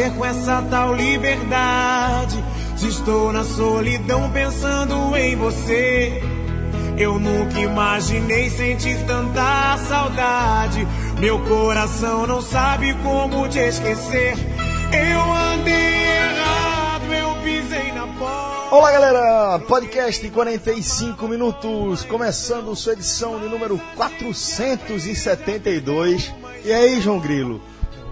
fazer com essa tal liberdade? Se estou na solidão pensando em você. Eu nunca imaginei sentir tanta saudade. Meu coração não sabe como te esquecer. Eu andei errado, eu pisei na porta. Olá, galera! Podcast 45 minutos, começando sua edição de número 472. E aí, João Grilo?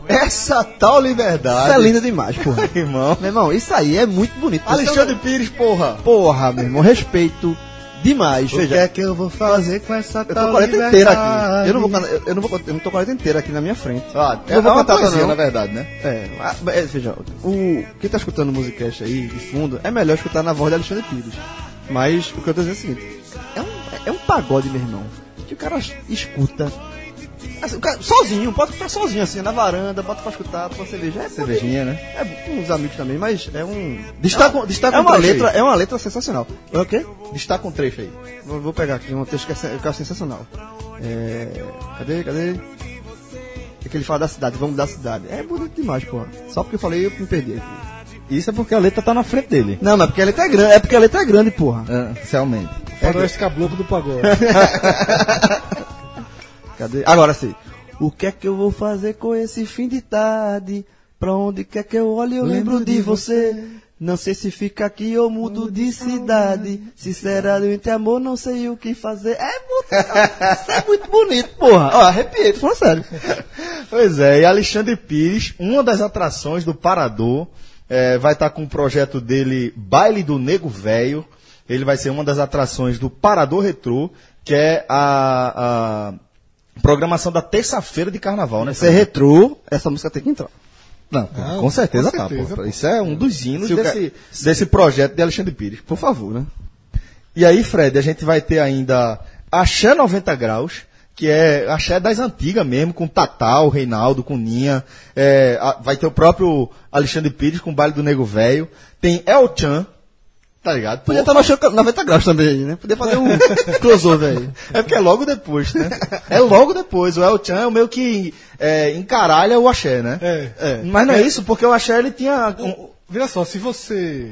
Essa tal liberdade. Isso é lindo demais, porra. irmão. Meu irmão, isso aí é muito bonito. Alexandre Pires, porra. Porra, meu irmão, respeito demais. O Veja, que é que eu vou fazer com essa eu tô tal com a letra liberdade? inteira aqui. Eu não vou, eu, eu não vou, eu não tô com a letra inteira aqui na minha frente. Ah, Eu não vou uma cantar poesia, não. na verdade, né? É, ah, é, veja, o, quem tá escutando o Musicast aí, de fundo, é melhor escutar na voz de Alexandre Pires. Mas o que eu tô dizendo é o seguinte, é um, é um pagode, meu irmão, que o cara escuta, assim, cara, sozinho, pode ficar sozinho, assim, na varanda, bota pra escutar, pra cerveja. É Cervejinha, né? É com os amigos também, mas é um... Destaca- é, uma- destaca é um uma trecho letra, aí. é uma letra sensacional. É o quê? Destaca um trecho aí. Vou, vou pegar aqui um texto que é, que eu acho sensacional. É, cadê, cadê? É que ele fala da cidade, vamos da cidade. É bonito demais, porra. Só porque eu falei, eu me perdi aqui. Isso é porque a letra tá na frente dele. Não, mas porque a letra é grande, é porque a letra é grande, porra. É, realmente. Faroeste Caboclo do Pagode. Cadê? Agora sim. O que é que eu vou fazer com esse fim de tarde? Pra onde quer que eu olhe, eu lembro de você. Não sei se fica aqui ou mudo de cidade. Sinceramente, amor, não sei o que fazer. É muito, isso é muito bonito, porra. Ó, arrepiei, tô falando sério. Pois é, e Alexandre Pires, uma das atrações do Parador, é, vai estar com o projeto dele Baile do Nego Velho. Ele vai ser uma das atrações do Parador Retrô, que é a, a programação da terça-feira de carnaval, né? Se é retrô, essa música tem que entrar. Não, pô, Não, com certeza com tá. certeza, pô. pô. Isso é um dos hinos Se o desse, desse projeto de Alexandre Pires. Por favor, né? E aí, Fred, a gente vai ter ainda Axé 90 Graus, que é Axé das antigas mesmo, com Tatal, Reinaldo, com Ninha. É, a- vai ter o próprio Alexandre Pires com o Baile do Nego Velho. Tem El Chan, tá ligado? Podia estar no show 90 graus também aí, né? Podia fazer um crossover aí. É porque é logo depois, né? É logo depois. O El Chan é o meio que é, encaralha o Axé, né? É. É. Mas não é isso, porque o Axé ele tinha. um- Vira só, se você.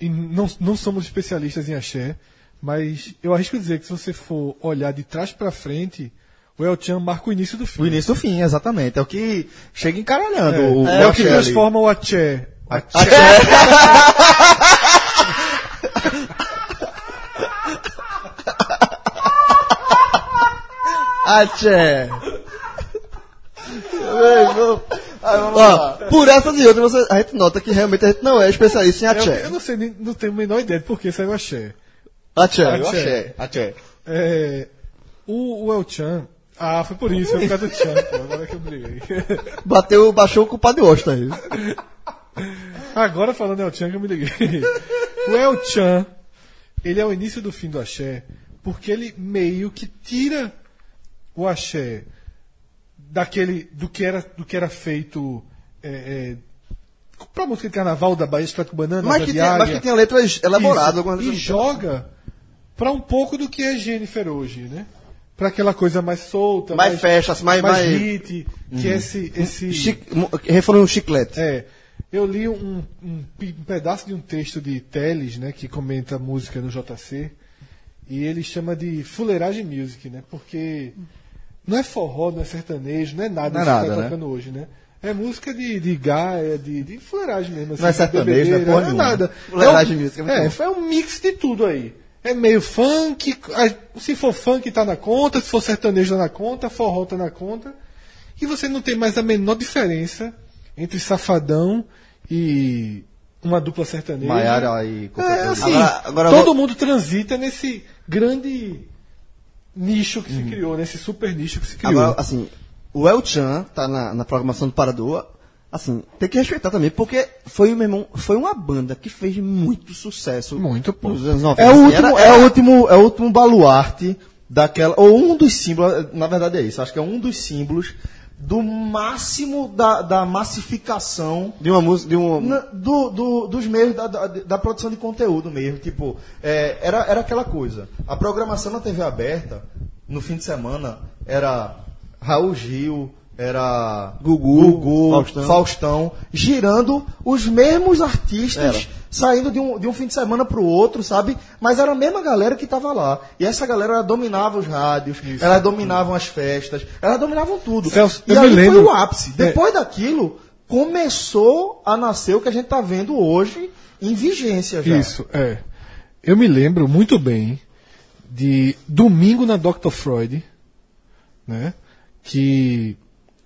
e não, não somos especialistas em axé, mas eu arrisco dizer que se você for olhar de trás pra frente, o El Chan marca o início do o filme. início do fim, exatamente. É o que chega encaralhando É, o, é o o que Axé ali. transforma o Axé. Ó, por essas e outras, você- a gente nota que realmente a gente não é especialista em Eu, eu Atché. não sei, nem- não tenho a menor ideia de por que saiu o Axé. Atché. O Axé. Axé. É, o, o El Chan. Ah, foi por isso, foi por causa do Chan, pô, agora que eu briguei. Bateu, baixou o culpado de Osta aí. Agora falando El Chan que eu me liguei. O El Chan, ele é o início do fim do axé, porque ele meio que tira o axé daquele do que era do que era feito é, é, pra música de carnaval da Bahia com Banana, Mas que, tem, mas que tem letras elaboradas. Isso, algumas e letras- joga pra um pouco do que é Jennifer hoje, né? Pra aquela coisa mais solta, Mais festa, assim, mais- mais- hit, que é esse, esse Chi- mo- Reforma um chiclete. é, eu li um, um um pedaço de um texto de Teles, né, que comenta música no JC, e ele chama de fuleiragem music, né, porque não é forró, não é sertanejo, não é nada Não é que nada, tá né? tocando hoje, né. É música de, de gaia, de, de fuleiragem mesmo. Assim, Não é de sertanejo, não é não é nada. Fuleiragem é, um- music, é é, foi um mix de tudo aí. É meio funk, se for funk tá na conta, se for sertanejo tá na conta, forró tá na conta. E você não tem mais a menor diferença entre Safadão e uma dupla sertaneja. Maiara e É, assim, Agora- agora todo vou- mundo transita nesse grande nicho que se criou, nesse super nicho que se criou. Agora, assim, o El Chan tá na, na programação do Parador. Assim, tem que respeitar também, porque foi, meu irmão, foi uma banda que fez muito sucesso. Muito, pô. Nos anos 90. É o assim, último, era- é era- o último, é o último baluarte daquela, ou um dos símbolos, na verdade é isso, acho que é um dos símbolos do máximo da, da massificação De uma música, de um... na- do, do- dos meios da, da, da produção de conteúdo mesmo. Tipo, é, era, era aquela coisa. A programação na TV aberta, no fim de semana, era Raul Gil, era Gugu, Faustão. Faustão. girando os mesmos artistas Era. Saindo de um, de um fim de semana pro outro, sabe? Mas era a mesma galera que tava lá. E essa galera dominava os rádios, elas dominavam as festas, elas dominavam tudo. Celso, e eu me lembro- foi o ápice. É. Depois daquilo, começou a nascer o que a gente tá vendo hoje em vigência já. Isso, é. Eu me lembro muito bem de domingo na Dr. Freud, né? Que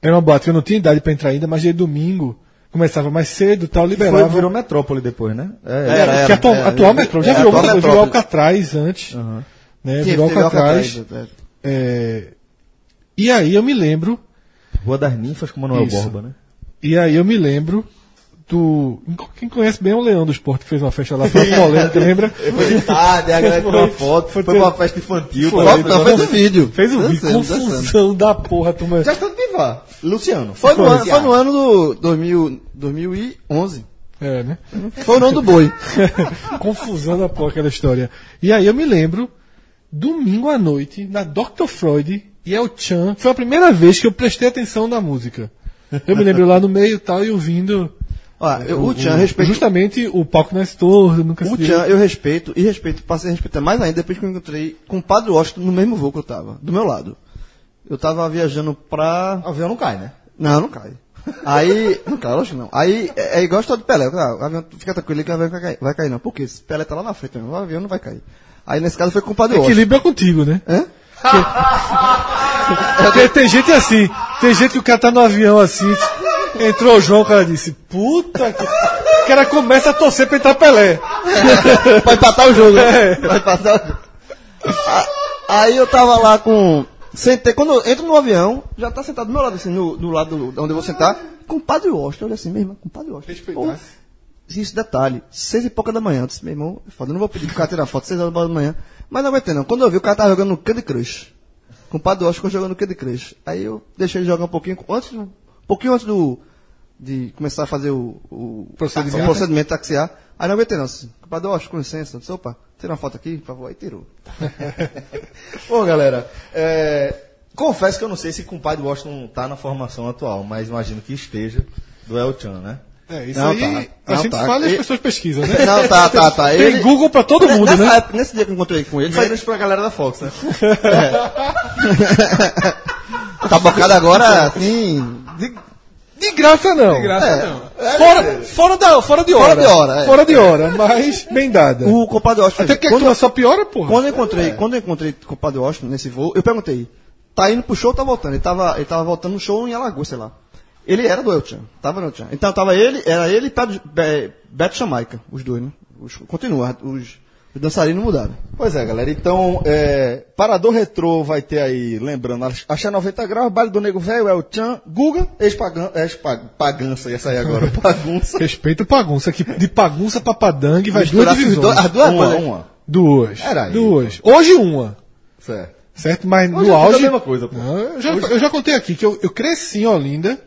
era uma boate que eu não tinha idade para entrar ainda, mas de domingo começava mais cedo e tal, Foi, liberava. virou metrópole depois, né? É. Era, que era, atual, era. atual. Já É, virou, atual virou metrópole. Alcatraz antes. Né? Sim, Virou Alcatraz. Alcatraz, é. É, E aí eu me lembro. Rua das Ninfas com Manuel Isso. Borba, né? E aí eu me lembro do. Quem conhece bem é o Leão do Esporte, que fez uma festa lá, foi uma polêmica, lembra? Foi de tarde, a galera tirou uma foto, foi, Foi uma festa infantil. Foi. Foto não, fez um vídeo. Fez um vídeo, confusão da porra, turma. Já está de. Luciano. Foi no, ano, foi no ano do 2000, 2011. É, né? Foi o ano do boi. Confusão da porra aquela história. E aí eu me lembro, domingo à noite, na Dr. Freud e El Chan, foi a primeira vez que eu prestei atenção na música. Eu me lembro lá no meio e tal, e ouvindo. Ó, eu, o Tchan, respeito. Justamente o palco mais torto, nunca O Tchan, eu respeito, e respeito, passei a respeitar mais ainda depois que eu encontrei com o Padre Washington no mesmo voo que eu tava, do meu lado. Eu tava viajando pra. O avião não cai, né? Não, não cai. Aí. Não cai, lógico não. Aí é, é igual a história do Pelé. Ah, o avião, fica tranquilo que o avião vai cair, vai cair não. Por quê? Se o Pelé tá lá na frente, o avião não vai cair. Aí nesse caso foi com o Padre Washington. Equilíbrio é contigo, né? Hã? Porque tem gente assim, tem gente que o cara tá no avião assim, entrou o João, o cara disse, puta que. O cara começa a torcer pra entrar Pelé. Vai empatar o jogo. né? É. Vai empatar o jogo. Aí eu tava lá com. Sentei, quando eu entro no avião, já tá sentado do meu lado, assim, no, do lado do- onde eu vou sentar, com o Padre Washington. Olha assim, meu irmão, com o Padre Washington. Respeitasse. Pô, Isso, detalhe, seis e pouca da manhã. Eu disse, meu irmão, é foda, eu não vou pedir pro cara tirar foto seis horas da manhã. Mas não aguentei não. Quando eu vi, o cara tava jogando no Candy Crush. Com o Padre Washington jogando no Candy Crush. Aí eu deixei ele jogar um pouquinho, antes pouquinho antes do, de começar a fazer o, o Procedimento. o procedimento taxiar. Aí não aguentei não. Disse, Padre Washington, com licença. Eu disse, opa, tira uma foto aqui, por favor. Aí tirou. Bom, galera, é, confesso que eu não sei se o compadre Washington tá na formação atual, mas imagino que esteja do El Chan, né? É, isso Não, aí tá. a Não, gente tá. fala e as pessoas pesquisam, né? Não, tá, tá, tá. Tem Ele, Google pra todo mundo, nessa né? nesse dia que eu encontrei com ele, Menos pra galera da Fox, né? tá bocado agora, assim, De, de graça não. De graça É. não. Fora, fora, da, fora de hora. Fora de hora, é. Fora de hora, mas bem dada. o compadre Washington... Até que a quando, tua só piora, porra. quando eu encontrei, quando eu encontrei o compadre Washington nesse voo, eu perguntei, tá indo pro show ou tá voltando? Ele tava, ele tava voltando no show em Alagoas, sei lá. Ele era do Elchan, tava no Elchan. Então tava ele, era ele e Beto Jamaica, os dois, né? Os, continua, os, os dançarinos mudaram. Pois é, galera. Então, é, Parador Retrô vai ter aí, lembrando, Axé 90 Graus, Baile do Nego Velho, El Chan, Guga, ex-pagança, ex-pagança, ia sair agora, bagunça. Respeita o bagunça, que de bagunça pra padangue vai duas divisões. as duas uma, uma. Duas. Era aí. Duas. Hoje uma. Certo. Certo? Mas Hoje no é tudo a auge. mesma coisa, pô. Não, eu, já, eu já contei aqui que eu, eu cresci em Olinda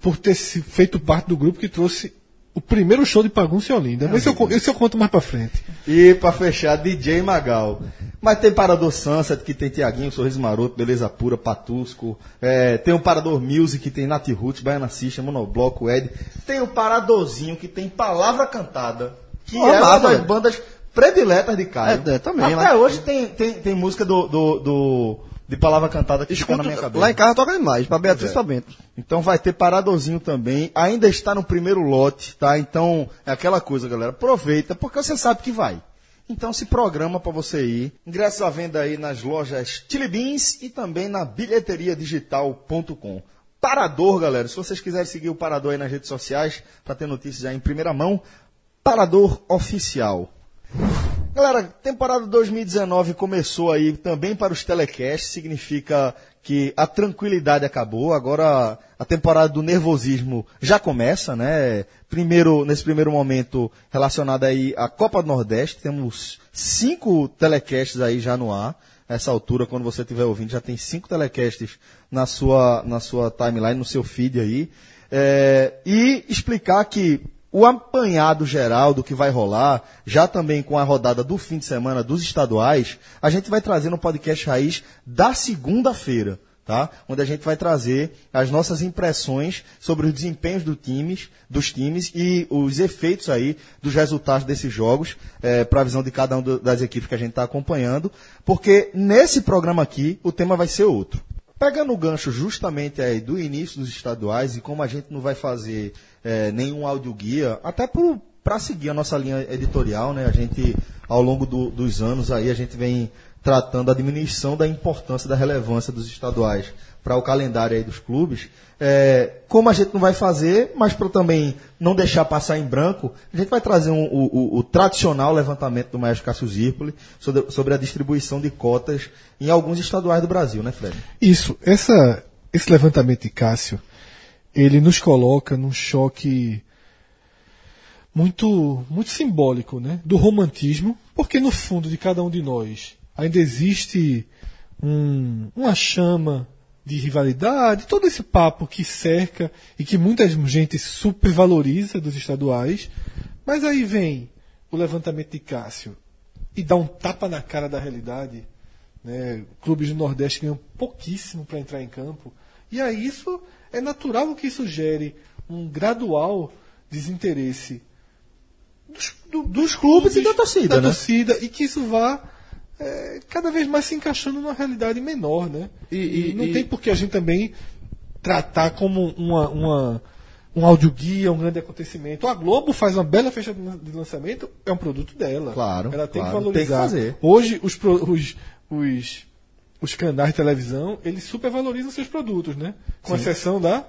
por ter feito parte do grupo que trouxe o primeiro show de bagunça em Olinda. Mas esse eu, con- esse eu conto mais pra frente. E pra fechar, DJ Magal. Mas tem Parador Sunset, que tem Tiaguinho, Sorriso Maroto, Beleza Pura, Patusco. É, tem o Parador Music, que tem Nat Roots, Baiana System, Monobloco, Ed. Tem o Paradorzinho, que tem Palavra Cantada, que Oh, é uma das bandas prediletas de Caio. É, é, também, Até lá. hoje tem, tem, tem música do, do, do- de Palavra Cantada que fica na minha cabeça. lá em casa toca demais, pra Beatriz é. pra Bento. Então vai ter paradorzinho também. Ainda está no primeiro lote, tá? Então é aquela coisa, galera. Aproveita, porque você sabe que vai. Então se programa para você ir. Ingressos à venda aí nas lojas Chili Beans e também na bilheteriadigital.com. Parador, galera. Se vocês quiserem seguir o Parador aí nas redes sociais para ter notícias já em primeira mão, Parador Oficial. Galera, temporada 2019 começou aí também para os telecasts, significa que a tranquilidade acabou, agora a temporada do nervosismo já começa, né? Primeiro, nesse primeiro momento relacionado aí à Copa do Nordeste, temos cinco telecasts aí já no ar. Essa altura, quando você estiver ouvindo, já tem cinco telecasts na sua, na sua timeline, no seu feed aí. É, e explicar que o apanhado geral do que vai rolar, já também com a rodada do fim de semana dos estaduais, a gente vai trazer no podcast Raiz da segunda-feira. tá? Onde a gente vai trazer as nossas impressões sobre os desempenhos do times, dos times e os efeitos aí dos resultados desses jogos, é, para a visão de cada uma das equipes que a gente está acompanhando, porque nesse programa aqui o tema vai ser outro. Pegando o gancho justamente aí do início dos estaduais e como a gente não vai fazer é, nenhum audioguia, até para seguir a nossa linha editorial, né? A gente, ao longo do, dos anos aí, a gente vem tratando a diminuição da importância, da relevância dos estaduais para o calendário aí dos clubes. É, como a gente não vai fazer, mas para também não deixar passar em branco, a gente vai trazer um, o, o, o, tradicional levantamento do Maestro Cássio Zirpoli sobre, sobre, a distribuição de cotas em alguns estaduais do Brasil, né, Fred? Isso. Essa, esse levantamento de Cássio, ele nos coloca num choque muito, muito simbólico, né? Do romantismo, porque no fundo de cada um de nós ainda existe um, uma chama de rivalidade, todo esse papo que cerca e que muita gente supervaloriza dos estaduais, mas aí vem o levantamento de Cássio e dá um tapa na cara da realidade. Né? Clubes do Nordeste ganham pouquíssimo para entrar em campo. E aí isso é natural que isso gere um gradual desinteresse dos, do, dos clubes, clubes, e da torcida. Da né? torcida, e que isso vá é, cada vez mais se encaixando numa realidade menor, né? E, e, e não e... tem por que a gente também tratar como uma, uma, um audioguia, um grande acontecimento. A Globo faz uma bela festa de lançamento, é um produto dela. Claro. Ela tem claro, que valorizar. Tem que. Hoje, os, os, os, os canais de televisão, eles supervalorizam seus produtos, né? Com Sim. exceção da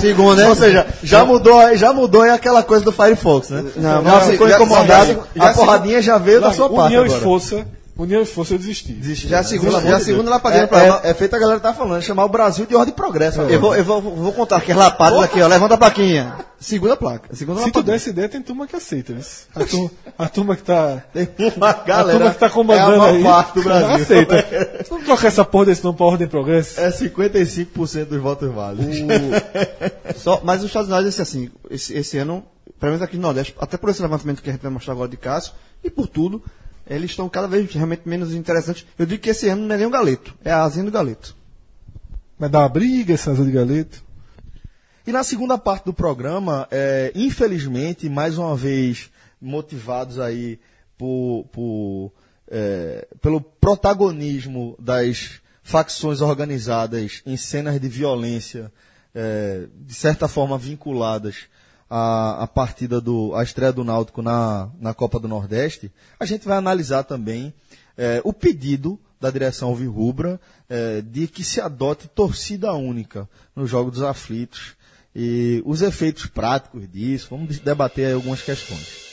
Segundo, né? Ou seja, já mudou, já mudou aí aquela coisa do Firefox, né? Não, não ficou incomodado, a porradinha já veio da sua parte. União e força União e Força eu desisti. desisti já a segunda, já a segunda lapadinha é, pra é, é feita a galera tá falando, chamar o Brasil de ordem e progresso. É. Eu, vou, eu vou, vou contar aqui as lapadas aqui, ó. Levanta a plaquinha. Segunda placa. Segunda Se lapadinha. tu der essa ideia, tem turma que aceita. A turma, a turma que tá. Tem uma galera. A turma que tá comandando é a aí. parte do Brasil. Aceita. Se não trocar essa porra desse não pra ordem e progresso. É 55% dos votos válidos. O... Só, mas os Estados Unidos, assim, esse, esse ano, pelo menos aqui no Nordeste, até por esse levantamento que a gente vai mostrar agora de Cássio, e por tudo, eles estão cada vez realmente menos interessantes. Eu digo que esse ano não é nem o Galeto, é a asinha do Galeto. Vai dar uma briga essa asa de Galeto? E na segunda parte do programa, é, infelizmente, mais uma vez motivados aí por, por é, pelo protagonismo das facções organizadas em cenas de violência, é, de certa forma vinculadas a, a partida do a estreia do Náutico na, na Copa do Nordeste, a gente vai analisar também é, o pedido da direção Alvirrubra é, de que se adote torcida única no jogo dos aflitos e os efeitos práticos disso. Vamos debater algumas questões.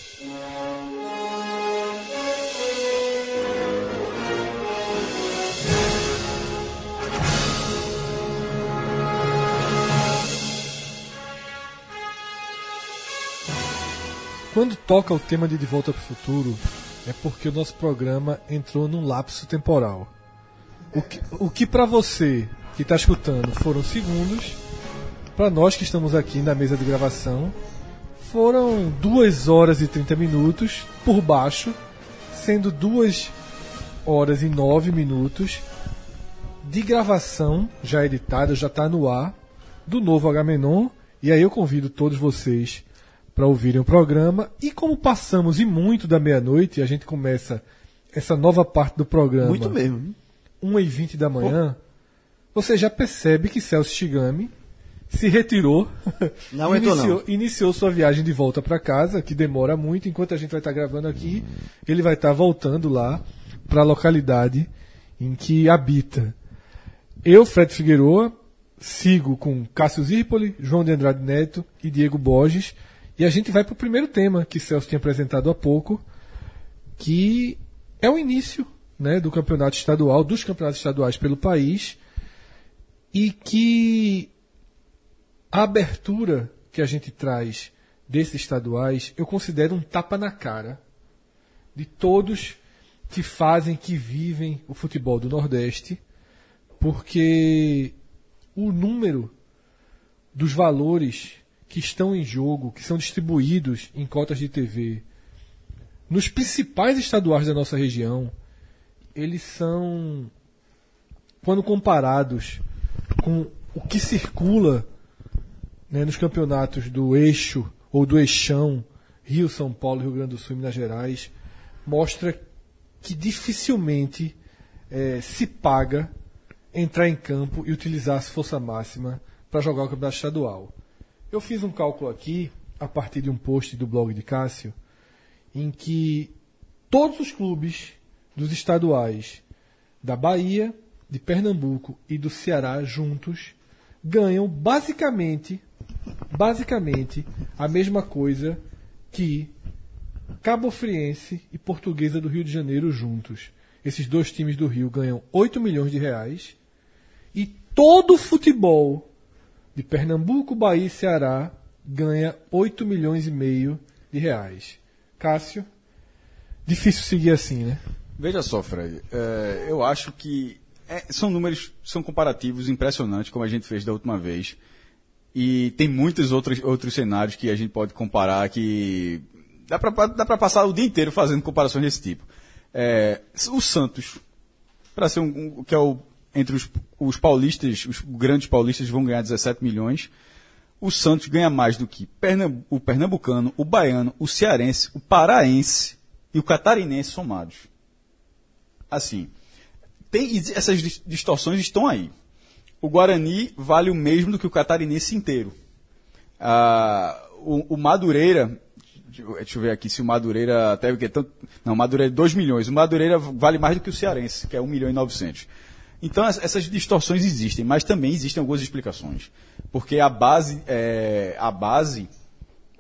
Quando toca o tema de De Volta para o Futuro, é porque o nosso programa entrou num lapso temporal. O que, o que para você que está escutando foram segundos, para nós que estamos aqui na mesa de gravação, foram 2 horas e 30 minutos por baixo, sendo 2 horas e 9 minutos de gravação já editada, já está no ar, do novo Agamenon. E aí eu convido todos vocês para ouvirem o programa. E como passamos e muito da meia-noite, a gente começa essa nova parte do programa. Muito mesmo. 1h20 da manhã. Pô. Você já percebe que Celso Shigami se retirou. Não iniciou, não. iniciou sua viagem de volta para casa, que demora muito. Enquanto a gente vai estar tá gravando aqui, ele vai estar tá voltando lá para a localidade em que habita. Eu, Fred Figueroa, sigo com Cássio Zirpoli, João de Andrade Neto e Diego Borges. E a gente vai para o primeiro tema que Celso tinha apresentado há pouco, que é o início né, do campeonato estadual, dos campeonatos estaduais pelo país, e que a abertura que a gente traz desses estaduais eu considero um tapa na cara de todos que fazem, que vivem o futebol do Nordeste, porque o número dos valores que estão em jogo, que são distribuídos em cotas de TV, nos principais estaduais da nossa região, eles são quando comparados com o que circula né, nos campeonatos do eixo ou do eixão Rio, São Paulo, Rio Grande do Sul e Minas Gerais, mostra que dificilmente eh, se paga entrar em campo e utilizar a força máxima para jogar o campeonato estadual. Eu fiz um cálculo aqui, a partir de um post do blog de Cássio, em que todos os clubes dos estaduais da Bahia, de Pernambuco e do Ceará juntos ganham basicamente basicamente a mesma coisa que Cabo Friense e Portuguesa do Rio de Janeiro juntos. Esses dois times do Rio ganham 8 milhões de reais e todo o futebol de Pernambuco, Bahia e Ceará ganha 8 milhões e meio de reais. Cássio, difícil seguir assim, né? Veja só, Fred, é, eu acho que é, são números, são comparativos impressionantes, como a gente fez da última vez. E tem muitos outros, outros cenários que a gente pode comparar que dá para passar o dia inteiro fazendo comparações desse tipo. É, o Santos, para ser um, um, que é o entre os, os paulistas, os grandes paulistas vão ganhar 17 milhões. O Santos ganha mais do que o pernambucano, o baiano, o cearense, o paraense e o catarinense somados. Assim, tem, essas distorções estão aí. O Guarani vale o mesmo do que o catarinense inteiro. Ah, o, o, Madureira, deixa eu ver aqui se o Madureira até que tanto, não, o Madureira é 2 milhões. O Madureira vale mais do que o Cearense, que é 1 milhão e 900. Então essas distorções existem, mas também existem algumas explicações. Porque a base, é, a base,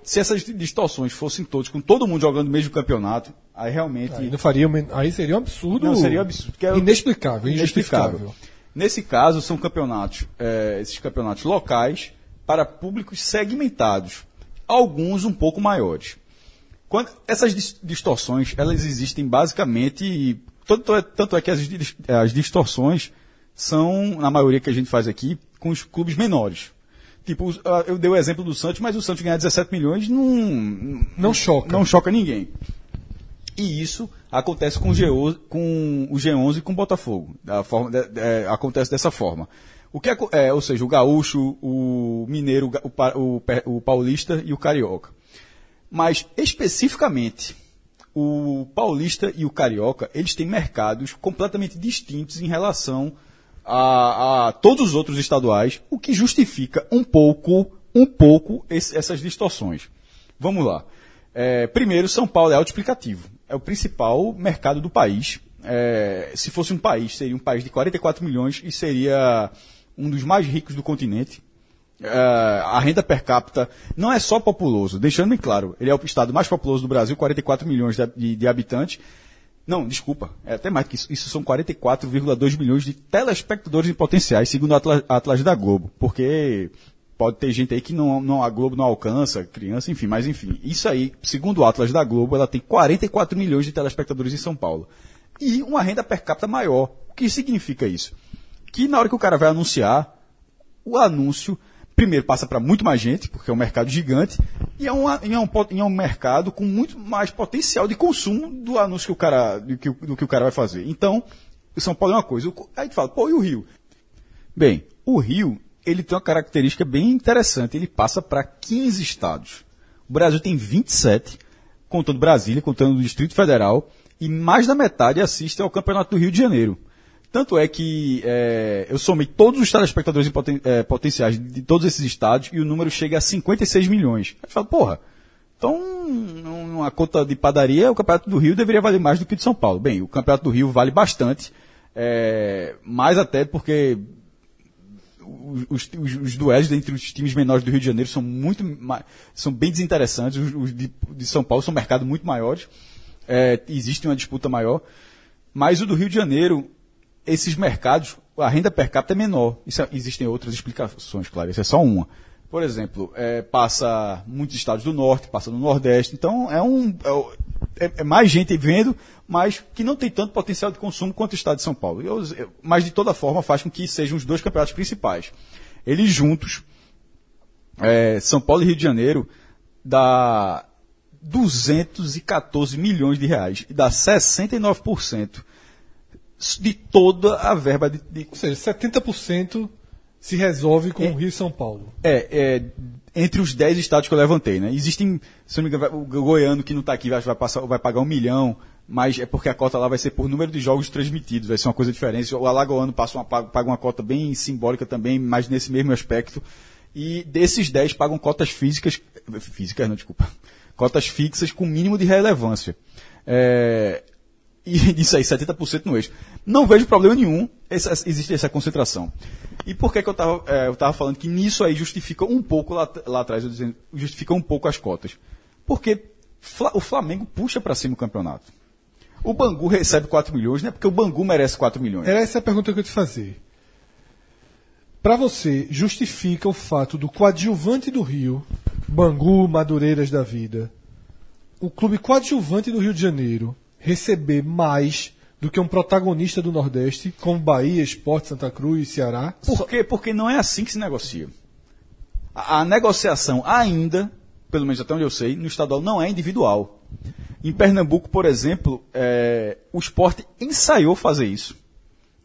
se essas distorções fossem todas, com todo mundo jogando o mesmo campeonato, aí realmente. Aí, não faria, aí seria um absurdo. Não, seria um absurdo. É inexplicável, inexplicável. Nesse caso, são campeonatos, é, esses campeonatos locais para públicos segmentados, alguns um pouco maiores. Quando, essas distorções, elas existem basicamente tanto é, tanto é que as, as distorções são, na maioria que a gente faz aqui, com os clubes menores. Tipo, eu dei o exemplo do Santos, mas o Santos ganhar 17 milhões não, não choca. Não choca ninguém. E isso acontece com o, G11, com o G11 e com o Botafogo. Da forma, de, de, acontece dessa forma. O que é, é, ou seja, o gaúcho, o mineiro, o, o, o paulista e o carioca. Mas especificamente o paulista e o carioca, eles têm mercados completamente distintos em relação a, a todos os outros estaduais, o que justifica um pouco, um pouco esse, essas distorções. Vamos lá. É, primeiro, São Paulo é autoexplicativo. É o principal mercado do país. É, se fosse um país, seria um país de 44 milhões e seria um dos mais ricos do continente. Uh, a renda per capita não é só populoso, deixando bem claro, ele é o estado mais populoso do Brasil, 44 milhões de, de, de habitantes. Não, desculpa, é até mais que isso. Isso são 44,2 milhões de telespectadores em potenciais, segundo a Atlas, Atlas, da Globo. Porque pode ter gente aí que não, não, a Globo não alcança, criança, enfim, mas enfim. Isso aí, segundo o Atlas da Globo, ela tem 44 milhões de telespectadores em São Paulo. E uma renda per capita maior. O que significa isso? Que na hora que o cara vai anunciar, o anúncio primeiro, passa para muito mais gente, porque é um mercado gigante, e é, um, e é, um, e é um mercado com muito mais potencial de consumo do anúncio que o cara, do que, do que o cara vai fazer. Então, o São Paulo é uma coisa. Aí tu fala, pô, e o Rio? Bem, o Rio, ele tem uma característica bem interessante. Ele passa para 15 estados. O Brasil tem 27, contando Brasília, contando o Distrito Federal, e mais da metade assiste ao Campeonato do Rio de Janeiro. Tanto é que é, eu somei todos os telespectadores poten é, potenciais de todos esses estados e o número chega a 56 milhões. Aí fala, porra, então uma conta de padaria, o Campeonato do Rio deveria valer mais do que o de São Paulo. Bem, o Campeonato do Rio vale bastante, é, mais até porque os, os, os, duelos entre os times menores do Rio de Janeiro são muito são bem desinteressantes, os, os de, de, São Paulo são mercados muito maiores, é, existe uma disputa maior, mas o do Rio de Janeiro esses mercados, a renda per capita é menor. Isso, é, existem outras explicações, claro, isso é só uma. Por exemplo, é, passa muitos estados do norte, passa no nordeste, então é um. É, é, é, mais gente vendo, mas que não tem tanto potencial de consumo quanto o estado de São Paulo. Eu, eu, mas de toda forma faz com que sejam os dois campeonatos principais. Eles juntos, é, São Paulo e Rio de Janeiro, dá 214 milhões de reais e dá 69% de toda a verba de, de- Ou seja, 70% se resolve com o Rio e São Paulo. é, é, entre os 10 estados que eu levantei, né? Existem, se não me engano, o goiano que não está aqui vai, passar, vai pagar um milhão, mas é porque a cota lá vai ser por número de jogos transmitidos, vai ser uma coisa diferente. O alagoano passa uma, paga paga uma cota bem simbólica também, mas nesse mesmo aspecto. E desses 10 pagam cotas físicas, físicas não, desculpa, cotas fixas com mínimo de relevância. É, e disso aí, 70% no eixo. Não vejo problema nenhum essa, existe essa concentração. E por que, que eu estava eu tava falando que nisso aí justifica um pouco lá, lá atrás, eu dizendo, justifica um pouco as cotas? Porque Fla- o Flamengo puxa para cima o campeonato. O Bangu recebe 4 milhões, não é porque o Bangu merece 4 milhões. Era essa a pergunta que eu te fazer. Para você, justifica o fato do coadjuvante do Rio, Bangu, Madureiras da vida, o clube coadjuvante do Rio de Janeiro receber mais do que um protagonista do Nordeste, como Bahia, Esporte, Santa Cruz Ceará? Por quê? Porque não é assim que se negocia. A, a negociação ainda, pelo menos até onde eu sei, no estadual não é individual. Em Pernambuco, por exemplo, é, o esporte ensaiou fazer isso.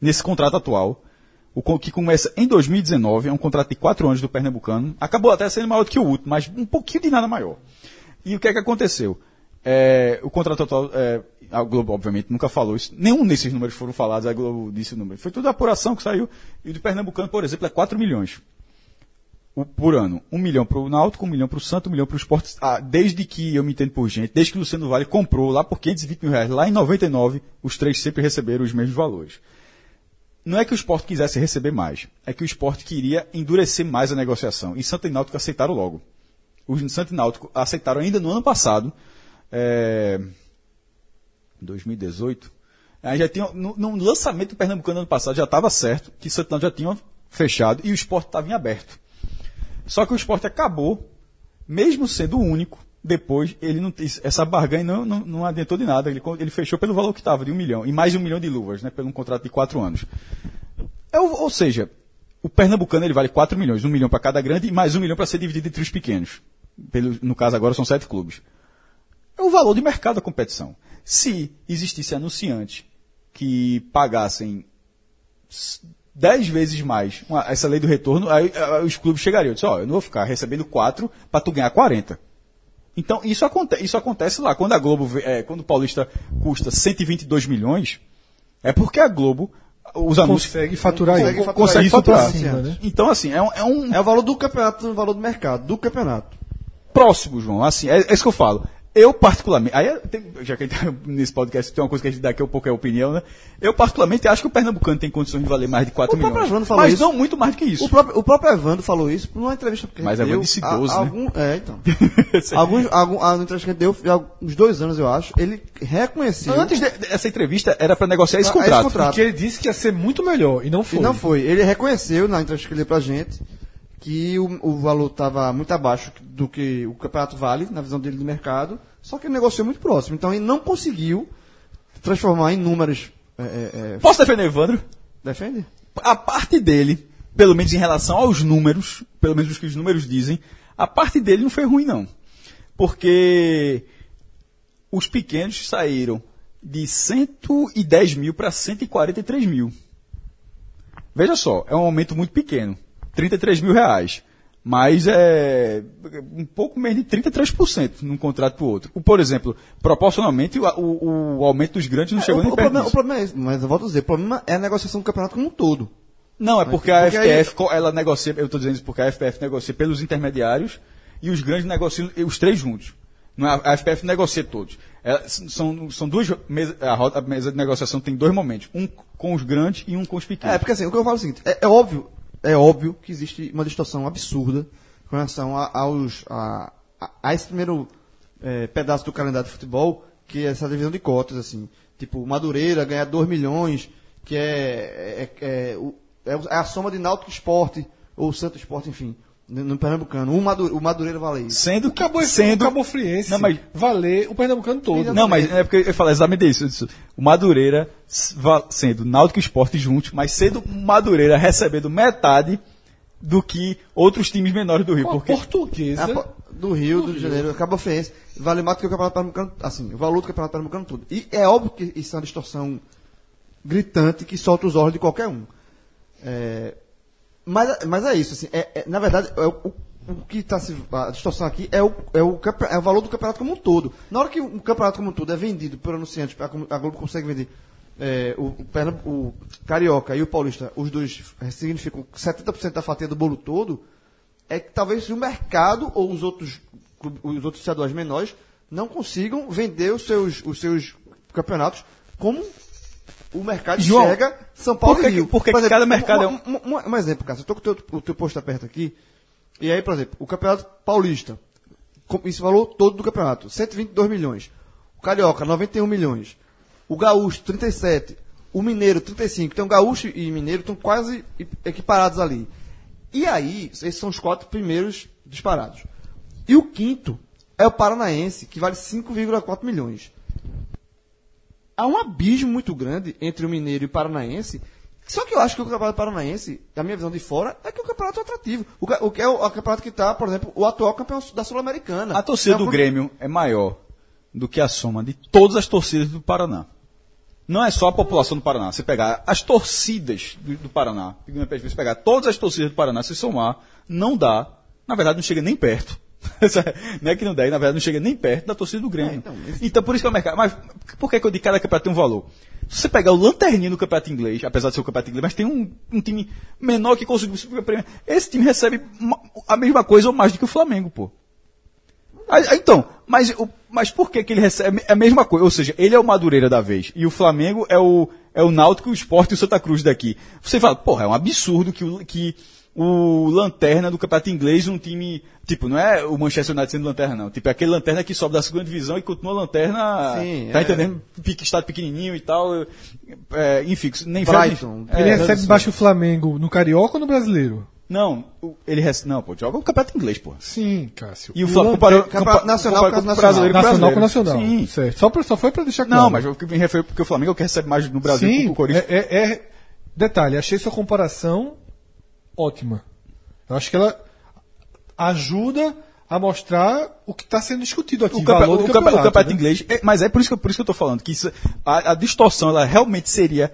Nesse contrato atual, o que começa em 2019, é um contrato de quatro anos do Pernambucano. Acabou até sendo maior do que o último, mas um pouquinho de nada maior. E o que é que aconteceu? É, o contrato atual, é, a Globo, obviamente, nunca falou isso. Nenhum desses números foram falados, a Globo disse o número. Foi tudo apuração que saiu. E o do Pernambucano, por exemplo, é 4 milhões o- por ano. Um milhão para o Náutico, um milhão para o Santo, um milhão para o Esporte. Ah, desde que eu me entendo por gente, desde que o Luciano Vale comprou lá por 520 mil reais, lá em 99, os três sempre receberam os mesmos valores. Não é que o esporte quisesse receber mais, é que o esporte queria endurecer mais a negociação. E Santa e Náutico aceitaram logo. Os Santa e Náutico aceitaram ainda no ano passado, é, 2018, aí já tinha, no, no lançamento do Pernambucano ano passado já estava certo que Santa Náutico já tinham fechado e o esporte estava em aberto. Só que o esporte acabou, mesmo sendo o único, depois ele não essa barganha não, não, não adiantou de nada. Ele, ele fechou pelo valor que estava, de um milhão, e mais de um milhão de luvas, né, pelo um contrato de quatro anos. É, ou, ou seja, o Pernambucano ele vale 4 milhões, um milhão para cada grande e mais um milhão para ser dividido entre os pequenos. Pelo, no caso agora são sete clubes. É o valor de mercado da competição. Se existisse anunciantes que pagassem 10 vezes mais uma- essa lei do retorno, aí, ah, os clubes chegariam e disse, ó, eu não vou ficar recebendo 4 para tu ganhar 40. Então, isso, aconte isso acontece lá. Quando a Globo, é, quando o Paulista custa 122 milhões, é porque a Globo, os anúncios... Consegue faturar Consegue isso. faturar Consegue isso faturar cima, né? Então, assim, é um, é um É o valor do campeonato, o valor do mercado, do campeonato. próximo, João. Assim, é, é isso que eu falo. Eu, particularmente, aí, tem- já que a gente tá nesse podcast tem uma coisa que a gente dá aqui um pouco é opinião, né? Eu, particularmente, acho que o Pernambucano tem condições de valer mais de 4 O próprio milhões. Evandro falou mas isso. não muito mais do que isso. O próprio, o próprio Evandro falou isso numa entrevista que a Mas gente Evandro deu. disse a- 12, né? algum, É, então. alguns, algum, a entrevista que a gente deu uns dois anos, eu acho, ele reconheceu. Antes de- dessa entrevista, era para negociar esse esse contrato. contrato. Porque ele disse que ia ser muito melhor, e não foi. E não foi. Ele reconheceu na entrevista que ele deu pra gente que o, o valor estava muito abaixo do que o campeonato vale, na visão dele de mercado, só que ele negociou muito próximo. Então ele não conseguiu transformar em números. é, é, é, Posso defender Evandro? defende? A parte dele, pelo menos em relação aos números, pelo menos os que os números dizem, a parte dele não foi ruim, não. Porque os pequenos saíram de 110 mil para 143 mil. Veja só, é um aumento muito pequeno. 33 mil reais. Mas é um pouco menos de 33% num contrato para o outro. Por exemplo, proporcionalmente, o, o- o aumento dos grandes não chegou o, nem o perto problema, o problema é esse, mas eu volto a dizer, o problema é a negociação do campeonato como um todo. Não, é porque a porque aí- FPF, co- ela negocia, eu estou dizendo isso porque a FPF negocia pelos intermediários e os grandes negociam os três juntos. É- a FPF negocia todos. Ela- s- são, são duas mesas, a mesa de negociação tem dois momentos, um com os grandes e um com os pequenos. É, porque assim, o que eu falo é o seguinte, é, é óbvio, é óbvio que existe uma distorção absurda com relação a, aos, a, a, a esse primeiro é, pedaço do calendário de futebol, que é essa divisão de cotas, assim. Tipo, Madureira ganhar 2 milhões, que é, é, é, é o- é a soma de Náutico Esporte, ou Santo Esporte, enfim, no, no Pernambucano. O, Madu, o Madureira vale isso. Sendo O que, Cabo, sendo, o Cabo Friense Não, mas- valer o Pernambucano todo. Não, mas é porque eu falo exatamente isso. isso. O Madureira sendo Náutico e Esporte juntos, mas sendo o Madureira recebendo metade do que outros times menores do Rio. Uma Porque portuguesa. A po- do Rio, do, Rio de Janeiro, Cabo Friense, vale mais do que o Campeonato Pernambucano, assim, o valor do Campeonato Pernambucano todo. E é óbvio que isso é uma distorção gritante que solta os olhos de qualquer um. É, mas, mas é isso, assim, é, é- na verdade, é o, o- que está se. A distorção aqui é o, é, o, é o valor do campeonato como um todo. Na hora que o campeonato como um todo é vendido por anunciantes, a, Globo consegue vender é, o, o, o Carioca e o Paulista, os dois significam 70% da fatia do bolo todo, é que talvez o mercado ou os outros, os outros estaduais menores não consigam vender os seus, os seus campeonatos como o mercado João, chega São Paulo por que e Rio. que- por que cada mercado é um, um, um- um exemplo, cara. Eu tô com o teu, o teu posto aperto aqui. E aí, por exemplo, o Campeonato Paulista. Esse valor todo do campeonato, 122 milhões. O Carioca, 91 milhões. O Gaúcho, 37. O Mineiro, 35. Então, Gaúcho e Mineiro estão quase equiparados ali. E aí, esses são os quatro primeiros disparados. E o quinto é o Paranaense, que vale 5,4 milhões. Há um abismo muito grande entre o Mineiro e o Paranaense. Só que eu acho que o Campeonato Paranaense, da minha visão de fora, é que o campeonato é atrativo. O, o que é o, o campeonato que está, por exemplo, o atual campeão da Sul-Americana. A torcida É do pro- Grêmio é maior do que a soma de todas as torcidas do Paraná. Não é só a população do Paraná. Você pegar as torcidas do, do Paraná, você pegar todas as torcidas do Paraná, se somar, não dá. Na verdade, não chega nem perto. não é que não dá, na verdade, não chega nem perto da torcida do Grêmio. então, por isso que é o mercado. Mas por que, que eu digo que cada campeonato tem um valor? Se você pegar o lanterninho do campeonato inglês, apesar de ser o campeonato inglês, mas tem um, um time menor que conseguiu. Esse time recebe a mesma coisa ou mais do que o Flamengo, pô. Então, mas, o- mas por que, que ele recebe a mesma coisa? Ou seja, ele é o Madureira da vez e o Flamengo é o, é o Náutico, o Sport e o Santa Cruz daqui. Você fala, porra, é um absurdo que que o Lanterna do Campeonato Inglês, um time, tipo, não é o Manchester United sendo Lanterna, não. Tipo, é aquele Lanterna que sobe da segunda divisão e continua Lanterna, Sim, tá é. entendendo? Pique, estado pequenininho e tal. É, enfim, nem Brighton. É, Ele recebe baixo o Flamengo no Carioca ou no Brasileiro? Não, o- ele recebe, não, pô, joga o Campeonato Inglês, pô. Sim, Cássio. E o Flamengo comparou, nacional com o nacional. brasileiro o Nacional com. Nacional. Sim. Certo. Só, pra, só foi pra deixar claro. Não, mas eu me refiro porque o Flamengo é o que recebe mais no Brasil que Sim, o Corinthians. é, é- é- Detalhe, achei sua comparação ótima. Eu acho que ela ajuda a mostrar o que está sendo discutido aqui. O, campe- valor do o campe- o campeonato, campeonato né? inglês, é- mas é por isso que, eu- por isso que eu tô falando, que isso- a, a distorção ela realmente seria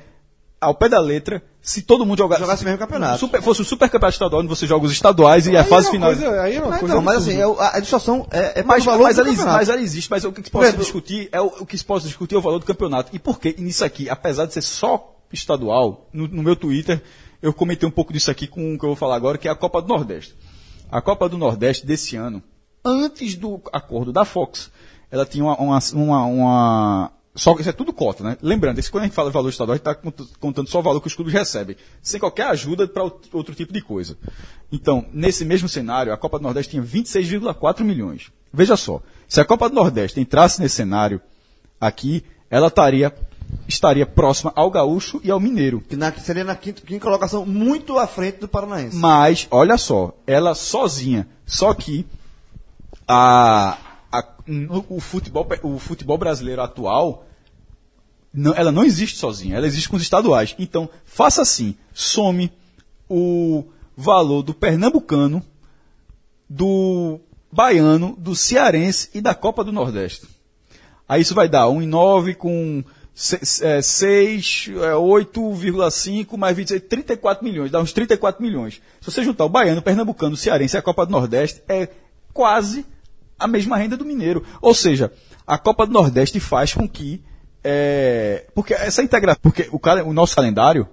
ao pé da letra se todo mundo jogasse, Jogasse o mesmo campeonato. Super- fosse o super campeonato estadual onde você joga os estaduais e a Aí fase é final. coisa- aí é uma Não, coisa então, mas assim, é a, a distorção é, é Mas, pelo valor mas, do ela, existe, campeonato. mas ela existe, mas o que se Por pode discutir é o, o que se pode discutir é o valor do campeonato. E por que nisso aqui, apesar de ser só estadual, no, no meu Twitter eu comentei um pouco disso aqui com o que eu vou falar agora, que é a Copa do Nordeste. A Copa do Nordeste desse ano, antes do acordo da Fox, ela tinha uma, uma, uma, uma- só isso é tudo cota, né? Lembrando, quando a gente fala de valor estadual, a gente está contando só o valor que os clubes recebem, sem qualquer ajuda para outro tipo de coisa. Então, nesse mesmo cenário, a Copa do Nordeste tinha 26,4 milhões. Veja só, se a Copa do Nordeste entrasse nesse cenário aqui, ela estaria, estaria próxima ao Gaúcho e ao Mineiro. Que, na- seria na quinta, quinta colocação, muito à frente do Paranaense. Mas, olha só, ela sozinha. Só que a, a- o, futebol, o futebol brasileiro atual, não- ela não existe sozinha, ela existe com os estaduais. Então, faça assim, some o valor do pernambucano, do baiano, do cearense e da Copa do Nordeste. Aí isso vai dar 1,9 com 6, 8,5 mais 26, 34 milhões, dá uns 34 milhões. Se você juntar o baiano, o pernambucano, o cearense e a Copa do Nordeste, é quase a mesma renda do mineiro. Ou seja, a Copa do Nordeste faz com que. é, porque essa integração. Porque o, o nosso calendário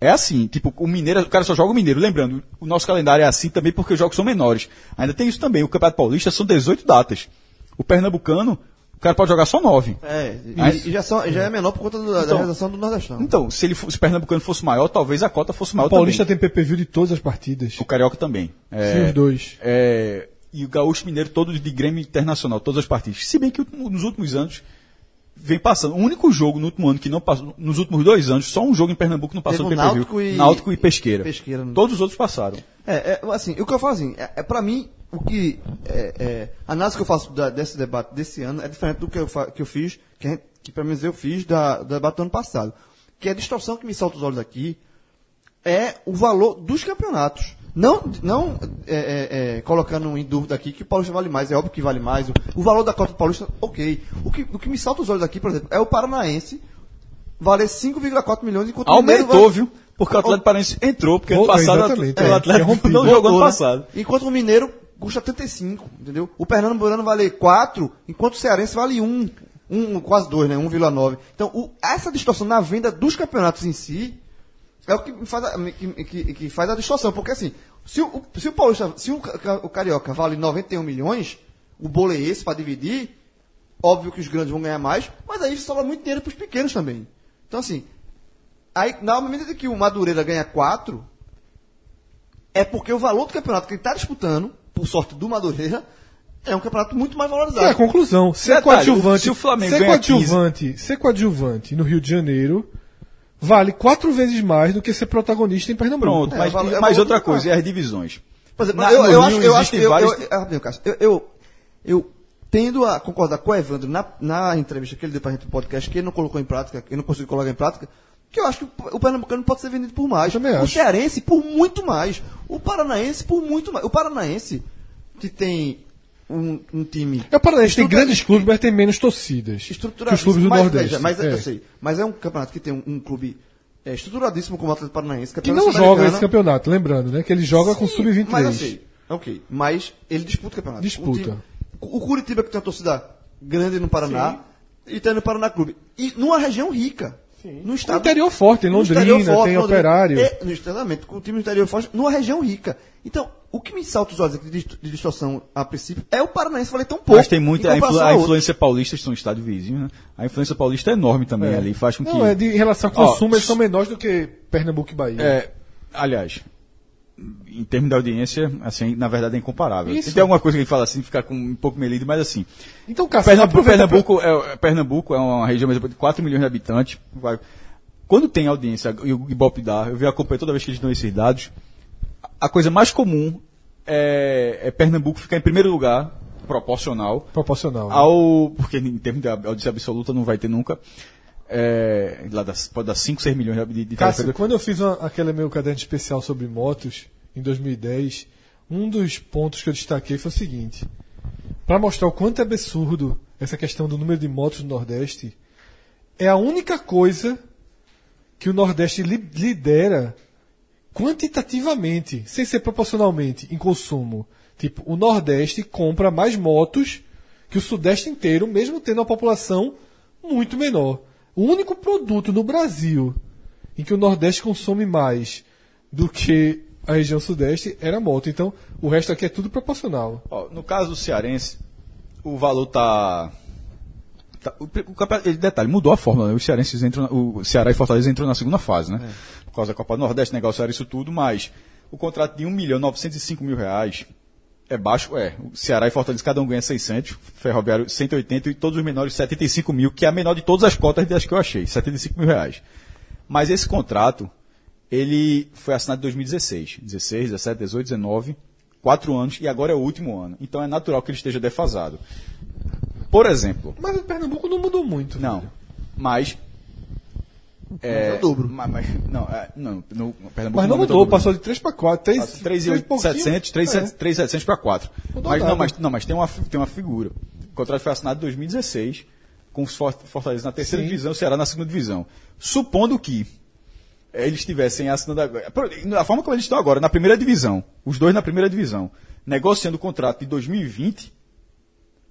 é assim, tipo, o Mineiro, o cara só joga o Mineiro. Lembrando, o nosso calendário é assim também porque os jogos são menores. Ainda tem isso também. O Campeonato Paulista são 18 datas. O Pernambucano, cara pode jogar só 9. É, e, Mas- e já, são- já é menor por conta do- da Então- realização do Nordestão. Então, se, ele, se o Pernambucano fosse maior, talvez a cota fosse maior O Paulista também. tem PPV de todas as partidas. O Carioca também. É, Sim, os dois. é, e o Gaúcho Mineiro todo de Grêmio Internacional, todas as partidas. Se bem que nos últimos anos vem passando. O único jogo no último ano que não passou, nos últimos dois anos, só um jogo em Pernambuco não passou Teve no o pay-per-view. Náutico e- Náutico e Pesqueira. Pesqueira. Todos os outros passaram. É, é, assim, o que eu falo assim, é, é para mim, o que. É, é, a análise que eu faço da- desse debate desse ano é diferente do que eu, que eu fiz, que, gente- que pelo menos eu fiz da, do debate do ano passado. Que a distorção que me salta os olhos aqui é o valor dos campeonatos. Não, não é, é, é, colocando em dúvida aqui que o Paulista vale mais, é óbvio que vale mais. O, o valor da Copa do Paulista, ok. O que, o que me salta os olhos aqui, por exemplo, é o Paranaense valer 5,4 milhões, enquanto o Mineiro Aumentou, vai- viu? Porque o Atlético Paranaense entrou, porque ano passado o é. Atlético Interrompido. não jogou ano né? passado. Enquanto o Mineiro custa 35, entendeu? O Pernambucano vale 4, enquanto o Cearense vale 1. Um, quase 2, né? 1,9. Então, o- essa distorção na venda dos campeonatos em si é o que faz a, que, que- que faz a distorção. Porque assim, se o, se o Paulista, se o, o Carioca vale 91 milhões, o bolo é esse para dividir, óbvio que os grandes vão ganhar mais, mas aí sobra muito dinheiro para os pequenos também. Então assim, aí na medida que o Madureira ganha 4, é porque o valor do campeonato que ele está disputando, por sorte do Madureira, é um campeonato muito mais É a valorizado. conclusão. Ser Detalhe, coadjuvante, se o Flamengo ser coadjuvante, ser coadjuvante no Rio de Janeiro vale quatro vezes mais do que ser protagonista em Pernambuco. Pronto, É, mas, é mas outra coisa, e campeonato. as divisões. Por exemplo, Na- eu, eu acho, eu acho que vários- eu, é, rapidinho, Cássio. eu, eu, eu tendo a concordar com o Evandro na, na entrevista que ele deu pra gente no podcast, que ele não colocou em prática, que ele não conseguiu colocar em prática, que eu acho que o Pernambucano pode ser vendido por mais. Também o acho. Cearense por muito mais. O Paranaense por muito mais. O Paranaense, que tem um, um time. É o Paranaense tem grandes clubes, mas tem menos torcidas que estruturadíssimo. os clubes do mas, Nordeste. veja, mas, É. eu sei, mas é um campeonato que tem um, um clube é, estruturadíssimo como o Atlético Paranaense. Que não joga esse campeonato, lembrando, né? Que ele joga com Sim, sub-23. Mas eu sei. Ok. Mas ele disputa o campeonato. Disputa. O, time- o Curitiba que tem uma torcida grande no Paraná e tem no Paraná Clube. E numa região rica. No O estado. interior forte, em no Londrina, interior forte, tem Londrina. Operário. É, no exatamente, com o time no interior forte, numa região rica. Então, o que me salta os olhos aqui de, de distorção a princípio é o Paranaense valer tão pouco. Mas tem muita. A, influ- a influência paulista estão no estádio vizinho, né? A influência paulista é enorme também ali. Faz com que. Não, é de em relação ao Ó, consumo, eles são menores do que Pernambuco e Bahia. É, aliás, em termos de audiência, assim, na verdade é incomparável. Isso. Tem alguma coisa que ele fala assim, ficar com um pouco melido, mas assim. Então, Cássio, Pernambuco, pra- Pernambuco, é, Pernambuco é uma região de 4 milhões de habitantes. Quando tem audiência e o Ibope dá, eu vi acompanhar toda vez que eles dão esses dados, a coisa mais comum é, é Pernambuco ficar em primeiro lugar, proporcional, proporcional. né? ao. Porque em termos de audiência absoluta não vai ter nunca. É, lá dá, pode dar 5, 6 milhões de, de Cássio, quando eu fiz uma- aquele meu caderno especial sobre motos, em 2010, um dos pontos que eu destaquei foi o seguinte: para mostrar o quanto é absurdo essa questão do número de motos no Nordeste, é a única coisa que o Nordeste li- lidera quantitativamente, sem ser proporcionalmente, em consumo. Tipo, o Nordeste compra mais motos que o Sudeste inteiro, mesmo tendo uma população muito menor. O único produto no Brasil em que o Nordeste consome mais do que a região Sudeste era moto. Então, o resto aqui é tudo proporcional. Ó, no caso do Cearense, o valor tá. tá- o, o ele- detalhe, mudou a fórmula, né? Os cearenses entram, o Ceará e Fortaleza entram na segunda fase, né? Por causa da Copa do Nordeste, negociaram isso tudo, mas o contrato de 1 milhão 905 mil reais é baixo, é. O Ceará e Fortaleza cada um ganha 600, Ferroviário 180 e todos os menores 75 mil, que é a menor de todas as cotas das que eu achei, 75 mil reais. Mas esse contrato, ele foi assinado em 2016, 16, 17, 18, 19, quatro anos e agora é o último ano. Então é natural que ele esteja defasado. Por exemplo, Mas o Pernambuco não mudou muito. não, velho. mas É o dobro. Mas, mas- não, é, não, no Pernambuco Mas não aumentou mudou, dobro. passou de 3 para 4. 3, 3,700, 3,700 para 4. Mudou Mas nada. não, mas, não, mas tem uma, tem uma figura. O contrato foi assinado em 2016, com os For- Fortaleza na terceira Sim. divisão, o Ceará na segunda divisão. Supondo que eles estivessem assinando agora. Da forma como eles estão agora, na primeira divisão, os dois na primeira divisão, negociando o contrato de 2020,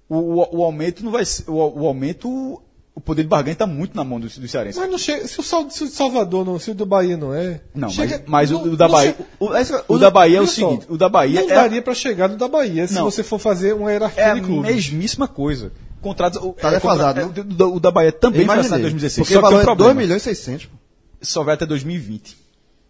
o, o, o aumento não vai ser. O, o aumento. O poder de barganha está muito na mão dos do cearenses. Mas não chega. Se o, Sal- se o Salvador não, se o do Bahia não é. Não, chega- mas, mas o, não- o da Bahia. O, esse- O da Bahia é o Olha só, seguinte, o da Bahia não é, daria para chegar no da Bahia se Não. você for fazer uma hierarquia é a de clubes. mesmíssima coisa. Contratos, o, Tá é, defasado, contra- né? é, o, da- o da Bahia também Eu foi assinado em 2016. Porque Só o que tem valor um é 2 problema. milhões e 600. pô. Só vai até 2020.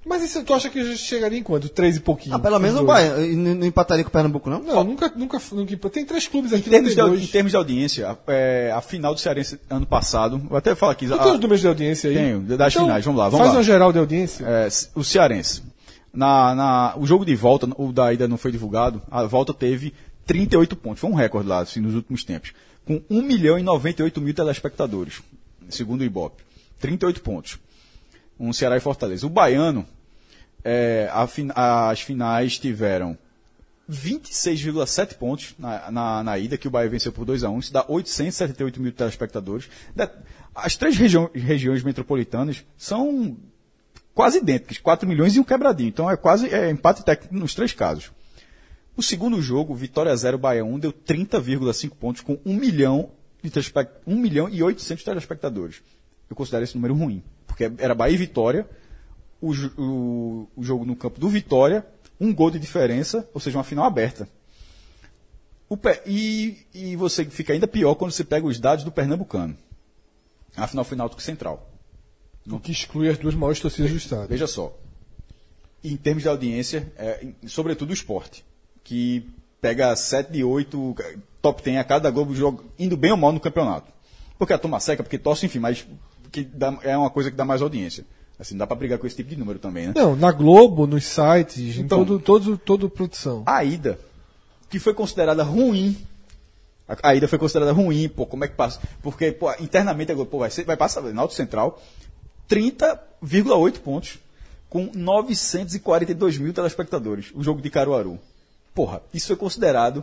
Mas isso tu acha que já chegaria em quanto? 3 e pouquinho? Ah, pelo menos Os o. Bahia. Não empataria com o Pernambuco, não? Não, nunca, nunca, nunca. Tem três clubes Em aqui, termos, não de, em termos de audiência, a, é, a final do Cearense ano passado, vou até falar aqui. Tu a- tem os números de audiência aí? Tenho, das finais, vamos lá, vamos faz lá. uma geral de audiência. é, o Cearense. Na, na- o jogo de volta, o da ida não foi divulgado, a volta teve 38 pontos. Foi um recorde lá, assim, nos últimos tempos. Com 1 milhão e 98 mil telespectadores, segundo o Ibope. 38 pontos. Um Ceará e Fortaleza. O Baiano, é, a as finais tiveram 26,7 pontos na, na, na ida, que o Bahia venceu por 2 a 1 Isso dá 878 mil telespectadores. As três região- regiões metropolitanas são quase idênticas, 4 milhões e um quebradinho. Então é quase é empate técnico nos três casos. O segundo jogo, Vitória 0, Bahia 1, deu 30,5 pontos com 1 milhão, de telespect... 1 milhão e 800 telespectadores. Eu considero esse número ruim, porque era Bahia e Vitória, o, o- o jogo no campo do Vitória, um gol de diferença, ou seja, uma final aberta. E, e você fica ainda pior quando você pega os dados do Pernambucano. A final foi Náutico Central. O que exclui as duas maiores torcidas do estado. Veja só. Em termos de audiência, é, sobretudo o esporte, que pega 7 de 8, top 10 a cada Globo jogo, indo bem ou mal no campeonato. Porque a turma seca, porque torce, enfim, mas que dá- é uma coisa que dá mais audiência. Assim, não dá pra brigar com esse tipo de número também, né? Não, na Globo, nos sites, em Então- todo, todo, todo produção. A ida, que foi considerada ruim. A, a ida foi considerada ruim, pô, como é que passa? Porque, pô, internamente a Globo, pô, vai, ser, vai passar na Alto Central 30,8 pontos com 942 mil telespectadores. O jogo de Caruaru. Porra, isso foi considerado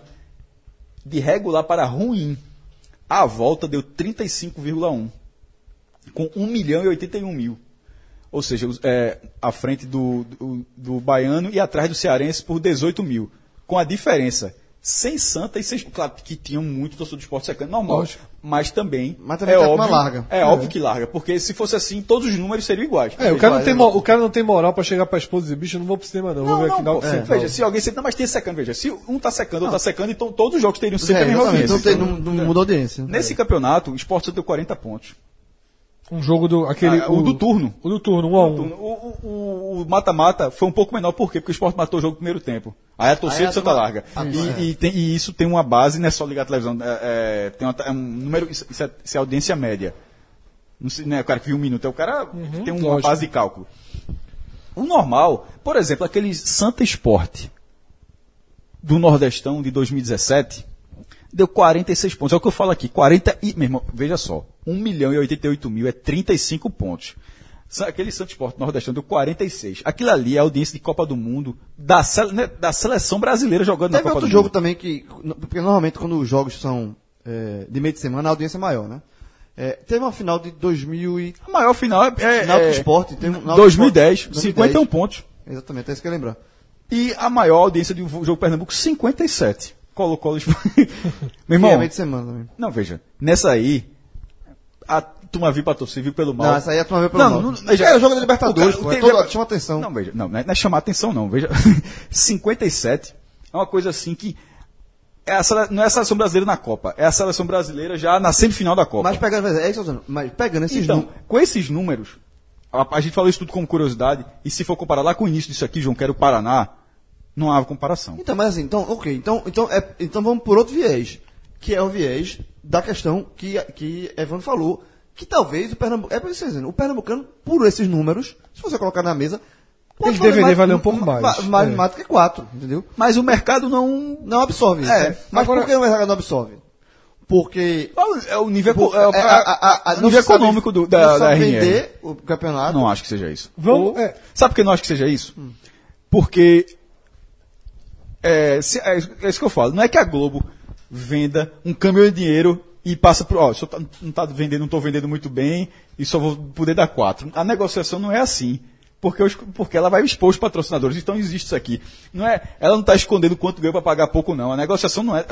de regular para ruim. A volta deu 35,1 com 1 milhão e 81 mil. Ou seja, é, à frente do, do, do Baiano e atrás do Cearense por 18 mil. Com a diferença, sem Santa e sem. Claro que tinham muito torcedor de esporte secando, normal. Lógico. Mas também. Mas também é tá óbvio, uma larga. É, óbvio que larga. Porque se fosse assim, todos os números seriam iguais. É, o cara, não tem, é. mo- o cara não tem moral pra chegar pra esposa e dizer, bicho, eu não vou pro cinema não, vou Não, ver não, aqui na pô, é, veja, se alguém. Não, mas tem secando, veja. Se um tá secando, outro tá secando, então todos os jogos teriam sempre É, a mesma audiência. não, tem, não, não muda a audiência. Nesse campeonato, o Sport só deu 40 pontos. Um jogo do. Aquele, Ah, o do turno. O do turno, um a um. O- o- O o mata-mata foi um pouco menor, por quê? Porque o Sport matou o jogo no primeiro tempo. Aí a torcida de Santa Larga. E, e tem- e isso tem uma base, não é só ligar a televisão. É, é, tem uma- é um número, isso, é, isso é audiência média. Não, sei, não é o cara que viu um minuto, é o cara que tem uma lógico. base de cálculo. O normal, por exemplo, aquele Santa Sport do Nordestão de 2017 deu 46 pontos. É o que eu falo aqui. 40 e. Meu irmão, veja só. 1 milhão e 88 mil é 35 pontos. Aquele Santos Sport Nordestão deu 46. Aquilo ali é a audiência de Copa do Mundo da, sele- né, da seleção brasileira jogando na Teve Copa outro do jogo Mundo. também que. Porque normalmente quando os jogos são é, de meio de semana, a audiência é maior, né? É, teve uma final de 2000 e. A maior final é, é, Náutico é Sport, tem um- Náutico 2010, Sport, 51 pontos. Exatamente, é isso que eu ia lembrar. E a maior audiência do jogo Pernambuco, 57. Colocou os. Meu Que é irmão, meio de semana também. não, veja. Nessa aí, a turma viu pra torcer, viu pelo mal. Não, essa aí a turma veio pelo Não, mal. não, veja, é o jogo da Libertadores, o cara- pô. É toda, chama atenção. Não, veja, não, não é, não é chamar atenção, não. Veja, 57 é uma coisa assim que. É a não é a seleção brasileira na Copa, é a seleção brasileira já na semifinal da Copa. Mas pegando, é isso mas pegando esses então, números. com esses números, a, a gente falou isso tudo como curiosidade, e se for comparar lá com o início disso aqui, João, que era o Paraná, não há comparação. Então, mas assim, então, ok, então, então, é, então vamos por outro viés, que é o viés da questão que, que Evandro falou, que talvez o Pernambuco, é eu tô dizendo, o Pernambucano, por esses números, se você colocar na mesa, Ele deveria valer um pouco mais, va- Mais, é. mais do que quatro, entendeu? Mas o mercado não. Não absorve isso. É, né? Mas agora- por que o mercado não absorve? Porque É o nível, Por- é, o- é, a- a- a- nível se sabe- econômico do, da, se da RNR. vender o campeonato. Não acho que seja isso. Vamos. Ou- é, Sabe por que não acho que seja isso? Porque. É, se- é isso é isso que eu falo. Não é que a Globo venda um caminhão de dinheiro e passa por. Ó, só tá, não está vendendo, não estou vendendo muito bem e só vou poder dar quatro. A negociação não é assim. Porque, os- porque ela vai expor os patrocinadores. Então existe isso aqui. Não é, ela não está escondendo quanto ganhou para pagar pouco, não. A negociação não é.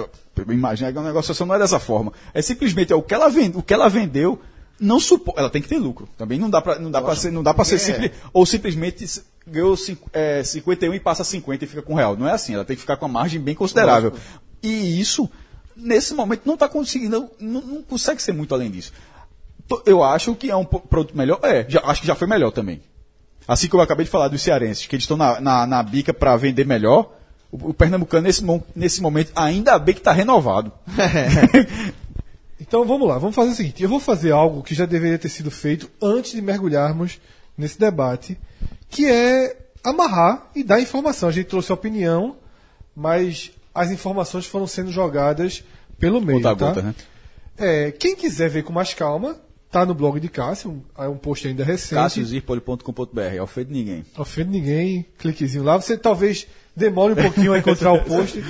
Imagina que a negociação não é dessa forma. É simplesmente é, o, que ela vende, o que ela vendeu não supo, ela tem que ter lucro. Também não dá para não dá para ser, não dá para ser simples ou simplesmente ganhou é, 51 e passa 50 e fica com real. Não é assim, ela tem que ficar com uma margem bem considerável. E isso nesse momento não está conseguindo, não, não consegue ser muito além disso. Eu acho que é um produto melhor, é, já, acho que já foi melhor também. Assim como eu acabei de falar dos cearenses, que eles estão na, na, na bica para vender melhor, o, o pernambucano nesse, nesse momento ainda bem que está renovado. Então vamos lá, vamos fazer o seguinte: eu vou fazer algo que já deveria ter sido feito antes de mergulharmos nesse debate, que é amarrar e dar informação. A gente trouxe a opinião, mas as informações foram sendo jogadas pelo meio. Gota tá? gota, né? É, quem quiser ver com mais calma, tá no blog de Cássio, é um post ainda recente. CassioZirpoli.com.br, ofende ninguém. Ofende ninguém, cliquezinho lá. Você talvez demore um pouquinho a encontrar o post.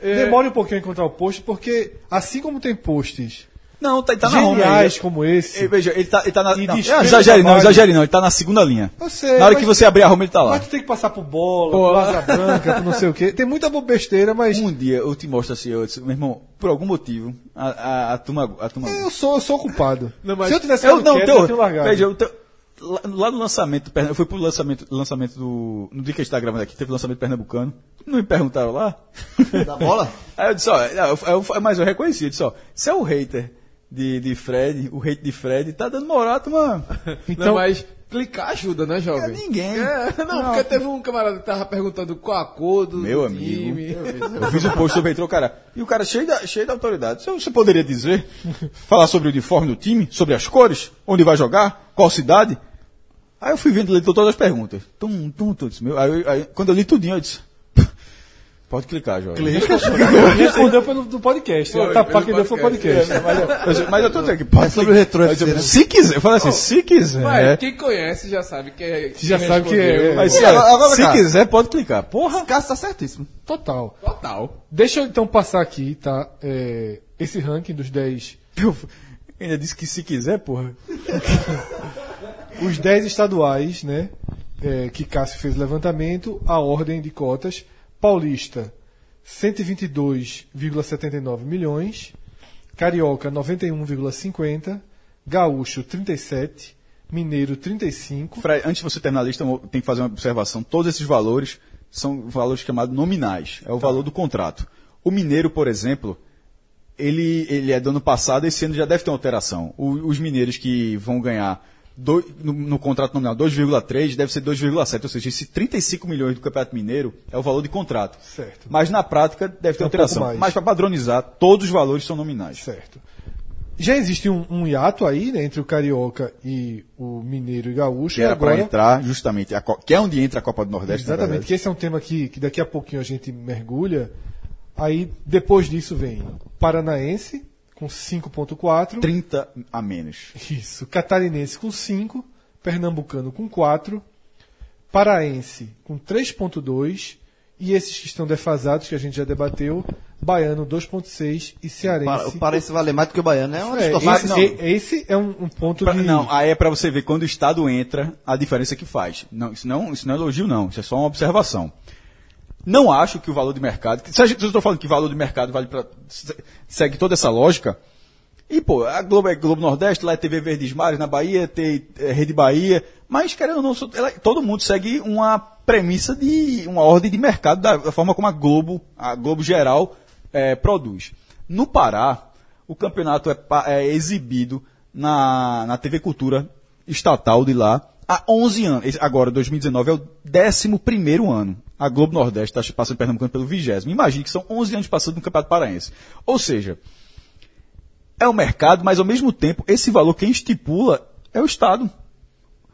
Demore um pouquinho a encontrar o post, porque assim como tem posts Não, tá, tá na geniais aí. como esse, Ei, Veja, ele tá, ele tá na. Não, exagere não, exagere não, ele tá na segunda linha. Eu sei, na hora que você abrir a home, ele tá lá. mas tu tem que passar por bola, por asa branca, por não sei o quê. Tem muita besteira, mas Um dia eu te mostro assim, eu disse, meu irmão, por algum motivo, a, a, a turma. A turma eu sou, eu sou culpado. Não, mas- Se eu tivesse eu, não, quieto, teu, eu largado. veja, o teu, lá, no lançamento, eu fui pro lançamento, lançamento do. No dia que a gente tá gravando aqui, teve o lançamento pernambucano. Não me perguntaram lá? Da bola? Aí eu disse, ó, eu, eu- mas eu reconheci, eu disse, ó, se é o hater de, de Fred, o hate de Fred, tá dando moral, a turma. Então, não, mas clicar ajuda, né, É jovem? ninguém. É, não, porque teve um camarada que tava perguntando qual a cor do Meu do amigo. time. Eu fiz o post sobre entrou, cara. E o cara cheio da, cheio da autoridade. Você, você poderia dizer, falar sobre o uniforme do time, sobre as cores, onde vai jogar, qual cidade? Aí eu fui vendo, ele todas as perguntas. Tum, tum, tum. Disse, meu, aí, aí, quando eu li tudinho, eu disse, pode clicar, Jorge. Ele respondeu pelo do podcast. Foi, que pelo deu foi o podcast. Mas, eu- mas eu tô dizendo que pode É sobre o retrô Mas, FC, né? Se quiser, eu falo assim, se quiser. Mas quem conhece já sabe que é. Já sabe que é-. Mas se, agora- agora, se quiser, pode clicar. Porra. Cássio tá certíssimo. Total. Total. Deixa eu então passar aqui, tá? É, esse ranking dos 10. Eu ainda disse que se quiser, porra. Os 10 estaduais, né? é, que Cássio fez o levantamento, a ordem de cotas. Paulista, 122,79 milhões. Carioca, 91,50. Gaúcho, 37. Mineiro, 35. Fred, antes de você terminar a lista, eu tenho que fazer uma observação. Todos esses valores são valores chamados nominais. É o valor do contrato. O Mineiro, por exemplo, ele, ele é do ano passado, esse ano já deve ter uma alteração. O- os mineiros que vão ganhar do- no, no contrato nominal 2,3 deve ser 2,7. Ou seja, esse 35 milhões do Campeonato Mineiro é o valor de contrato. Certo. Mas na prática deve ter É alteração. Mas para padronizar, todos os valores são nominais. Certo. Já existe um, um hiato aí, né, entre o Carioca e o Mineiro e Gaúcho. Que era para entrar justamente, a, que é onde entra a Copa do Nordeste. Exatamente, que esse é um tema que, que daqui a pouquinho a gente mergulha. Aí, depois disso, vem Paranaense, com 5,4. 30 a menos. Isso. Catarinense com 5. Pernambucano com 4. Paraense com 3,2. E esses que estão defasados, que a gente já debateu, Baiano 2,6 e Cearense. Para- O Parense vale mais do que o Baiano. É uma É, situação. esse, não. esse é um, um ponto Pra- de. não, aí é para você ver quando o Estado entra, a diferença que faz. Não, isso, não, isso não é elogio, não. Isso é só uma observação. Não acho que o valor de mercado. Se, gente, estou falando que valor de mercado vale para. segue toda essa lógica. E, pô, a Globo é Globo Nordeste, lá é TV Verdes Mares, na Bahia, tem é, Rede Bahia. Mas, querendo ou não, ela- todo mundo segue uma premissa de. uma ordem de mercado da, da forma como a Globo, a Globo geral, é, produz. No Pará, o campeonato é, é exibido na, na TV Cultura estatal de lá há 11 anos. Agora, 2019 é o 11 ano. A Globo Nordeste está passando Pernambucano pelo 20. Imagine que são 11 anos passando no Campeonato Paraense. Ou seja, é o mercado, mas ao mesmo tempo, esse valor quem estipula é o Estado.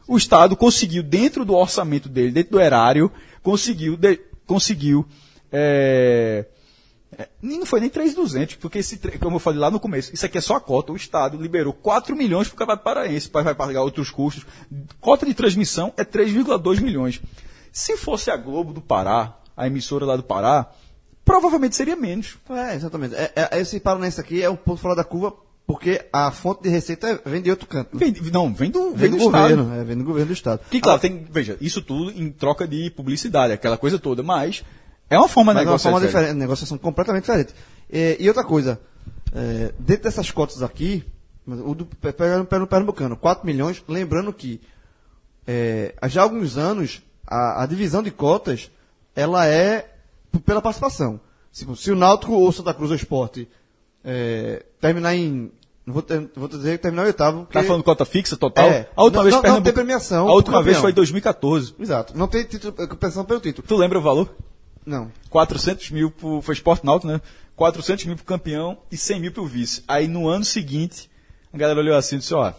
O Estado conseguiu, dentro do orçamento dele, dentro do erário, conseguiu, de- conseguiu é, é, não foi nem 3,200, porque, esse, como eu falei lá no começo, isso aqui é só a cota. O Estado liberou 4 milhões para o Campeonato Paraense, para vai pagar outros custos. Cota de transmissão é 3,2 milhões. Se fosse a Globo do Pará, a emissora lá do Pará, provavelmente seria menos. É, exatamente. É, é- esse Paranense aqui é um ponto fora da curva, porque a fonte de receita vem de outro canto. Vem, não, vem do, Vem do, Estado. governo, é, vem do governo do Estado. Que claro, tem, veja, isso tudo em troca de publicidade, aquela coisa toda, mas é uma forma de Mas é uma forma diferente, negociação completamente diferente. É, e outra coisa, é, dentro dessas cotas aqui, o do pe- pegando pelo Pernambucano, 4 milhões, lembrando que é, já há alguns anos a, a divisão de cotas ela é pela participação. Se, se o Náutico ou Santa Cruz ou Esporte é, terminar em. Não vou, ter- vou dizer que terminar em oitavo. Tá porque- falando cota fixa total? É. A última Não- vez não- não Pernambuco- tem premiação A última vez foi em 2014. Exato. Não tem título, compensação pelo título. Tu lembra o valor? Não. 400 mil pro, foi Sport Náutico, né? 400 mil pro campeão e 100 mil pro vice. Aí no ano seguinte, a galera olhou assim e disse, ó,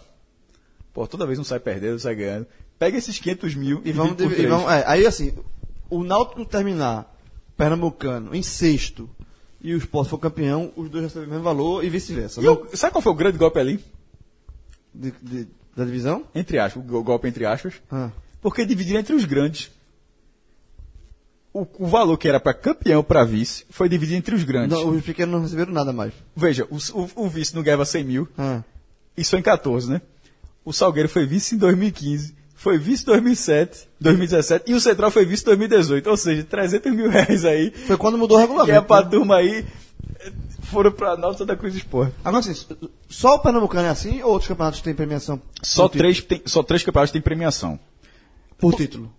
pô, toda vez não sai perdendo, sai ganhando. Pega esses 500 mil e, E vamos, e vamos- é, aí assim, o Náutico terminar Pernambucano em sexto e o Sport for campeão, os dois recebem o mesmo valor e vice-versa. E sabe qual foi o grande golpe ali? de- de- da divisão? Entre aspas, o go- golpe entre aspas. Ah. Porque dividiram entre os grandes. o, o valor que era para campeão para vice foi dividido entre os grandes. Não, os pequenos não receberam nada mais. Veja, o, o, o vice não ganhava 100 mil, Ah. isso foi em 14, né? O Salgueiro foi vice em 2015, foi vice em 2007, 2017 e o Central foi vice em 2018. Ou seja, 300 mil reais aí. Foi quando mudou o Que é regulamento. pra né? turma aí. Foram pra Náutico da Cruz Esporte. Agora assim, só o Pernambucano é assim ou outros campeonatos têm premiação Só por três, tem, só três campeonatos têm premiação. por título?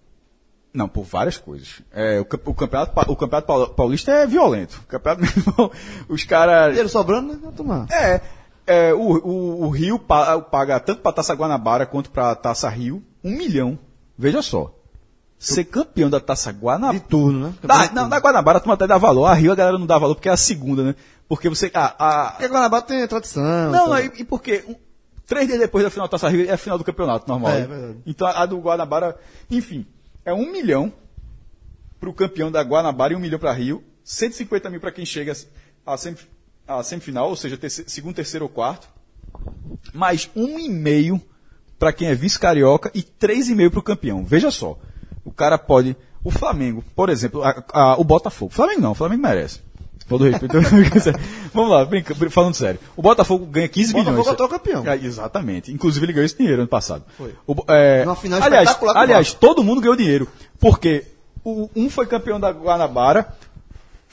Não, por várias coisas. É, o, o campeonato, o campeonato paul- paulista é violento. O campeonato, os caras. Dinheiro sobrando, né? Vai tomar. É, é, o, o, o Rio pa- paga tanto para Taça Guanabara quanto para Taça Rio um milhão. Veja só. Ser campeão da Taça De Guanabara. turno, né? Da, não, da Guanabara a turma até dá valor. A Rio a galera não dá valor porque é a segunda, né? Porque você. A, a- Porque Guanabara tem tradição. não, tá? não, e, e porque um- três dias depois da final da Taça Rio é a final do campeonato normal. É, né? verdade. Então a, a do Guanabara, enfim, é um milhão pro campeão da Guanabara e um milhão para Rio, 150 mil para quem chega à, semif- à semifinal, ou seja, terce- segundo, terceiro ou quarto, mais um e meio para quem é vice-carioca e três e meio para o campeão. Veja só, o cara pode, o Flamengo, por exemplo, a- a- o Botafogo, Flamengo não, o Flamengo merece. Todo respeito. Vamos lá, brinca- falando sério. O Botafogo ganha 15 Botafogo milhões. é o campeão. É, exatamente. Inclusive ele ganhou esse dinheiro ano passado. Foi. é, Numa final aliás, o aliás todo mundo ganhou dinheiro. Porque o, um foi campeão da Guanabara.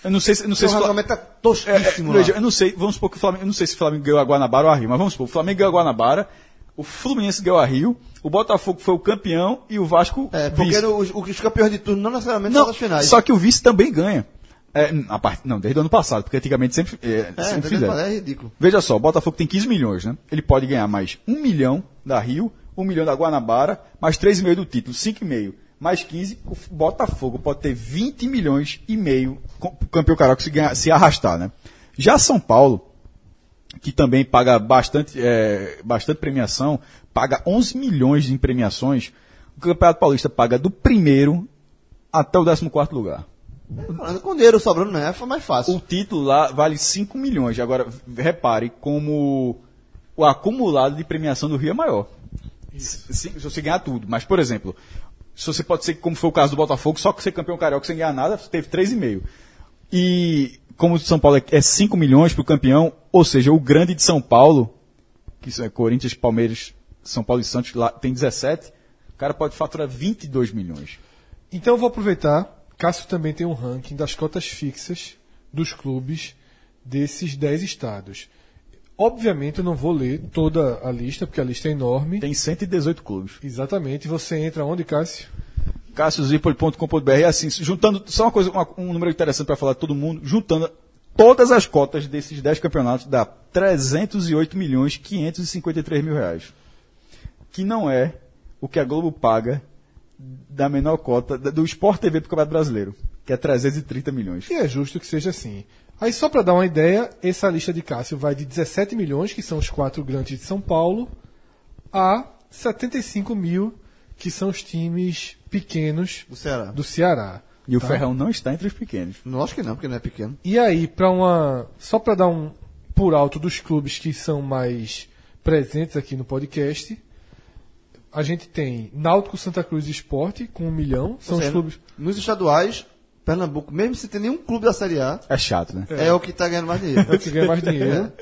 Eu não sei se. Não sei O se é é, é, tosquíssimo lá. veja, eu não sei, vamos supor que o Flamengo, eu não sei se o Flamengo ganhou a Guanabara ou a Rio, mas vamos supor, o Flamengo ganhou a Guanabara, o Fluminense ganhou a Rio, o Botafogo foi o campeão e o Vasco É, porque os, os campeões de turno não necessariamente Não, são as finais. só que o vice também ganha. É, a parte, não, desde o ano passado, porque antigamente sempre, é, é, sempre fizeram. é ridículo. Veja só, o Botafogo tem 15 milhões, né? Ele pode ganhar mais 1 milhão da Rio, 1 milhão da Guanabara, mais 3,5 do título, 5,5. Mais 15, o Botafogo pode ter 20 milhões e meio com o campeão carioca se, ganhar- se arrastar, né? Já São Paulo, que também paga bastante, é, bastante premiação, paga 11 milhões em premiações. O Campeonato Paulista paga do primeiro até o 14 lugar. Falando com dinheiro sobrando, né? Foi mais fácil. O título lá vale 5 milhões. Agora, repare como o acumulado de premiação do Rio é maior. Se, se você ganhar tudo. Mas, por exemplo, se você pode ser, como foi o caso do Botafogo, só que ser campeão carioca sem ganhar nada, você teve 3,5. E como o de São Paulo é 5 milhões para o campeão, ou seja, o grande de São Paulo, que isso é Corinthians, Palmeiras, São Paulo e Santos, lá tem 17, o cara pode faturar 22 milhões. Então eu vou aproveitar. Cássio também tem um ranking das cotas fixas dos clubes desses 10 estados. Obviamente eu não vou ler toda a lista, porque a lista é enorme. Tem 118 clubes. Exatamente. Você entra onde, Cássio? cassiozipoli.com.br é assim, juntando, só uma coisa, uma- um número interessante para falar todo mundo, juntando todas as cotas desses 10 campeonatos dá 308 milhões 553 mil reais. Que não é o que a Globo paga da menor cota do Sport TV para o Campeonato Brasileiro, que é 330 milhões. E é justo que seja assim. Aí só para dar uma ideia, essa lista de Cássio vai de 17 milhões, que são os quatro grandes de São Paulo, a 75 mil, que são os times pequenos Do Ceará. do Ceará. E o tá? Ferrão não está entre os pequenos. Lógico que não, porque não é pequeno. E aí, para uma. Só para dar um por alto dos clubes que são mais presentes aqui no podcast, a gente tem Náutico, Santa Cruz e Esporte com um milhão. São Ou os seja, clubes. Nos estaduais, Pernambuco, mesmo sem ter nenhum clube da Série A, É chato, né? é, o que tá ganhando mais dinheiro. É o que ganha mais dinheiro.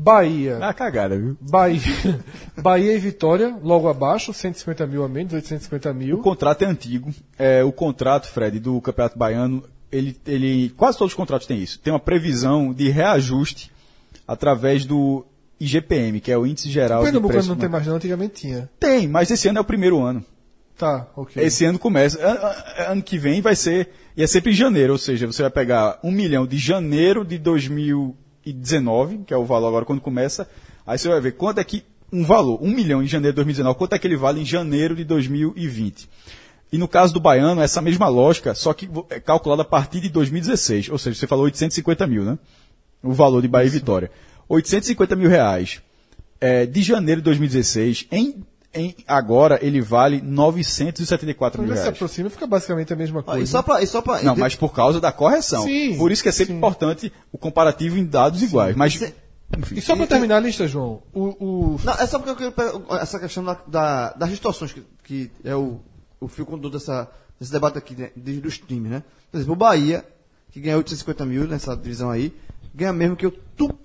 Bahia. Uma cagada, viu? Bahia, Bahia e Vitória, logo abaixo, 150 mil a menos, 850 O mil. contrato é antigo. É, o contrato, Fred, do Campeonato Baiano, ele, ele, quase todos os contratos têm isso. Tem uma previsão de reajuste através do IGPM, que é o Índice Geral O de Pernambucano Preço. não tem mais não, antigamente tinha. Tem, mas esse ano é o primeiro ano. Tá, ok. Esse ano começa. An- an- Ano que vem vai ser. E é sempre em janeiro, ou seja, você vai pegar um milhão de janeiro de 2019, que é o valor agora quando começa. Aí você vai ver quanto é que. Um valor, um milhão em janeiro de 2019, quanto é que ele vale em janeiro de 2020. E no caso do baiano, essa mesma lógica, só que é calculada a partir de 2016. Ou seja, você falou 850 mil, né? O valor de Bahia e Vitória. 850 mil reais. É, de janeiro de 2016, em, em agora ele vale 974 Quando mil ele se reais. aproxima, fica basicamente a mesma coisa. e só pra, e só pra, Não, mas por causa da correção. Sim, por isso que é sempre sim. importante o comparativo em dados iguais. Mas, Cê- E só para terminar a lista, João, o, o- Não, é só porque eu queria pegar essa questão da, da- das distorções, que, que é o, o fio condutor dessa nesse debate aqui né, de- dos times, né? Por exemplo, o Bahia, que ganha 850 mil nessa divisão aí, ganha mesmo que o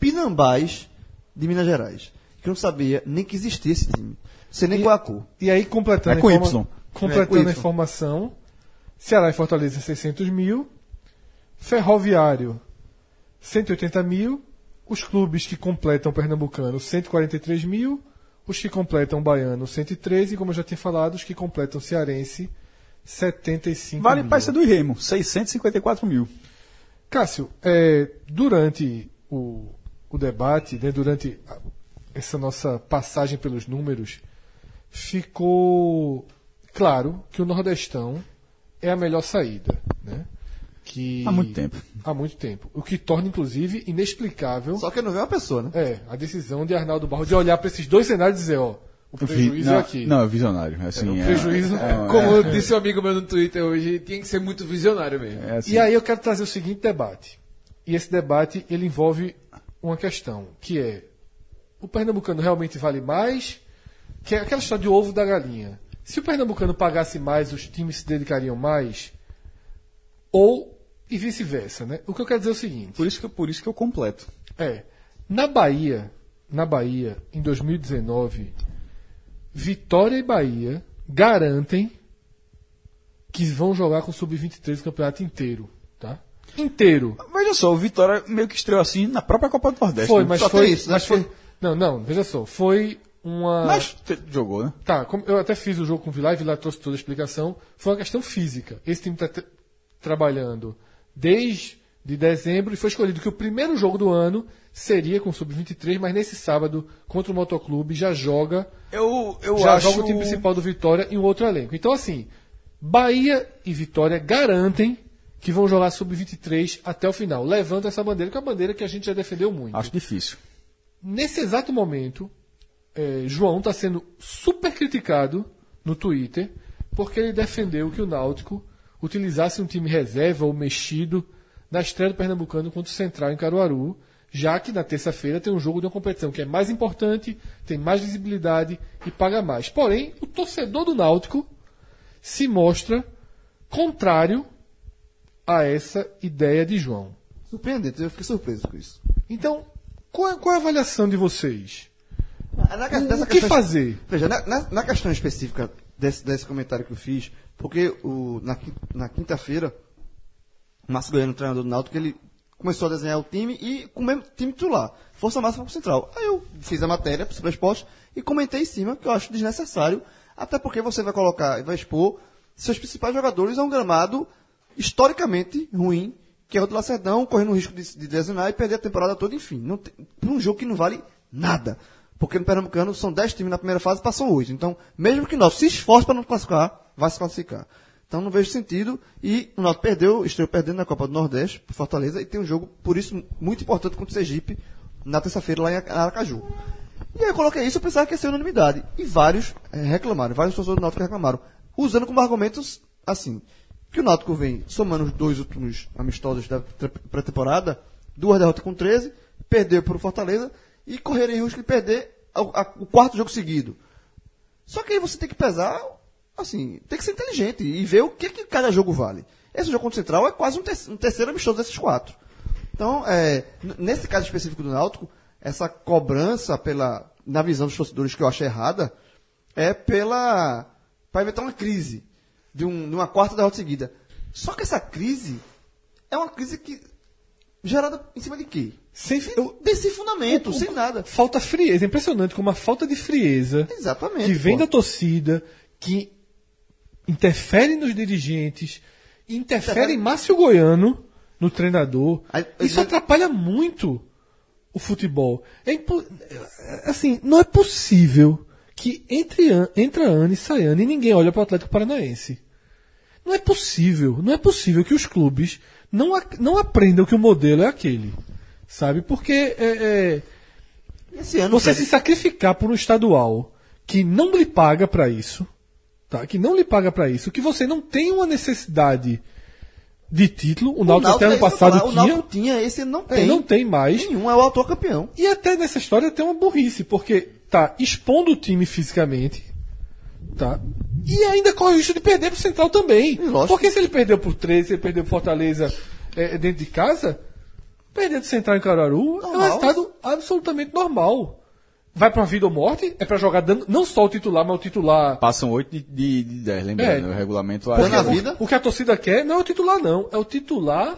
Tupinambás de Minas Gerais. Que eu não sabia nem que existia esse time. Sei nem E- qual a cor. E aí, completando, É com a, informa- Y. completando É com a informação, Ceará e Fortaleza 600 mil, Ferroviário 180 mil, os clubes que completam o Pernambucano 143 mil, os que completam o Baiano 113 e, como eu já tinha falado, os que completam o Cearense 75 Vale mil. Paysa do Remo, 654 mil. Cássio, é, durante o, o debate, né, durante essa nossa passagem pelos números, ficou claro que o Nordestão é a melhor saída. Né? Que, Há muito tempo. Há muito tempo. O que torna, inclusive, inexplicável Só que não vê uma pessoa, né? é, a decisão de Arnaldo Barro de olhar para esses dois cenários e dizer, ó, o prejuízo não, é aqui. Não, é visionário. Assim, o é- prejuízo. é- Como disse um amigo meu no Twitter hoje, tinha que ser muito visionário mesmo. é assim. E aí eu quero trazer o seguinte debate. E esse debate ele envolve uma questão, que é o pernambucano realmente vale mais? Que é aquela história de ovo da galinha. Se o pernambucano pagasse mais, os times se dedicariam mais? Ou e vice-versa, né? O que eu quero dizer é o seguinte. Por isso que, eu- por isso que eu completo. É, na Bahia, na Bahia, em 2019, Vitória e Bahia garantem que vão jogar com o Sub-23 o campeonato inteiro, tá? Inteiro. Veja só, o Vitória meio que estreou assim na própria Copa do Nordeste. Foi, né? mas Só foi, isso, né? mas foi, não, não, veja só, foi uma Mas jogou, né? Tá, eu até fiz o jogo com o Vilar, e Vilar trouxe toda a explicação. Foi uma questão física. Esse time está trabalhando desde de dezembro e foi escolhido que o primeiro jogo do ano seria com o Sub-23, mas nesse sábado, contra o Motoclube, já joga, Eu, eu já acho... joga o time principal do Vitória e um outro elenco. Então, assim, Bahia e Vitória garantem que vão jogar Sub-23 até o final. Levanta essa bandeira, que é a bandeira que a gente já defendeu muito. Acho difícil. Nesse exato momento, eh, João está sendo super criticado no Twitter porque ele defendeu que o Náutico utilizasse um time reserva ou mexido na estreia do Pernambucano contra o Central em Caruaru, já que na terça-feira tem um jogo de uma competição que é mais importante, tem mais visibilidade e paga mais. Porém, o torcedor do Náutico se mostra contrário a essa ideia de João. Surpreendente, eu fiquei surpreso com isso. Então, qual é, qual é a avaliação de vocês? Na, O- o que fazer? Veja, na, na- questão específica desse, desse comentário que eu fiz, porque o, na, na quinta-feira, o Márcio Goiano, treinador do Náutico, ele começou a desenhar o time e com o mesmo time titular. Força máxima pro Central. Aí eu fiz a matéria pro Super Esporte e comentei em cima que eu acho desnecessário, até porque você vai colocar e vai expor seus principais jogadores a um gramado historicamente ruim, que é o do Lacerdão, correndo o risco de, de desenhar e perder a temporada toda, enfim. Não tem, por um jogo que não vale nada. Porque no Pernambucano são 10 times na primeira fase, passam 8. Então, mesmo que nós se esforce para não classificar, vai se classificar. Então não vejo sentido. E o Náutico perdeu, estreou perdendo na Copa do Nordeste, por Fortaleza, e tem um jogo, por isso, muito importante contra o Sergipe, na terça-feira lá em Aracaju. E aí eu coloquei isso, eu pensava que ia ser unanimidade. E vários eh, reclamaram, vários torcedores do Náutico reclamaram, usando como argumentos assim, que o Náutico vem somando os dois últimos amistosos da pré-temporada, duas derrotas com 13, perdeu para o Fortaleza e correria risco de perder a- o quarto jogo seguido. Só que aí você tem que pesar, assim, tem que ser inteligente e ver o que, que cada jogo vale. Esse jogo contra o Central é quase um, um terceiro amistoso desses quatro. Então, é, nesse caso específico do Náutico, essa cobrança pela, na visão dos torcedores que eu acho errada, é pela, para evitar uma crise de, um, de uma quarta derrota seguida. Só que essa crise é uma crise que gerada em cima de quê? Sem, eu- Desse fundamento, sem nada. falta frieza. É impressionante como a falta de frieza Exatamente. que vem pô. da torcida, que interfere nos dirigentes, interfere em Márcio Goiano, no treinador. Aí- Isso atrapalha muito o futebol. É impo- assim, não é possível que entre an- entra ano e sai ano e ninguém olha para o Atlético Paranaense. Não é possível, não é possível que os clubes não, não aprendam que o modelo é aquele. Sabe? Porque é, é, você se sacrificar por um estadual que não lhe paga para isso, tá? Que não lhe paga para isso, que você não tem uma necessidade de título. O Náutico até é ano eu passado falar, O tinha, Náutico tinha, esse não é, tem. não tem mais. Nenhum é o atual campeão. E até nessa história tem uma burrice, porque tá expondo o time fisicamente, tá? E ainda corre o risco de perder pro Central também. Lógico. Porque se ele perdeu por 13, se ele perdeu pro Fortaleza é, dentro de casa, perder do Central em Caruaru é um Normal. resultado absolutamente normal. Vai pra vida ou morte, é pra jogar dando, não só o titular, mas o titular. Passam 8 de, de, de 10, lembrando, É. o regulamento Dando ajuda. a vida. O que a torcida quer não é o titular, não. É o titular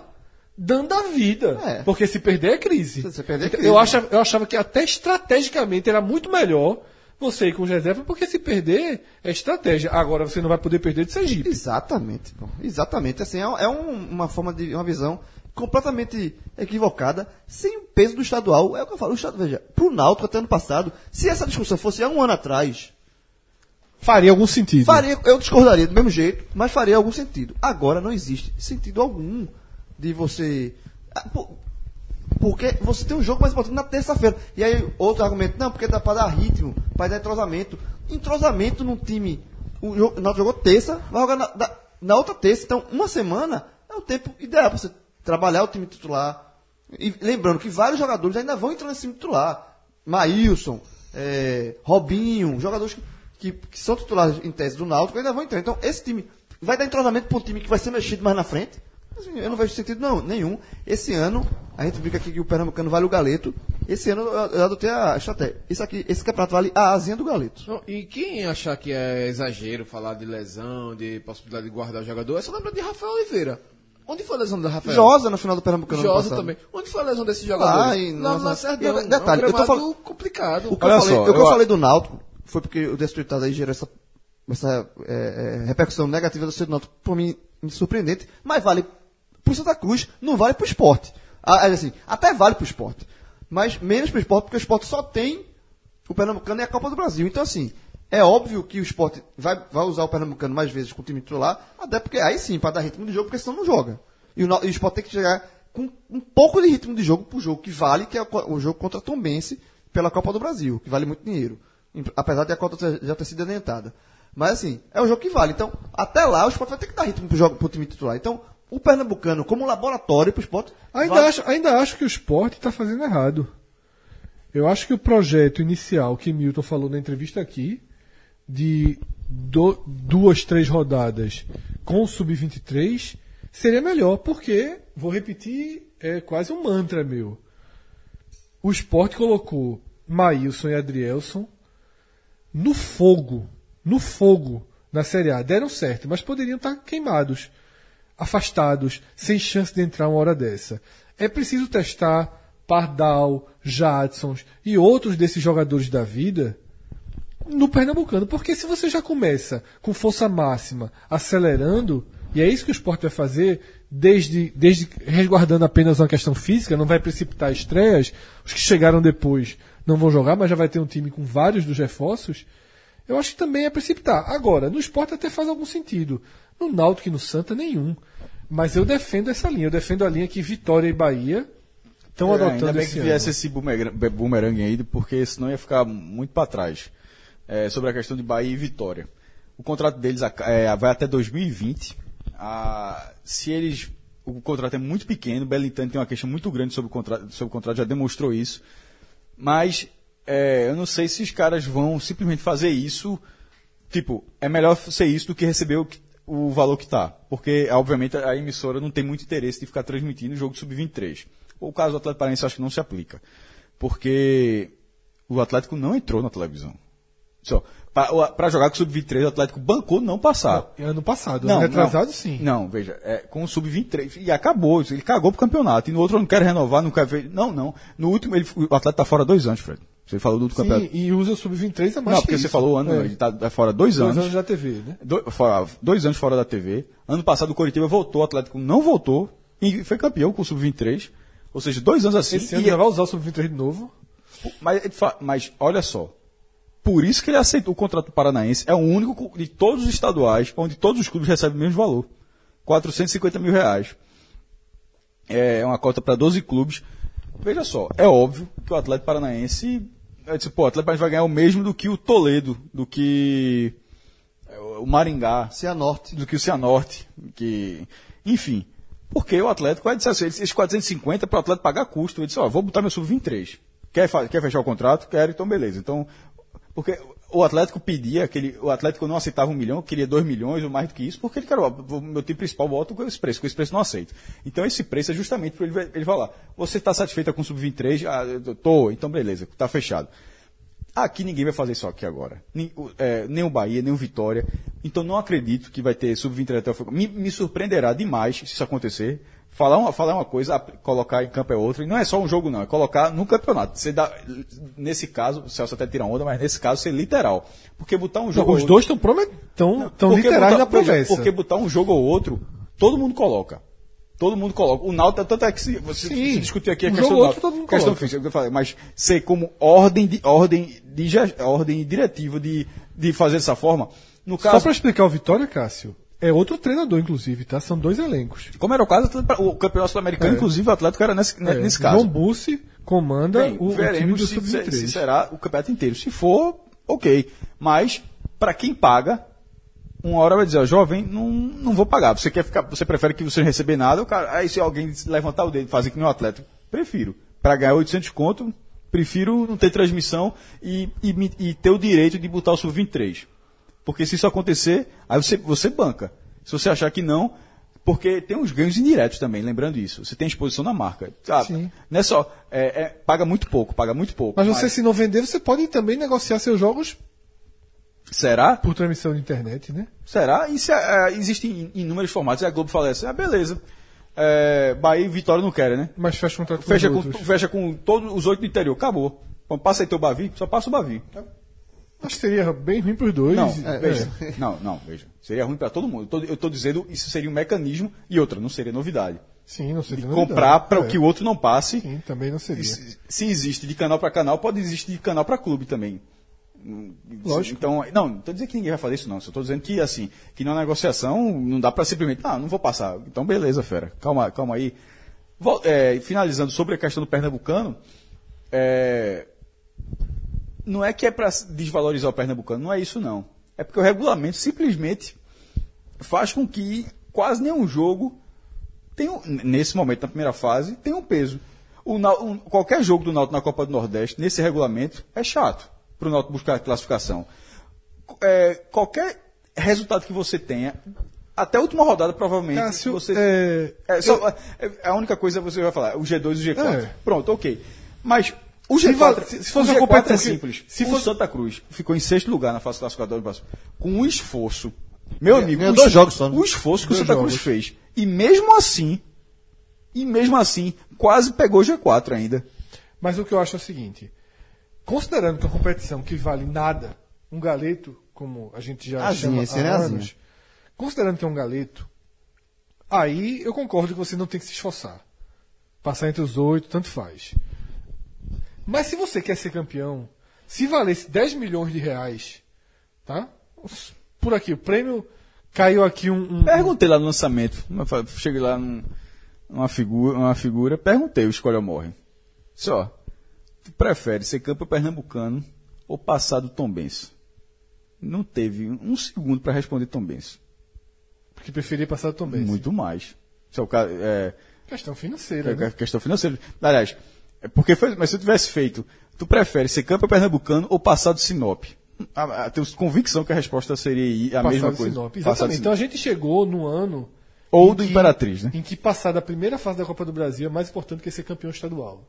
dando a vida. É. Porque se perder é crise. Se você perder é crise. Eu, achava, eu achava que até estrategicamente era muito melhor você ir com reserva, porque se perder é estratégia. Agora você não vai poder perder de Sergipe. Exatamente, pô. Exatamente. Assim, é, é um- uma forma de. uma visão completamente equivocada, sem o peso do estadual. É o que eu falo. O estado, veja, pro Náutico até ano passado, se essa discussão fosse há um ano atrás, Faria algum sentido. faria, eu discordaria do mesmo jeito, mas faria algum sentido. Agora não existe sentido algum de você. Ah, Porque você tem um jogo mais importante na terça-feira. E aí, outro argumento, não, porque dá pra dar ritmo, pra dar entrosamento. Entrosamento num time. O Náutico jogou terça, vai jogar na, na outra terça. Então, uma semana é o tempo ideal pra você trabalhar o time titular. E lembrando que vários jogadores ainda vão entrar nesse time titular. Maílson, é, Robinho, jogadores que, que, que são titulares em tese do Náutico ainda vão entrar. Então, esse time vai dar entrosamento para um time que vai ser mexido mais na frente. Assim, eu não vejo sentido não, nenhum. Esse ano, a gente brinca aqui que o Pernambucano vale o galeto. Esse ano eu, eu adotei a estratégia. Esse aqui, esse campeonato vale a asinha do galeto. Não, e quem achar que é exagero falar de lesão, de possibilidade de guardar o jogador, é só lembrar de Rafael Oliveira. Onde foi a lesão do Rafael? Josa no final do Pernambucano ano Josa passado. também. Onde foi a lesão desse jogador? No nossa- Lacerdão. E, detalhe, é um eu tô falando- complicado. O que, Olha eu falei, só, o que eu eu- falei do Náutico foi porque o Desse Tweetado aí gerou essa, essa é, é, repercussão negativa do seu Náutico, por mim, surpreendente, mas vale pro Santa Cruz, não vale pro esporte. Ah, é assim, até vale pro esporte, mas menos pro esporte, porque o esporte só tem o Pernambucano e a Copa do Brasil. Então, assim, é óbvio que o esporte vai, vai usar o Pernambucano mais vezes com o time titular, até porque aí sim, para dar ritmo de jogo, porque senão não joga. E o, e o esporte tem que chegar com um pouco de ritmo de jogo pro jogo que vale, que é o, o jogo contra a Tombense pela Copa do Brasil, que vale muito dinheiro. Apesar de a cota já ter sido adiantada. Mas assim, é o jogo que vale. Então, até lá, o esporte vai ter que dar ritmo pro, jogo, pro time titular. Então, o Pernambucano, como laboratório pro esporte. Ainda, vale- acho, ainda acho que o esporte está fazendo errado. Eu acho que o projeto inicial que Milton falou na entrevista aqui, de do- duas, três rodadas com o Sub-23, seria melhor, porque, vou repetir, é quase um mantra meu. O esporte colocou Maílson e Adrielson no fogo, no fogo na Série A. Deram certo, mas poderiam estar queimados, afastados, sem chance de entrar uma hora dessa. É preciso testar Pardal, Jadson e outros desses jogadores da vida no Pernambucano, porque se você já começa com força máxima, acelerando, e é isso que o esporte vai fazer, desde, desde resguardando apenas uma questão física, não vai precipitar estreias, os que chegaram depois não vão jogar, mas já vai ter um time com vários dos reforços, eu acho que também é precipitar. Agora, no esporte até faz algum sentido. No Náutico e no Santa, nenhum. Mas eu defendo essa linha. Eu defendo a linha que Vitória e Bahia estão É, ainda adotando bem esse que ano. viesse esse boomerang, boomerang aí, porque senão ia ficar muito para trás. É, sobre a questão de Bahia e Vitória. O contrato deles é, vai até 2020. Ah, se eles. O contrato é muito pequeno, o Belintani tem uma queixa muito grande sobre o contrato, sobre o contrato já demonstrou isso. Mas é, eu não sei se os caras vão simplesmente fazer isso. Tipo, é melhor ser isso do que receber o, o valor que tá. Porque, obviamente, a emissora não tem muito interesse de ficar transmitindo o jogo sub-23. O caso do Atlético Paranaense acho que não se aplica. Porque o Atlético não entrou na televisão. Só, para jogar com o sub-23, o Atlético bancou não passar. Não, ano passado, ano retrasado sim. Não, veja, é, com o Sub-23, e acabou, ele cagou pro campeonato. E no outro não quer renovar, não quer ver. Não, não. No último, ele, o atleta tá fora dois anos, Fred. Você falou do outro Sim, campeonato. e usa o Sub-23 a mais Não, que porque você isso. falou o ano, É. ele tá tá fora dois Dois anos. anos da TV, né? Do- fora- dois anos fora da TV. Ano passado o Coritiba voltou, o Atlético não voltou e foi campeão com o Sub-23. Ou seja, dois anos assim. Esse ano e- já vai usar o Sub-23 de novo. mas, mas olha só. Por isso que ele aceitou o contrato do Paranaense. É o único co- de todos os estaduais onde todos os clubes recebem o mesmo valor. 450 mil reais. É uma cota para 12 clubes. Veja só, é óbvio que o Atlético Paranaense. Eu disse, pô, o Atlético Paranaense vai ganhar o mesmo do que o Toledo, do que é, o Maringá, Cianorte. do que o Cianorte, que, enfim. Porque o Atlético vai dizer assim, esses 450 para o Atlético pagar custo. Ele disse, ó, vou botar meu sub-23. Quer, quer fechar o contrato? Quero, então beleza. Então, porque o Atlético pedia, aquele, o Atlético não aceitava um milhão, queria dois milhões ou mais do que isso, porque ele quer, o meu time principal bota com esse preço, com esse preço não aceito. Então esse preço é justamente para ele, ele falar, você está satisfeita com o Sub-23? Ah, tô, então beleza, está fechado. Aqui ninguém vai fazer isso aqui agora. Nem, o- é, nem o Bahia, nem o Vitória. Então não acredito que vai ter sub-23 até o final. Me, me surpreenderá demais se isso acontecer. Falar uma, falar uma coisa, colocar em campo é outra. E não é só um jogo, não. É colocar no campeonato. Você dá, nesse caso, o Celso até tira onda, mas nesse caso ser literal. Porque botar um jogo. Os ou dois estão tão, tão porque literais botar- na promessa. Porque botar um jogo ou outro, todo mundo coloca. Todo mundo coloca. O Náutico, tanto é que se, você Sim. se discutir aqui a questão jogo do outro, Náutico, todo mundo questão coloca. física, é que eu falei, mas ser como ordem de ordem de ordem diretiva de, de fazer dessa forma. No Só caso, pra explicar o Vitória, Cássio, é outro treinador, inclusive, tá? São dois elencos. como era o caso, o campeonato sul-americano, É. inclusive o Atlético era nesse, É, nesse caso. João Bussi comanda Bem, o, o time do se, se, Sub-23. se será o campeonato inteiro. Se for, ok. Mas, para quem paga, uma hora vai dizer, ó, jovem, não, não vou pagar. Você quer ficar, você prefere que você não receber nada, o cara, aí se alguém levantar o dedo e fazer que nem o atleta, prefiro. Para ganhar 800 conto, prefiro não ter transmissão e, e, e ter o direito de botar o sub-23. Porque se isso acontecer, aí você, você banca. Se você achar que não, porque tem uns ganhos indiretos também, lembrando isso. Você tem exposição na marca. Ah, Sim. Não é só, é- é- paga muito pouco, paga muito pouco. Mas você, se não vender, você pode também negociar seus jogos Será? por transmissão de internet, né? Será? Isso é, é, existe em inúmeros formatos. E a Globo fala assim, ah, beleza. É, Bahia e Vitória não querem, né? Mas fecha contrato com Fecha com, outros. fecha com todos os oito do interior. Acabou. Passa aí teu Bavi, só passa o Bavi. Acho que seria bem ruim pros dois. Não, É, veja. é. Não, não, veja. Seria ruim para todo mundo. Eu estou dizendo isso seria um mecanismo e outra, não seria novidade. Sim, não seria De novidade. comprar para É. que o outro não passe. Sim, também não seria. Se, se existe de canal para canal, pode existir de canal para clube também. Lógico. Então, não, não estou dizendo que ninguém vai fazer isso, não. Só estou dizendo que, assim, que na negociação não dá para simplesmente, ah, não vou passar. Então, beleza, fera. Calma, calma aí. Vol- é, finalizando sobre a questão do Pernambucano, é, não é que é para desvalorizar o Pernambucano, não é isso, não. É porque o regulamento simplesmente faz com que quase nenhum jogo tem um- nesse momento, na primeira fase, tem um peso. O um- qualquer jogo do Náutico na Copa do Nordeste, nesse regulamento, é chato para o Náutico buscar a classificação. É, qualquer resultado que você tenha, até a última rodada, provavelmente, Cássio, você... é, É, só- é, a única coisa que você vai falar, o G2 e o G4. É. Pronto, ok. Mas o Se G4, va- se- se fosse o uma G4 é competição que- simples. se o fosse- Santa Cruz ficou em sexto lugar na fase classificadora do Brasil. Com um esforço. Meu amigo, o dois jogos só, né? O esforço que o Dois Santa Cruz jogos. fez. E mesmo assim, e mesmo assim, quase pegou o G4 ainda. Mas o que eu acho é o seguinte: considerando que é uma competição que vale nada, um galeto, como a gente já Asinha, chama é há anos, considerando que é um galeto, aí eu concordo que você não tem que se esforçar. Passar entre os oito, tanto faz. Mas se você quer ser campeão, se valesse 10 milhões de reais, tá? Por aqui, o prêmio caiu aqui um. um- Perguntei lá no lançamento. Cheguei lá num- numa figura, uma figura, perguntei o Escolha ou Morre. Só. Tu prefere ser campeão pernambucano ou passar do Tombense? Não teve um segundo para responder Tombense. que preferia passar também. Muito mais. Isso é o é, Questão financeira. é né? questão financeira. Aliás, é porque foi, mas se eu tivesse feito, tu prefere ser campeão pernambucano ou passar do Sinop? A, a, tenho convicção que a resposta seria a Passar mesma do coisa. Sinop. Exatamente. Então a gente chegou no ano. Ou em do que- Imperatriz, né? Em que passar da primeira fase da Copa do Brasil é mais importante que ser campeão estadual.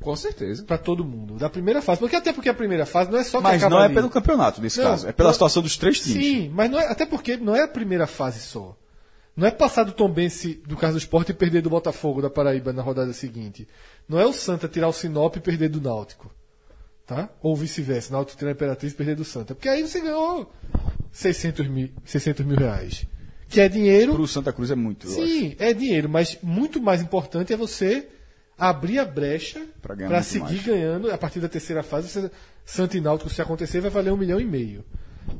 Com certeza. Pra todo mundo. Da primeira fase. Porque até porque a primeira fase não é só que Mas não é ali. pelo campeonato nesse Não, caso. É pela não- situação dos três times. Sim, mas não é, até porque não é a primeira fase só. Não é passar do Tombense do caso do esporte e perder do Botafogo da Paraíba na rodada seguinte. Não é o Santa tirar o Sinop e perder do Náutico. Tá? Ou vice-versa. Náutico tirar a Imperatriz e perder do Santa. Porque aí você ganhou 600 mil, 600 mil reais. Que é dinheiro. Pro Santa Cruz é muito. Sim, é dinheiro, mas muito mais importante é você abrir a brecha para seguir mais. ganhando. A partir da terceira fase, você, Santa e Náutico, se acontecer, vai valer um milhão e meio.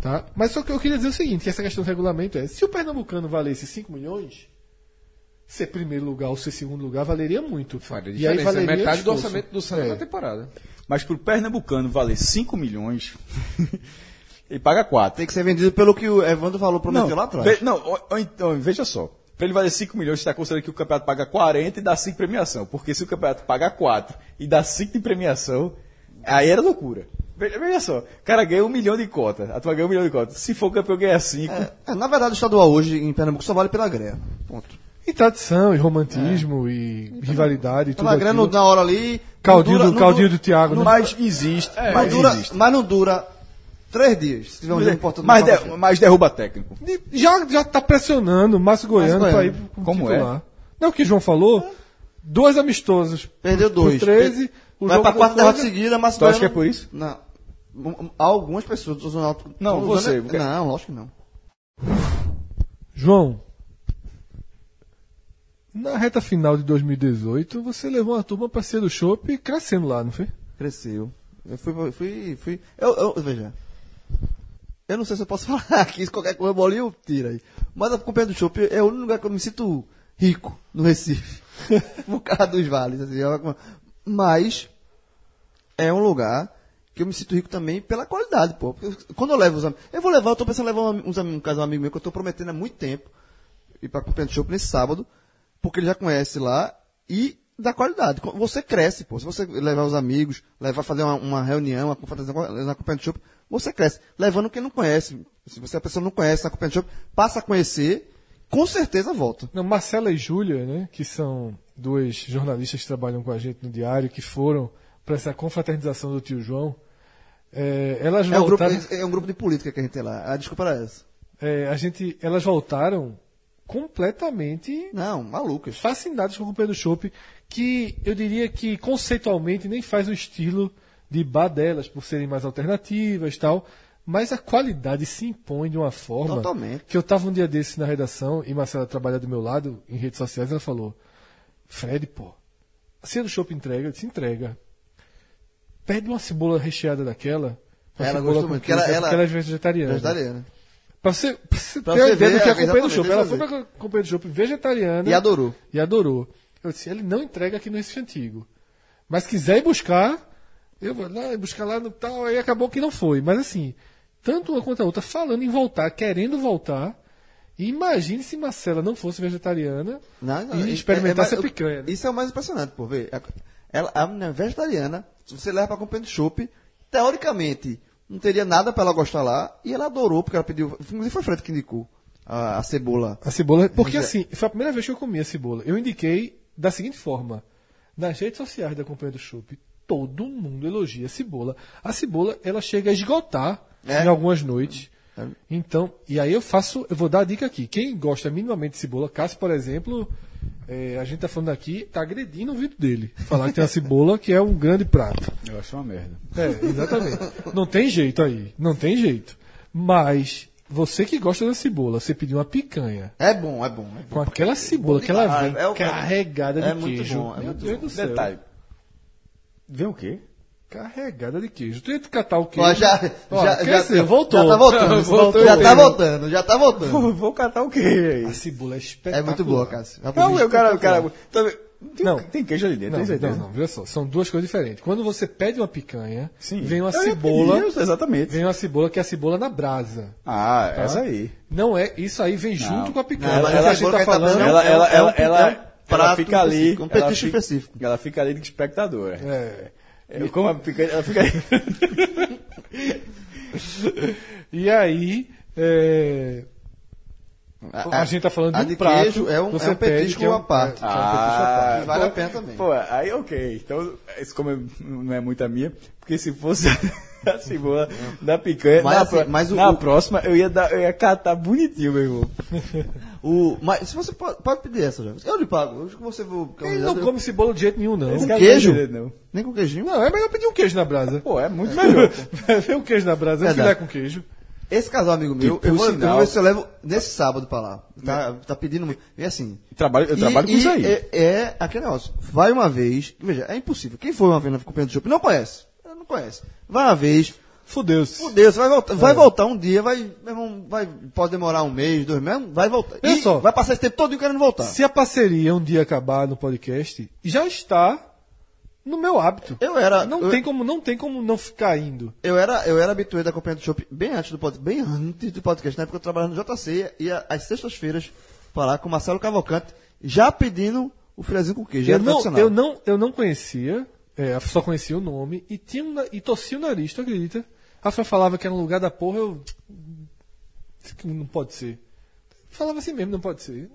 Tá? Mas só que eu queria dizer o seguinte, que essa questão do regulamento é, se o Pernambucano valesse 5 milhões, ser primeiro lugar ou ser segundo lugar valeria muito. Faria e aí diferença. valeria é metade do orçamento do Santa É. na temporada. Mas pro Pernambucano valer 5 milhões, ele paga 4. Tem que ser vendido pelo que o Evandro falou, prometeu lá atrás. Ve- não, então, veja só. Para ele valer 5 milhões, você está considerando que o campeonato paga 40 e dá 5 premiação. Porque se o campeonato paga 4 e dá 5 de premiação, aí era loucura. Veja, veja só, o cara ganha um milhão de cota. A tua ganha um milhão de cota. Se for campeão, ganha cinco. É, na verdade, o estadual hoje em Pernambuco só vale pela greia. Ponto. E tradição, e romantismo, e rivalidade, e tudo Pela greia no- aquilo. na hora ali. Caldinho não do- não caldinho dura- do Thiago, né? Mas existe. Mas, mas dura, existe. mas não dura três dias. Se tiver um jogo importante. Mas, de- mas derruba técnico. Já, já tá pressionando o Márcio Goiano pra ir pro Como titular. Não, o que o João falou, dois amistosos. Perdeu por dois. 13, o Vai pra quarta derrota seguida, mas. Tu acha que é por isso? Não. Um- um- Algumas pessoas do Náutico. Não, você, usando- Não, lógico que não. João, na reta final de 2018, você levou uma turma pra ser do Chopp crescendo lá, não foi? Cresceu. Eu fui. fui, fui eu, eu- veja. Eu não sei se eu posso falar aqui, se qualquer coisa bolinho, tira aí. Mas a Companhia do Chopp é o único lugar que eu me sinto rico no Recife. Por causa dos vales. Assim, é uma- mas é um lugar que eu me sinto rico também pela qualidade, pô. Quando eu levo os amigos. Eu vou levar, eu tô pensando em levar uns amigos, um casal amigo meu que eu tô prometendo há muito tempo ir pra Companhia do Chopp nesse sábado, porque ele já conhece lá e da qualidade. Você cresce, pô. Se você levar os amigos, levar fazer uma, uma reunião, uma confraternização na Companhia do Chopp, você cresce. Levando quem não conhece. Se você a pessoa não conhece na Companhia do Chopp, passa a conhecer, com certeza volta. Não, Marcela e Júlia, né, que são duas jornalistas que trabalham com a gente no diário, que foram para essa confraternização do tio João, é, elas É um, grupo, voltaram, é um grupo de política que a gente tem lá. A desculpa era essa. é, a gente, elas voltaram completamente Não, malucas. fascinadas com o do Chopp, que eu diria que conceitualmente nem faz o estilo de bar delas, por serem mais alternativas e tal, mas a qualidade se impõe de uma forma Totalmente. que eu estava um dia desse na redação e Marcela trabalha do meu lado em redes sociais, ela falou: Fred, pô, se do Chopp entrega, eu disse entrega. Pede uma cebola recheada daquela. Ela gostou muito, porque ela- ela- ela é vegetariana. Vegetariana. Pra você, pra você Pra ter a você ideia ver, do que é é, a Companhia do Chopp. Ela foi pra Companhia do Chopp vegetariana. E adorou. E adorou. Eu disse, ele não entrega aqui no Recife Antigo. Mas quiser ir buscar, eu vou lá, buscar lá no tal, aí acabou que não foi. Mas assim, tanto uma quanto a outra falando em voltar, querendo voltar. E imagine se Marcela não fosse vegetariana Não, não, e é- experimentasse é- é- a picanha. né? Isso é o mais impressionante, pô. Ver. Ela, a menina é vegetariana, se você leva pra Companhia do Chopp, teoricamente, não teria nada pra ela gostar lá, e ela adorou, porque ela pediu. Inclusive foi o Fred que indicou a, a cebola. A cebola. Porque é- assim, foi a primeira vez que eu comi a cebola. Eu indiquei da seguinte forma: nas redes sociais da Companhia do Chopp, todo mundo elogia a cebola. A cebola, ela chega a esgotar É. em algumas noites. É. Então, e aí eu faço, eu vou dar a dica aqui. Quem gosta minimamente de cebola, Cássio, por exemplo, é, a gente tá falando aqui, tá agredindo o vídeo dele. Falar que tem a cebola, que é um grande prato. Eu acho uma merda. É, exatamente. Não tem jeito aí, não tem jeito. Mas, você que gosta da cebola, você pediu uma picanha. É bom, é bom. É bom. Com aquela cebola que ela demais. vem É o- carregada de é muito queijo. bom, é Meu muito Deus bom. do céu. Detalhe. Vem o quê? Carregada de queijo. Tu ia te catar o queijo. Ó, já, Ó, já, quer já, dizer, voltou. Já tá voltando. Voltou já tá voltando, já tá voltando. Vou catar o quê aí? A cebola é É espetacular. muito boa, Cássio. Já Não, o cara, cara. tá- Tem, Não. tem queijo ali dentro, Não, tem certeza? não, não, veja só. São duas coisas diferentes. Quando você pede uma picanha, Sim. vem uma Eu cebola. pedir, exatamente. Vem uma cebola que é a cebola na brasa. Ah, tá? essa aí. Não é, isso aí vem junto com a picanha. Não, mas o que a gente tá tá falando. ela, é ela, é ela, é ela, ela prato fica ali. um ela petisco fica- específico. Ela fica ali de espectadora. É. Eu como a picanha, ela fica. E aí, é, a, gente tá falando de a um de prato. queijo é um- você é um pede, petisco é um- parte. é, que é um petisco à parte. Ah, vale a pena também. Pô, aí ok. Então, isso como é- não é muito a minha, porque se fosse a cebola da picanha, Mas na, assim, mas o- na o- próxima eu ia, dar, eu ia catar bonitinho, meu irmão. O, mas se você pode, pode pedir essa, já. Eu lhe pago. Eu acho que você vou. Ele não come cebola de jeito nenhum, não. Esse Com queijo? não. Nem com queijinho. Não, é melhor pedir um queijo na brasa. Pô, é muito melhor. Vem um queijo na brasa, um Verdade. filé com queijo. Esse casal amigo meu, eu vou, eu vou ver se eu levo nesse sábado pra lá. Tá, tá pedindo muito. E assim. Trabalho, eu e- trabalho com e isso aí. É, é aquele negócio. Vai uma vez. Veja, é impossível. Quem foi uma vez na Companhia do Shopping não conhece. Não conhece. Vai uma vez. Fudeu-se. Fudeu, você vai voltar, vai É. voltar um dia, vai, vai, pode demorar um mês, dois meses, vai voltar. E só. vai passar esse tempo todo querendo voltar. Se a parceria um dia acabar no podcast, já está no meu hábito. Eu era, Não eu, tem como, não tem como não ficar indo. eu era, eu era habitué da Companhia do Shopping bem antes do podcast, bem antes do podcast, na época eu trabalhava no JC, ia às sextas-feiras falar com o Marcelo Cavalcante, já pedindo o filezinho com queijo. Eu não, eu, não, eu não conhecia É, só conhecia o nome e, tinha e torcia o nariz, tu acredita? Rafael falava que era um lugar da porra, eu. Não pode ser. Falava assim mesmo, não pode ser.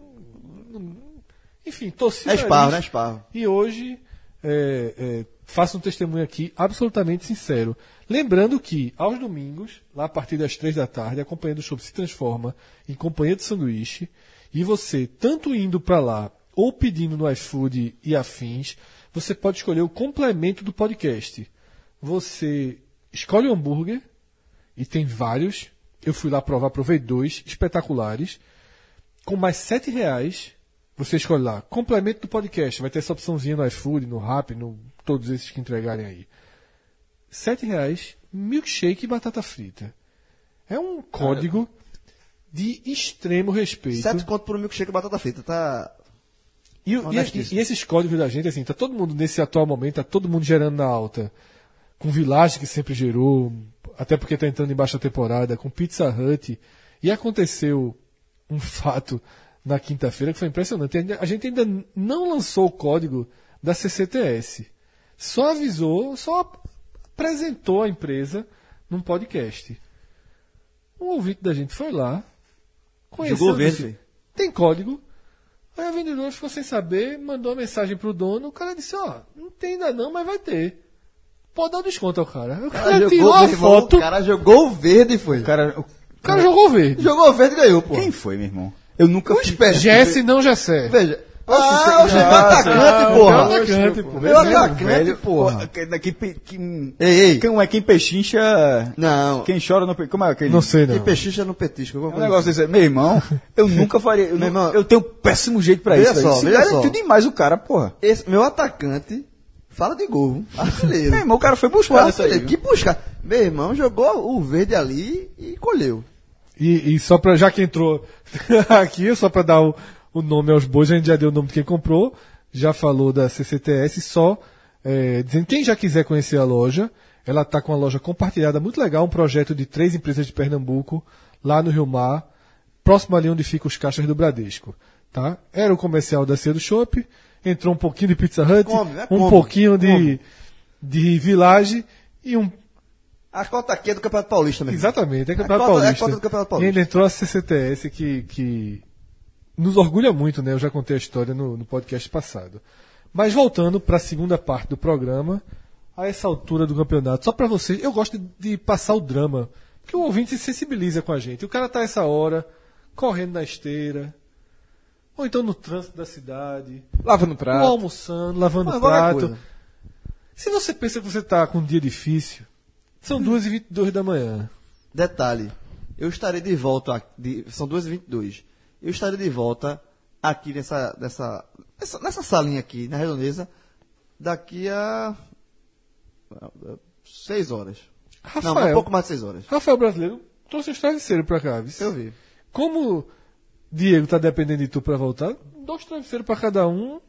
Enfim, torcia É esparro, né? Esparro. E hoje, é, é, faço um testemunho aqui absolutamente sincero. Lembrando que, aos domingos, lá a partir das três da tarde, a Companhia do Show se transforma em Companhia de Sanduíche. E você, tanto indo para lá ou pedindo no iFood e afins, você pode escolher o complemento do podcast. Você escolhe o hambúrguer, e tem vários. Eu fui lá provar, provei dois espetaculares. Com mais sete reais, você escolhe lá. Complemento do podcast. Vai ter essa opçãozinha no iFood, no Rap, no todos esses que entregarem aí. Sete reais, milkshake e batata frita. É um código de extremo respeito. Sete conto por um milkshake e batata frita, tá? E, e- e esses códigos da gente, assim, tá todo mundo nesse atual momento, tá todo mundo gerando na alta. Com Village que sempre gerou, até porque tá entrando em baixa temporada, com Pizza Hut. E aconteceu um fato na quinta-feira que foi impressionante. A gente ainda não lançou o código da CCTS. Só avisou, só apresentou a empresa num podcast. Um ouvinte da gente foi lá, conheceu, verde, tem código. Aí a vendedora ficou sem saber, mandou uma mensagem pro dono, o cara disse, ó, não tem ainda não, mas vai ter. Pode dar um desconto ao cara. O cara, tirou a meu irmão, foto, O cara jogou o verde, foi. O cara, o- o cara jogou verde. Jogou o verde e ganhou, pô. quem foi, meu irmão? Eu nunca fui. Jesse não Jessé. Veja. Ah, o meu Ah, atacante, Meu porra. atacante, pô. Meu atacante, Velho, porra. pô, Daqui, pe- que, Ei, ei. quem, é quem pechincha. Não. Quem chora no Como é aquele? Não sei não. pechicha no petisco. É um negócio desse. Meu irmão, eu nunca faria. Eu, Meu não- irmão, eu tenho um péssimo jeito pra isso. só. Se veja garantiu só. demais o cara, porra. Esse, meu atacante fala de gol. Artilheiro. Meu irmão, o cara foi buscar nessa aí. Artilheiro. Que buscar. Meu irmão jogou o verde ali e colheu. E, e só pra, já que entrou aqui, só pra dar o, o nome aos bois, a gente já deu o nome de quem comprou, já falou da CCTS, só é, dizendo quem já quiser conhecer a loja, ela tá com uma loja compartilhada muito legal, um projeto de três empresas de Pernambuco, lá no Rio Mar, próximo ali onde ficam os caixas do Bradesco. Tá? Era o comercial da Ceia do Shop, entrou um pouquinho de Pizza Hut, Come, né? um Come, pouquinho de, come. de Village e um A cota aqui é do Campeonato Paulista mesmo. Exatamente, é Campeonato cota- é a Paulista. cota do Campeonato E Paulista. ainda entrou a CCTS que, que nos orgulha muito, né? Eu já contei a história no, no podcast passado. Mas voltando para a segunda parte do programa, a essa altura do campeonato, só para vocês, eu gosto de, de passar o drama, porque o ouvinte se sensibiliza com a gente. O cara tá essa hora, correndo na esteira, ou então no trânsito da cidade, Lava no ou prato. almoçando, lavando Ah, prato. Se você pensa que você tá com um dia difícil, são 2h22 da manhã. Detalhe, eu estarei de volta, aqui- de, são 2h22, eu estarei de volta aqui nessa, nessa, nessa, nessa salinha aqui, na redondeza, daqui a 6 horas. Não, Rafael. um pouco mais de 6 horas. Rafael Brasileiro trouxe os travesseiros pra cá. viu? Eu vi. Como Diego tá dependendo de tu pra voltar, dois travesseiros pra cada um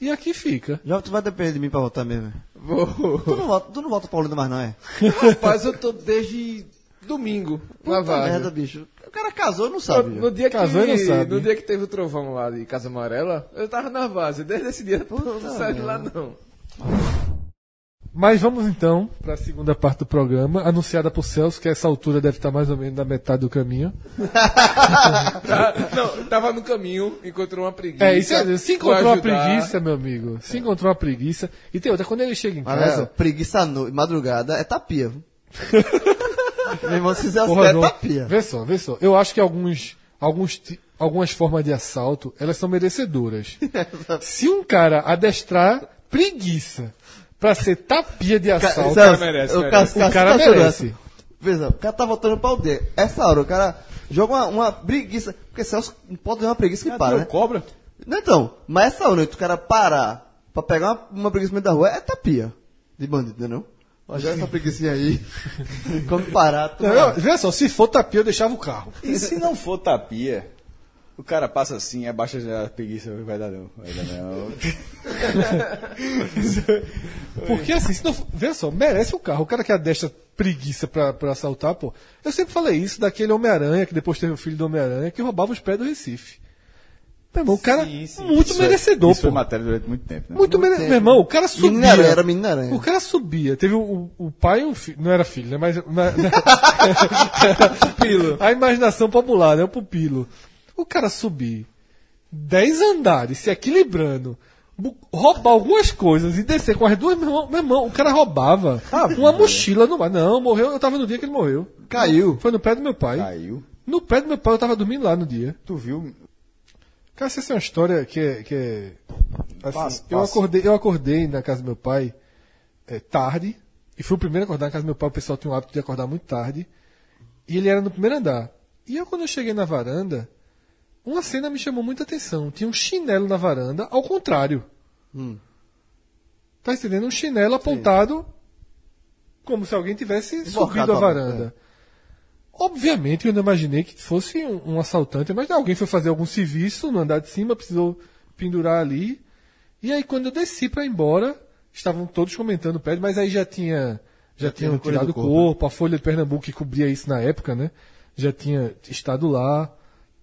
e aqui fica. Já tu vai depender de mim pra voltar mesmo. Vou. Tu não volta, tu não volta pra Olinda mais não, é? Rapaz, eu tô desde domingo na Puta merda, bicho. O cara casou não No, sabe. no dia que, Casou e não sabe. no dia que teve o trovão lá de Casa Amarela, eu tava na base. Desde esse dia eu não saio de lá, não. Mas vamos então para a segunda parte do programa, anunciada por Celso, que a essa altura deve estar mais ou menos na metade do caminho. Tá- não, tava no caminho, encontrou uma preguiça. É, isso é, se encontrou uma preguiça, meu amigo. Se encontrou uma preguiça. E tem outra, quando ele chega em Mas, casa. é, preguiça noite, madrugada, é tapia. Meu irmão, se fizer Porra, é não. tapia. Vê só, vê só. Eu acho que alguns, alguns, algumas formas de assalto, elas são merecedoras. Se um cara adestrar preguiça pra ser tapia de assalto, merece, o merece. cara, o Celso cara tá merece. Veja, o cara tá voltando pra aldeia. Essa hora, o cara joga uma, uma preguiça. Porque Celso não pode ver uma preguiça que para, né? cobra? Não, então, mas essa hora, o cara parar pra pegar uma, uma preguiça no meio da rua é tapia de bandido, né não? Ó, Joga essa preguicinha aí. Quando parar, tu Não, vai- eu- vê só, se for tapia, eu deixava o carro. E se não for tapia, o cara passa assim, abaixa a preguiça, vai dar não, vai dar não. Porque assim, se não, vê só, merece o carro. O cara que adestra preguiça pra, pra assaltar, pô. Eu sempre falei isso daquele Homem-Aranha, que depois teve o filho do Homem-Aranha, que roubava os pés do Recife. Meu irmão, o cara Sim, sim. muito Isso é- merecedor, Isso foi pô. matéria durante muito tempo, né? Muito mere... Meu irmão, o cara subia. Menina Aranha, era Menina Aranha. O cara subia. Teve o, o- o pai e um filho. Não era filho, né? Mas. na- na- Pupilo. A imaginação popular, né? O pupilo. O cara subir 10 andares, se equilibrando, roubar algumas coisas e descer com as duas, meu irmão, meu irmão, o cara roubava uma mochila no mar. Não, morreu, eu tava no dia que ele morreu. Caiu. Foi no pé do meu pai. Caiu. No pé do meu pai, eu tava dormindo lá no dia. Tu viu? Cara, essa é uma história que é. Que é assim, Passa, eu, passa. acordei, eu acordei na casa do meu pai é, tarde, e fui o primeiro a acordar na casa do meu pai. O pessoal tinha o hábito de acordar muito tarde, e ele era no primeiro andar. E eu, quando eu cheguei na varanda, uma cena me chamou muita atenção. Tinha um chinelo na varanda, ao contrário. Hum. Tá entendendo? Um chinelo apontado como se alguém tivesse Embocado subido a varanda. Obviamente eu não imaginei que fosse um, um assaltante, mas alguém foi fazer algum serviço no andar de cima, precisou pendurar ali. E aí quando eu desci para ir embora, estavam todos comentando perto, mas aí já tinha já, tinham tinha recolhido tirado o o corpo, corpo, a Folha de Pernambuco que cobria isso na época, né? Já tinha estado lá,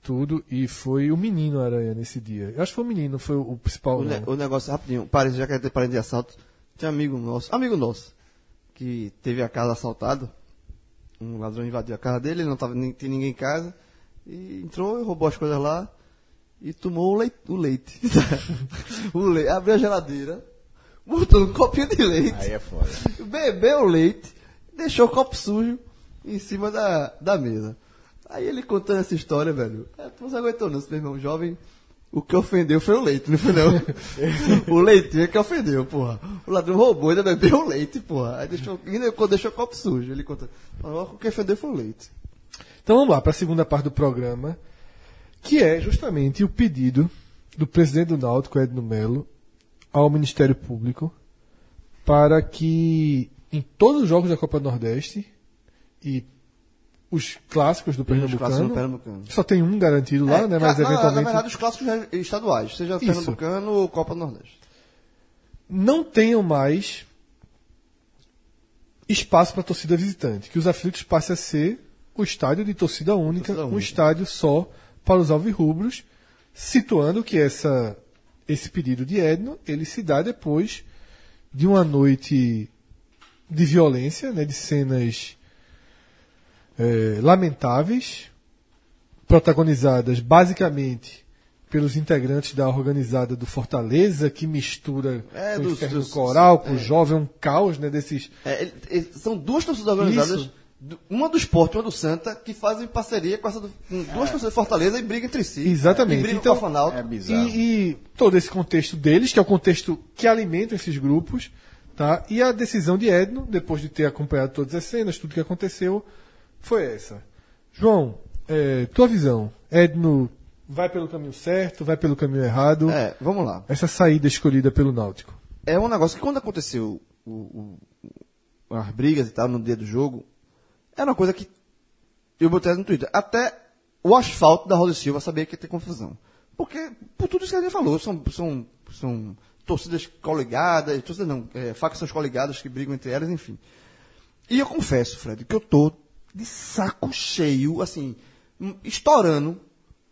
tudo, e foi o menino Aranha nesse dia. Eu acho que foi o menino, foi o, principal. O, ne- o negócio, rapidinho, parece, já que ter parente de assalto, tinha um amigo nosso, amigo nosso, que teve a casa assaltada. Um ladrão invadiu a casa dele, ele não tava, nem, tinha ninguém em casa, e entrou e roubou as coisas lá e tomou o leite. O leite. o leite abriu a geladeira, botou um copinho de leite, Aí é foda. bebeu o leite, deixou o copo sujo em cima da, da mesa. Aí ele contando essa história, velho. É, tu não se aguentou não, meu irmão jovem. O que ofendeu foi o leite, não foi não? o leitinho é que ofendeu, porra. O ladrão roubou, ainda bebeu o leite, porra. Aí deixou, ainda deixou o copo sujo. Ele conta. O que ofendeu foi o leite. Então vamos lá para a segunda parte do programa, que é justamente o pedido do presidente do Náutico, Edno Melo, ao Ministério Público para que em todos os jogos da Copa do Nordeste e os clássicos do Os clássicos Pernambucano, do Pernambucano. só tem um garantido lá, É, né? Mas na- eventualmente Na verdade, os clássicos estaduais, seja Isso. Pernambucano ou Copa do Nordeste. não tenham mais espaço para torcida visitante, que os aflitos passem a ser o estádio de torcida única, Torcida um única. estádio só para os alvirrubros, situando que essa, esse pedido de Edno ele se dá depois de uma noite de violência, né, de cenas eh, lamentáveis, protagonizadas basicamente pelos integrantes da organizada do Fortaleza, que mistura É, o dos- dos- coral com o jovem, um caos né, desses. É, são duas torcidas organizadas, Isso. uma do esporte e uma do Santa, que fazem parceria com essa do, com duas torcidas de Fortaleza e brigam entre si. Exatamente. E brigam Então, com a. É bizarro. E, e todo esse contexto deles, que é o contexto que alimenta esses grupos, tá? E a decisão de Edno, depois de ter acompanhado todas as cenas, tudo que aconteceu, foi essa. João, é, tua visão. Edno vai pelo caminho certo, vai pelo caminho errado? É, vamos lá. Essa saída escolhida pelo Náutico. É um negócio que quando aconteceu o- o- as brigas e tal no dia do jogo, era uma coisa que eu botei no Twitter. Até o asfalto da Rosa Silva sabia que ia ter confusão. Porque, por tudo isso que a gente falou, são, são, são torcidas coligadas, torcidas não, é, facções coligadas que brigam entre elas, enfim. E eu confesso, Fred, que eu tô de saco cheio, assim, hum, estourando.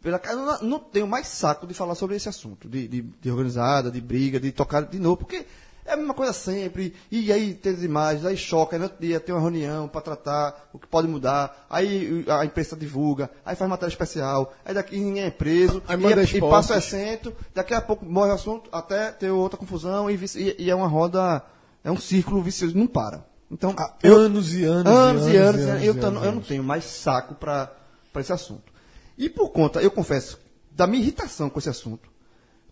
Pela, não, não tenho mais saco de falar sobre esse assunto, de, de, de organizada, de briga, de tocar de novo, porque é a mesma coisa sempre. E aí tem as imagens, aí choca, aí no outro dia tem uma reunião para tratar o que pode mudar, aí a imprensa divulga, aí faz matéria especial, aí daqui ninguém é preso, Aí e, manda e passa o assento, daqui a pouco morre o assunto, até ter outra confusão, e, e, e é uma roda, é um círculo vicioso, não para. Então, eu, anos e anos, anos e anos, e anos, eu, e tô- anos, eu não tenho mais saco para esse assunto. E por conta, eu confesso, da minha irritação com esse assunto,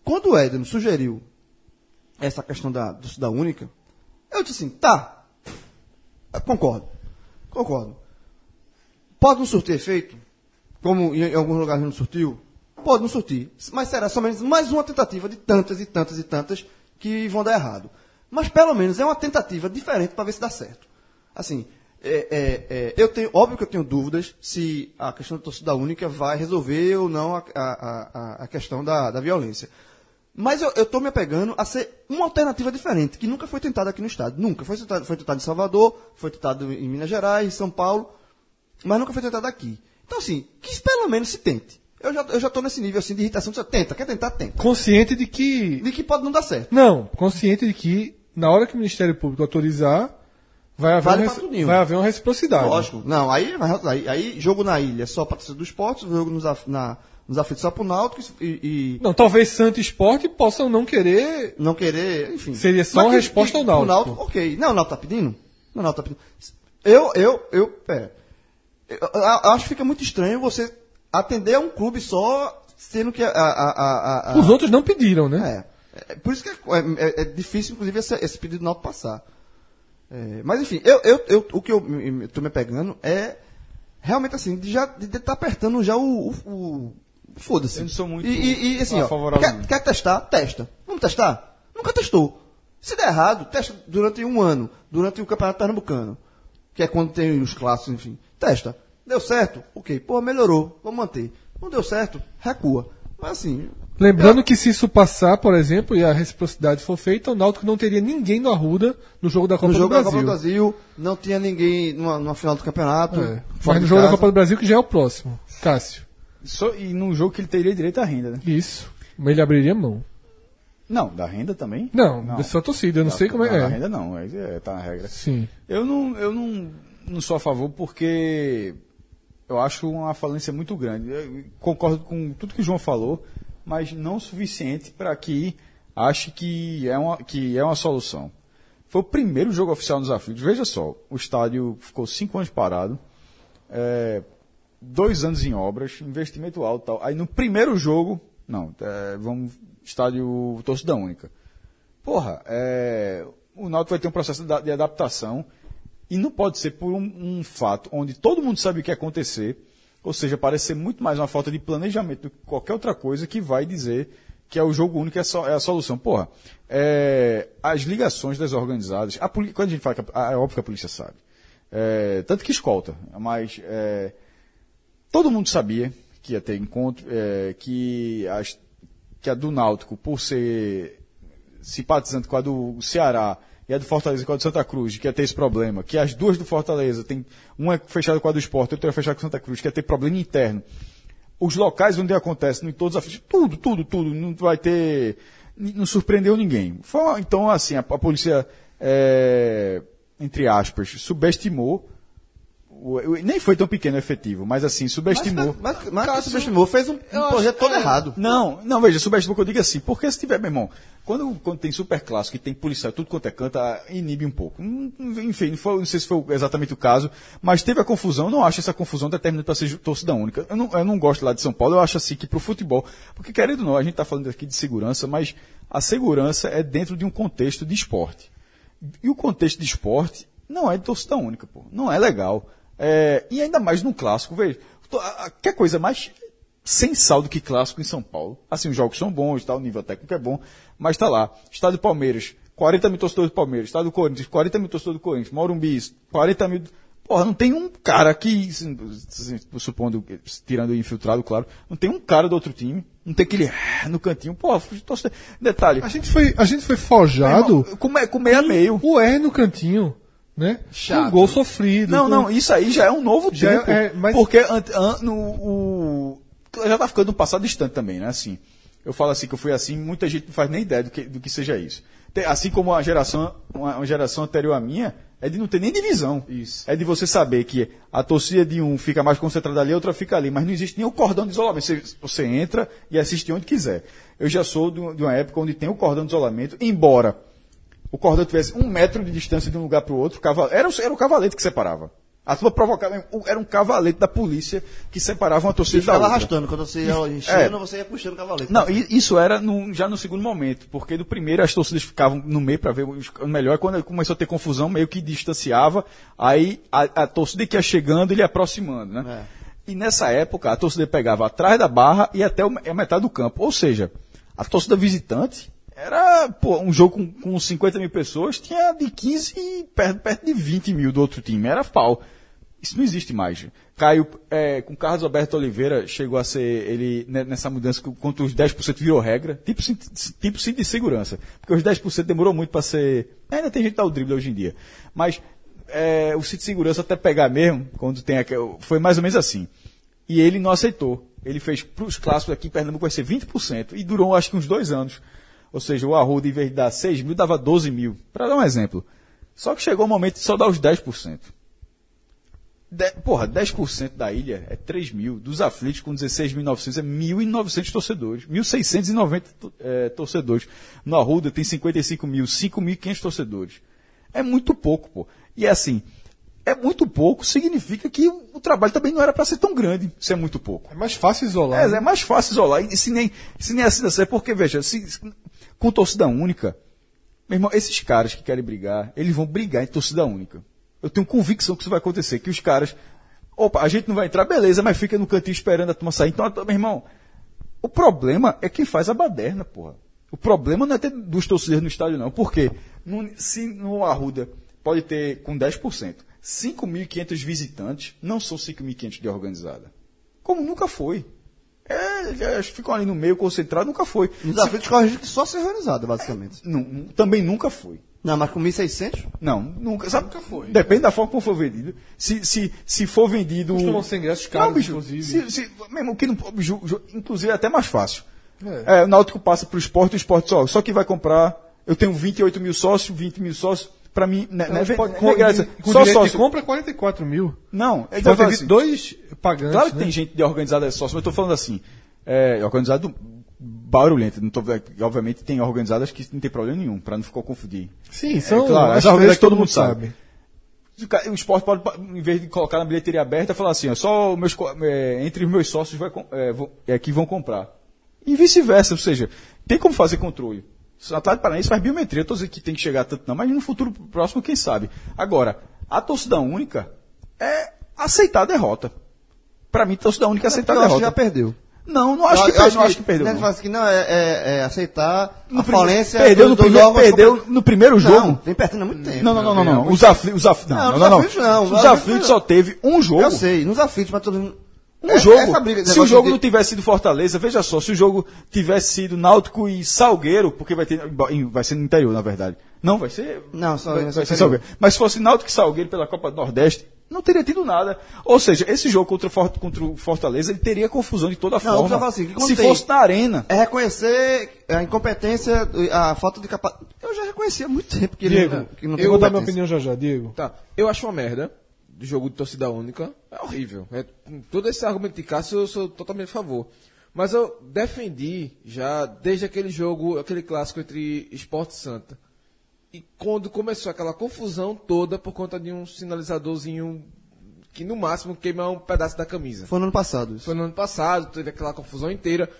quando o Edno sugeriu essa questão da da única, eu disse assim, tá, eu concordo, concordo. Pode não surtir efeito, como em, em alguns lugares não surtiu? Pode não surtir, mas será somente mais uma tentativa de tantas e tantas e tantas que vão dar errado. Mas pelo menos é uma tentativa diferente para ver se dá certo. Assim, é, é, é, eu tenho, óbvio que eu tenho dúvidas se a questão da torcida única vai resolver ou não a, a, a, a questão da, da violência. Mas eu estou me apegando a ser uma alternativa diferente, que nunca foi tentada aqui no estado. Nunca. Foi tentado, foi tentado em Salvador, foi tentado em Minas Gerais, em São Paulo, mas nunca foi tentado aqui. Então, assim, que pelo menos se tente. Eu já, eu já tô nesse nível assim de irritação. Você tenta, quer tentar, tenta. Consciente de que. De que pode não dar certo. Não, consciente de que na hora que o Ministério Público autorizar, vai haver, Vale tudinho. vai haver uma reciprocidade. Lógico. Não, aí, aí, aí jogo na ilha só pra torcida do esporte, jogo nos, na, nos aflitos só pro Náutico e, e Não, talvez Santo e Esporte possam não querer. não querer, enfim. Seria só Mas uma resposta ao pro Náutico. ok. Não, o Náutico tá pedindo? Não, o Náutico tá pedindo. Eu, eu, eu, pera. Eu, eu- eu acho que fica muito estranho você atender a um clube só, sendo que a... a, a, a- a- Os outros não pediram, né? é. É, por isso que é, é- é difícil, inclusive, esse, esse pedido do Náutico passar. É, mas, enfim, eu, eu, eu- o que eu me- me- pegando é realmente assim, de já de estar apertando já o. o, o- Foda-se. Eu não sou muito E, e, assim, ó, quer, não. quer testar? Testa. Vamos testar? Nunca testou. Se der errado, testa durante um ano, durante o Campeonato Pernambucano, que é quando tem os clássicos, enfim. Testa. Deu certo? Ok. Pô, melhorou. Vamos manter. Não deu certo? Recua. Mas assim, Lembrando que se isso passar, por exemplo, e a reciprocidade for feita, o Náutico não teria ninguém no Arruda no jogo da Copa no do jogo da Brasil. Copa do Brasil, não tinha ninguém numa, numa final do campeonato. É. Mas no jogo da casa. Copa do Brasil, que já é o próximo. Cássio. Só- e num jogo que ele teria direito à renda, né? Isso. Mas ele abriria mão. Não, da renda também? Não, da sua torcida, eu não sei como é. Da é. renda não, aí é, tá na regra. Sim. Eu não, eu não, não sou a favor porque eu acho uma falência muito grande. Eu concordo com tudo que o João falou, mas não suficiente para que ache que é, uma, que é uma solução. Foi o primeiro jogo oficial nos aflitos. Veja só, o estádio ficou cinco anos parado, é, dois anos em obras, investimento alto tal. Aí no primeiro jogo, não, é, vamos, estádio torcida única. Porra, é, o Náutico vai ter um processo de, de adaptação e não pode ser por um, um fato onde todo mundo sabe o que ia acontecer, ou seja, parece ser muito mais uma falta de planejamento do que qualquer outra coisa que vai dizer que é o jogo único é, só- é a solução. Porra, é, as ligações desorganizadas, a poli- quando a gente fala que a, é óbvio que a polícia sabe, É, tanto que escolta, mas é, todo mundo sabia que ia ter encontro, é, que, as, que a do Náutico, por ser simpatizante com a do Ceará e a do Fortaleza com a do Santa Cruz, que ia ter esse problema, que as duas do Fortaleza, tem uma é fechada com a do Esporte, outra é fechada com a Santa Cruz, que ia ter problema interno. Os locais onde acontece, em todos os tudo, tudo, tudo, não vai ter, não surpreendeu ninguém. Foi então, assim, a, a polícia, é, entre aspas, subestimou, o- o- nem foi tão pequeno o efetivo, mas assim, subestimou. Mas, mas, mas que subestimou, fez um, um projeto todo errado. Não, não, veja, subestimou que eu digo assim, porque se tiver, meu irmão, quando, quando tem super clássico e tem policial, tudo quanto é canta, inibe um pouco. Hum, Enfim, não, foi- não sei se foi exatamente o caso, mas teve a confusão, eu não acho essa confusão determinante para ser torcida única. Eu não, eu não gosto lá de São Paulo, eu acho assim que pro futebol, porque querendo ou não, a gente está falando aqui de segurança, mas a segurança é dentro de um contexto de esporte. E o contexto de esporte não é de torcida única, pô. Não é legal. É, e ainda mais num clássico, veja. to- a- a- Quer coisa mais sensal do que clássico em São Paulo. Assim, os jogos são bons, tá, o nível técnico é bom, mas tá lá. Estado do Palmeiras, 40 mil torcedores do Palmeiras. Estado do Corinthians, 40 mil torcedores do Corinthians. Morumbi, 40 mil. Porra, não tem um cara que, assim, assim, supondo, tirando o infiltrado, claro, não tem um cara do outro time, não tem aquele no cantinho. Porra, torcedor. Detalhe. A gente foi, a gente foi forjado irmão, com, me- com meio a meio. o R no cantinho, né? Chato. Um gol sofrido. Não, com- não, isso aí já é um novo Já tempo. é- é, mas- Porque ante- an- no, o, já tá ficando um passado distante também, né? Assim, eu falo assim que eu fui assim, muita gente não faz nem ideia do que, do que seja isso. Tem- Assim como a geração, uma, uma geração anterior à minha, é de não ter nem divisão. Isso. É de você saber que a torcida de um fica mais concentrada ali, a outra fica ali, mas não existe nem o cordão de isolamento. Você, você entra e assiste onde quiser. Eu já sou de, de uma época onde tem o cordão de isolamento, embora o cordão tivesse um metro de distância de um lugar para o outro, era, o- era o cavalete que separava. A turma provocava, era um cavalete da polícia que separava uma torcida da ficava outra. arrastando. Quando você ia enchendo, você ia puxando o cavalete. Não, e isso era no- já no segundo momento, porque do primeiro as torcidas ficavam no meio para ver o melhor, quando começou a ter confusão, meio que distanciava, aí a, a torcida que ia chegando, ele ia aproximando, né? E nessa época, a torcida pegava atrás da barra e até o- a metade do campo. Ou seja, a torcida visitante era, pô, um jogo com, com 50 mil pessoas, tinha de 15 e perto, perto de 20 mil do outro time, era pau. Isso não existe mais. Caio, é, com Carlos Alberto Oliveira, chegou a ser, ele, nessa mudança, quanto os 10% virou regra, tipo, tipo sim de segurança. Porque os 10% demorou muito para ser. Ainda tem gente que dá o drible hoje em dia. Mas é, o cinto de segurança até pegar mesmo, quando tem aquele, foi mais ou menos assim. E ele não aceitou. Ele fez para os clássicos aqui em Pernambuco vai ser 20%. E durou acho que uns dois anos. Ou seja, o Arruda, em vez de dar 6 mil, dava 12 mil. Para dar um exemplo. Só que chegou o momento de só dar os 10%. De, porra, 10% da ilha é 3 mil. Dos aflitos com 16.900 é 1.900 torcedores. 1.690 é, torcedores. No Arruda tem 55 mil, 5.500 torcedores. É muito pouco, pô. E é assim, é muito pouco, significa que o, trabalho também não era para ser tão grande, se é muito pouco. É mais fácil isolar. É, né? é mais fácil isolar. E se nem, se nem assim dá certo, porque, veja, se- com torcida única, meu irmão, esses caras que querem brigar, eles vão brigar em torcida única. Eu tenho convicção que isso vai acontecer, que os caras. Opa, a gente não vai entrar, beleza, mas fica no cantinho esperando a turma sair. Então, meu irmão, o problema é quem faz a baderna, porra. O problema não é ter duas torcidas no estádio, não. Por quê? No, se no Arruda pode ter com 10%, 5.500 visitantes, não são 5.500 de organizada. Como nunca foi. É, eles ficam ali no meio concentrado, nunca foi. Nos aflitos que só ser organizado, basicamente. Não, não- também nunca foi. Não, mas com 1.600? Não, nunca. Sabe, nunca foi. Depende da forma como for vendido. Se, se, se for vendido. Costumam ser ingressos caros, não, bicho, inclusive. Se, se, mesmo que não, ju- ju- inclusive é até mais fácil. É. o Náutico passa para o esporte, o esporte só. Só que vai comprar. Eu tenho 28 mil sócios, 20 mil sócios. Para mim, né, né, Mas pode- com, graça, com só sócio. compra 44 mil. Não, é Pode ter assim, dois pagantes. Claro que né? tem gente de organizada sócio, mas eu estou falando assim, é, organizado barulhento. Não tô, obviamente tem organizadas que não tem problema nenhum, para não ficar confundir. Sim, são claro, as as organizadas que todo mundo sabe. O ca- O esporte pode, em vez de colocar na bilheteria aberta, falar assim, ó, só meus, é, entre os meus sócios vai, é, vão- é, que vão comprar. E vice-versa, ou seja, tem como fazer controle. O Atlético Paranaense faz biometria, eu estou dizendo que tem que chegar tanto não, mas no futuro próximo, quem sabe. Agora, a torcida única é aceitar a derrota. Para mim, torcida única é aceitar eu a acho que derrota. já perdeu. Não, não acho, Eu- que, eu perdeu, não acho que perdeu. né, não. assim que não, é, é- é aceitar a prime- falência perdeu no primeiro- perdeu no primeiro jogo. Não, vem perdendo há muito tempo. Não, não, não, não, não. Os aflitos, os aflitos, não, Não, não, não, não. não, Os os aflitos aflitos só teve um jogo. Eu sei, nos aflitos, mas todo mundo... Um É- jogo. essa briga, se o jogo de- não tivesse sido Fortaleza, veja só, se o jogo tivesse sido Náutico e Salgueiro, porque vai ter vai ser no interior, na verdade. Não, vai ser Não, só vai, vai ser interior. Salgueiro. Mas se fosse Náutico e Salgueiro pela Copa do Nordeste, não teria tido nada. Ou seja, esse jogo contra o, For- contra o Fortaleza, ele teria confusão de toda Não, eu forma. assim, se fosse na arena. É reconhecer a incompetência, a falta de capacidade. Eu já reconhecia há muito tempo que Diego, ele que não eu tem vou dar minha opinião já já, Diego. Tá, eu acho uma merda do jogo de torcida única. É horrível. É, todo esse argumento de Cássio eu sou totalmente a favor. Mas eu defendi já desde aquele jogo, aquele clássico entre Esporte e Santa. E quando começou aquela confusão toda por conta de um sinalizadorzinho que no máximo queima um pedaço da camisa. Foi no ano passado isso. Foi no ano passado, teve aquela confusão inteira.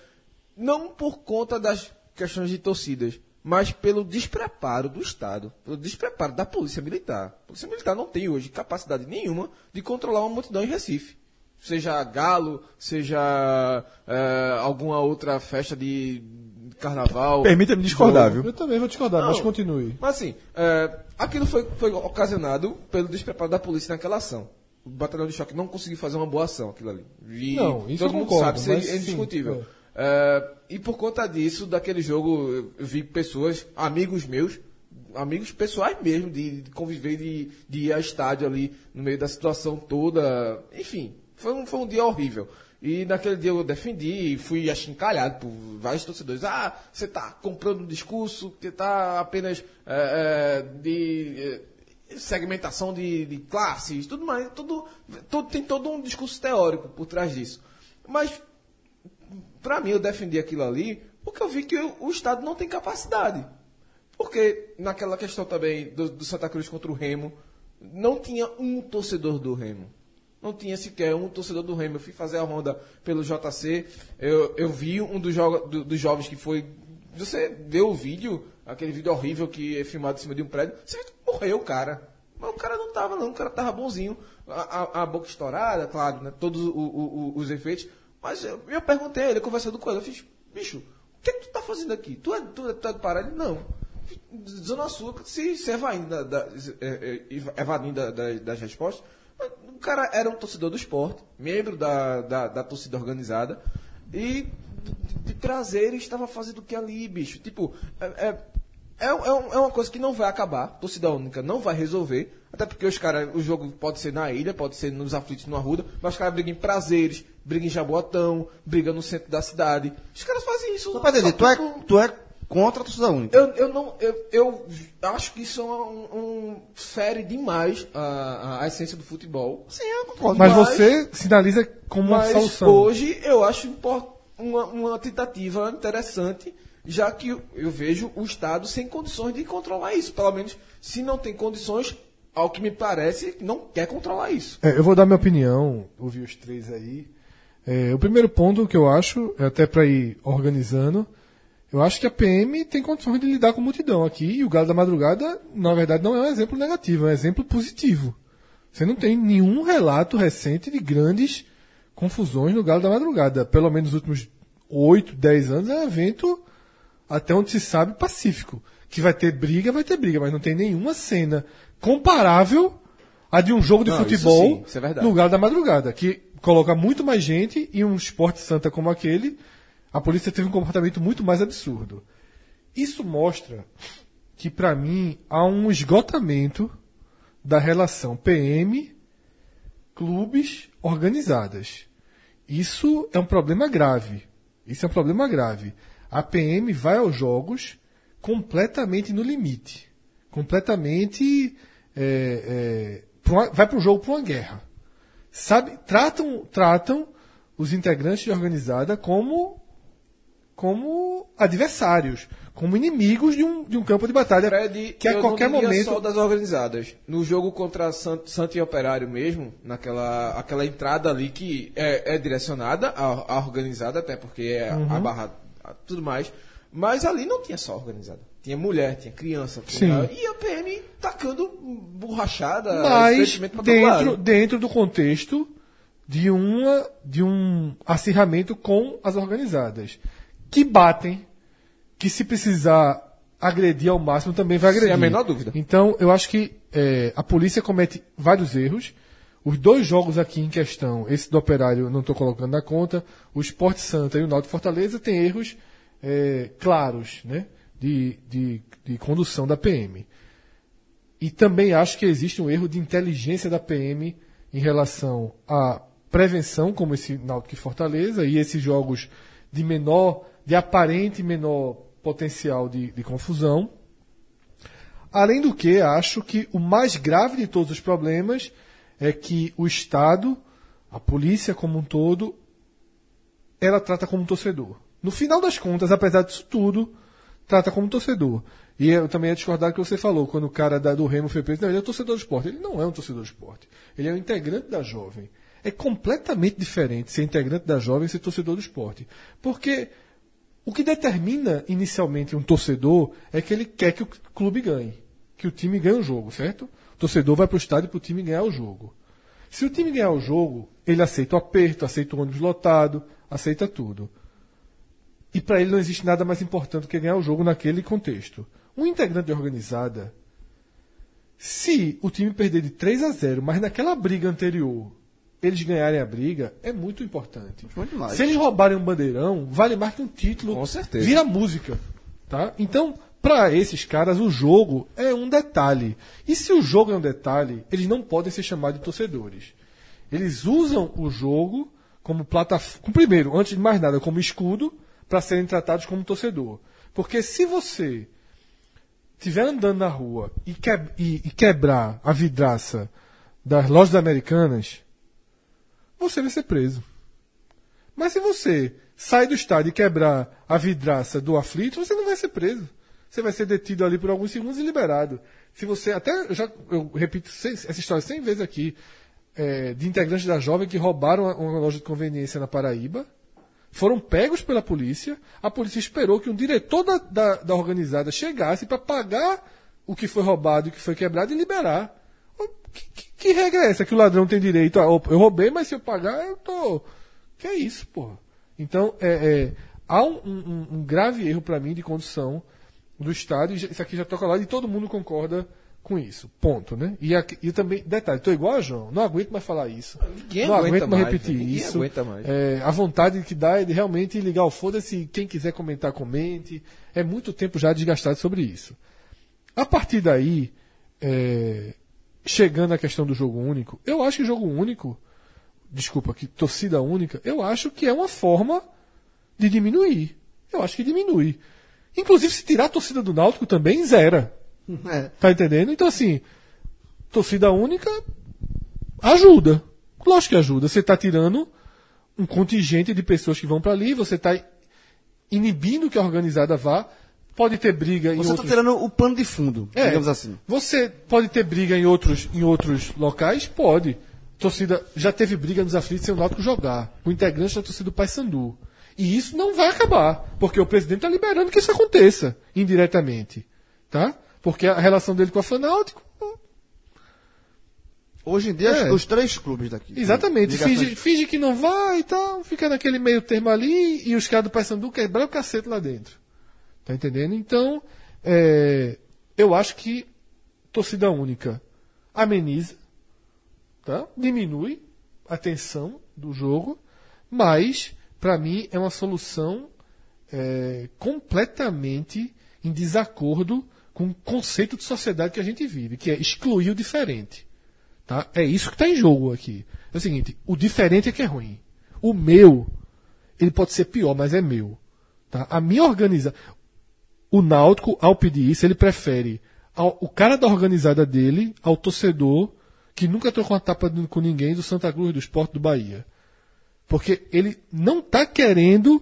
Não por conta das questões de torcidas, mas pelo despreparo do Estado, pelo despreparo da Polícia Militar. A Polícia Militar não tem hoje capacidade nenhuma de controlar uma multidão em Recife. Seja galo, seja eh, alguma outra festa de carnaval. Permita-me discordar, viu? Eu também vou discordar, mas Não. continue. Mas assim, é, aquilo foi, foi ocasionado pelo despreparo da polícia naquela ação. O batalhão de choque não conseguiu fazer uma boa ação, aquilo ali. E Não, isso todo eu mundo concordo, sabe, isso é mas sim, indiscutível. É, e por conta disso, daquele jogo, eu vi pessoas, amigos meus, amigos pessoais mesmo, de, de conviver, de, de ir a estádio ali no meio da situação toda. Enfim, foi um, foi um dia horrível. E naquele dia eu defendi, fui achincalhado por vários torcedores. Ah, você está comprando um discurso que está apenas é, é, de é, segmentação de, de classes, tudo mais, tudo, tudo, tem todo um discurso teórico por trás disso. Mas para mim, eu defendi aquilo ali porque eu vi que o, Estado não tem capacidade. Porque naquela questão também do, do Santa Cruz contra o Remo, não tinha um torcedor do Remo. Não tinha sequer um torcedor do Remo. Eu fui fazer a ronda pelo JC, eu, eu vi um dos, joga, do- dos jovens que foi. Você vê o vídeo, aquele vídeo horrível que é filmado em cima de um prédio, você que morreu o cara. Mas o cara não tava, não, o cara tava bonzinho. A, a- a boca estourada, claro, né? Todos o- o- o- os efeitos. Mas eu, eu perguntei a ele, conversando com ele, eu fiz, bicho, o que, é que tu tá fazendo aqui? Tu é, tu, é- tu é do Pará? Ele, não. Zona Sul, se, se evadindo, da, da, é, é, evadindo da- da- das respostas, o cara era um torcedor do esporte, membro da, da, da torcida organizada, e de, de prazer estava fazendo o que ali, bicho? Tipo, é, é, é é uma coisa que não vai acabar, torcida única não vai resolver, até porque os caras, o jogo pode ser na ilha, pode ser nos aflitos no Arruda, mas os caras brigam em prazeres, brigam em Jaboatão, brigam no centro da cidade. Os caras fazem isso. Só pra entender, tu é, tu é contra a torcida única. eu, eu não eu, eu acho que isso é um, um- fere demais a, a- a essência do futebol. Sim, eu concordo. Mas Mas- você sinaliza como uma Mas solução. hoje eu acho uma, uma tentativa interessante, já que eu, vejo o Estado sem condições de controlar isso. Pelo menos, se não tem condições, ao que me parece, não quer controlar isso. É, eu vou dar minha opinião, ouvir os três aí. É, o primeiro ponto que eu acho, é até para ir organizando, eu acho que a PM tem condições de lidar com multidão aqui e o Galo da Madrugada, na verdade, não é um exemplo negativo, é um exemplo positivo. Você não tem nenhum relato recente de grandes confusões no Galo da Madrugada. Pelo menos nos últimos 8, 10 anos é um evento, até onde se sabe, pacífico. Que vai ter briga, vai ter briga, mas não tem nenhuma cena comparável a de um jogo de Não, futebol sim, é no Galo da Madrugada, que coloca muito mais gente e um esporte santa como aquele, a polícia teve um comportamento muito mais absurdo. Isso mostra que, para mim, há um esgotamento da relação PM, clubes, organizadas. Isso é um problema grave. Isso é um problema grave. A PM vai aos jogos completamente no limite. Completamente. é, é, vai para o jogo para uma guerra. Sabe? Tratam, tratam os integrantes de organizada como, como adversários, como inimigos de um, de um campo de batalha. Fred, que a qualquer momento. só das organizadas. No jogo contra Sant, Santo e Operário mesmo, naquela aquela entrada ali que é, é direcionada à, à organizada, até porque é Uhum. a barra, tudo mais. Mas ali não tinha só organizada. Tinha mulher, tinha criança. Tinha, e a PM tacando borrachada. mas dentro, dentro do contexto de, uma, de um acirramento com as organizadas. Que batem, que se precisar agredir ao máximo também vai agredir. Sem a menor dúvida. Então, eu acho que é, a polícia comete vários erros. Os dois jogos aqui em questão, esse do Operário não estou colocando na conta, o Esporte Santa e o Náutico Fortaleza tem erros é, claros né, de, de, de condução da PM. E também acho que existe um erro de inteligência da PM em relação à prevenção, como esse Náutico e Fortaleza, e esses jogos de menor, de aparente menor potencial de, de confusão. Além do que, acho que o mais grave de todos os problemas é que o Estado, a polícia como um todo, ela trata como torcedor. No final das contas, apesar disso tudo, trata como torcedor. E eu também ia discordar do que você falou, quando o cara da, do Remo foi preso, não, ele é um torcedor do esporte. Ele não é um torcedor do esporte. Ele é um integrante da jovem. É completamente diferente ser integrante da jovem e ser torcedor do esporte. Porque o que determina inicialmente um torcedor é que ele quer que o clube ganhe, que o time ganhe o jogo, certo? Torcedor vai para o estádio para o time ganhar o jogo. Se o time ganhar o jogo, ele aceita o aperto, aceita o ônibus lotado, aceita tudo. E para ele não existe nada mais importante do que ganhar o jogo naquele contexto. Um integrante organizada, se o time perder de 3 a 0, mas naquela briga anterior eles ganharem a briga, é muito importante. Se eles roubarem um bandeirão, vale mais que um título. Com certeza. Vira música. Tá? Então, para esses caras, o jogo é um detalhe. E se o jogo é um detalhe, eles não podem ser chamados de torcedores. Eles usam o jogo como plataforma. Primeiro, antes de mais nada, como escudo, para serem tratados como torcedor. Porque se você estiver andando na rua e, que- e- e quebrar a vidraça das lojas americanas, você vai ser preso. Mas se você sai do estádio e quebrar a vidraça do aflito, você não vai ser preso. Você vai ser detido ali por alguns segundos e liberado. Se você até eu já eu repito cem- essa história cem vezes aqui é, de integrantes da jovem que roubaram uma, loja de conveniência na Paraíba, foram pegos pela polícia. A polícia esperou que um diretor da, da, da organizada chegasse para pagar o que foi roubado e o que foi quebrado e liberar. Que, que- que regra é essa? Que o ladrão tem direito a. Eu roubei, mas se eu pagar, eu tô. Que é isso, porra? Então, é, é, há um, um- um grave erro para mim de condução do Estado, e já- isso aqui já toca lá e todo mundo concorda com isso. Ponto, né? E, aqui- e também, detalhe, tô igual a João, não aguento mais falar isso. Ninguém não aguento mais mais, repetir ninguém isso. aguenta mais. É, a vontade que dá é de realmente ligar o foda-se, quem quiser comentar, comente. É muito tempo já desgastado sobre isso. A partir daí, é, chegando à questão do jogo único, eu acho que jogo único, desculpa, que torcida única, eu acho que é uma forma de diminuir. Eu acho que diminui. Inclusive, se tirar a torcida do Náutico também, zera. É. Tá entendendo? Então, assim, torcida única ajuda. Lógico que ajuda. Você tá tirando um contingente de pessoas que vão para ali, você tá inibindo que a organizada vá. Pode ter briga em Você está outros tirando o pano de fundo, é, digamos assim. Você pode ter briga em outros, em outros locais? Pode. Torcida já teve briga nos aflitos sem o Náutico jogar. O integrante da torcida do Paysandu. E isso não vai acabar, porque o presidente está liberando que isso aconteça indiretamente, tá? Porque a relação dele com a Fanáutico, Hoje em dia, É. os três clubes daqui. exatamente, finge, finge que não vai e tal, fica naquele meio termo ali e os caras do Paysandu quebram o cacete lá dentro. Tá entendendo? Então, é, eu acho que torcida única ameniza, tá? diminui a tensão do jogo, mas, para mim, é uma solução é, completamente em desacordo com o conceito de sociedade que a gente vive, que é excluir o diferente. Tá? É isso que está em jogo aqui. É o seguinte, o diferente é que é ruim. O meu, ele pode ser pior, mas é meu. Tá? A minha organiza O Náutico, ao pedir isso, ele prefere ao- o cara da organizada dele ao torcedor que nunca trocou uma tapa com ninguém do Santa Cruz, do Esporte do Bahia. Porque ele não está querendo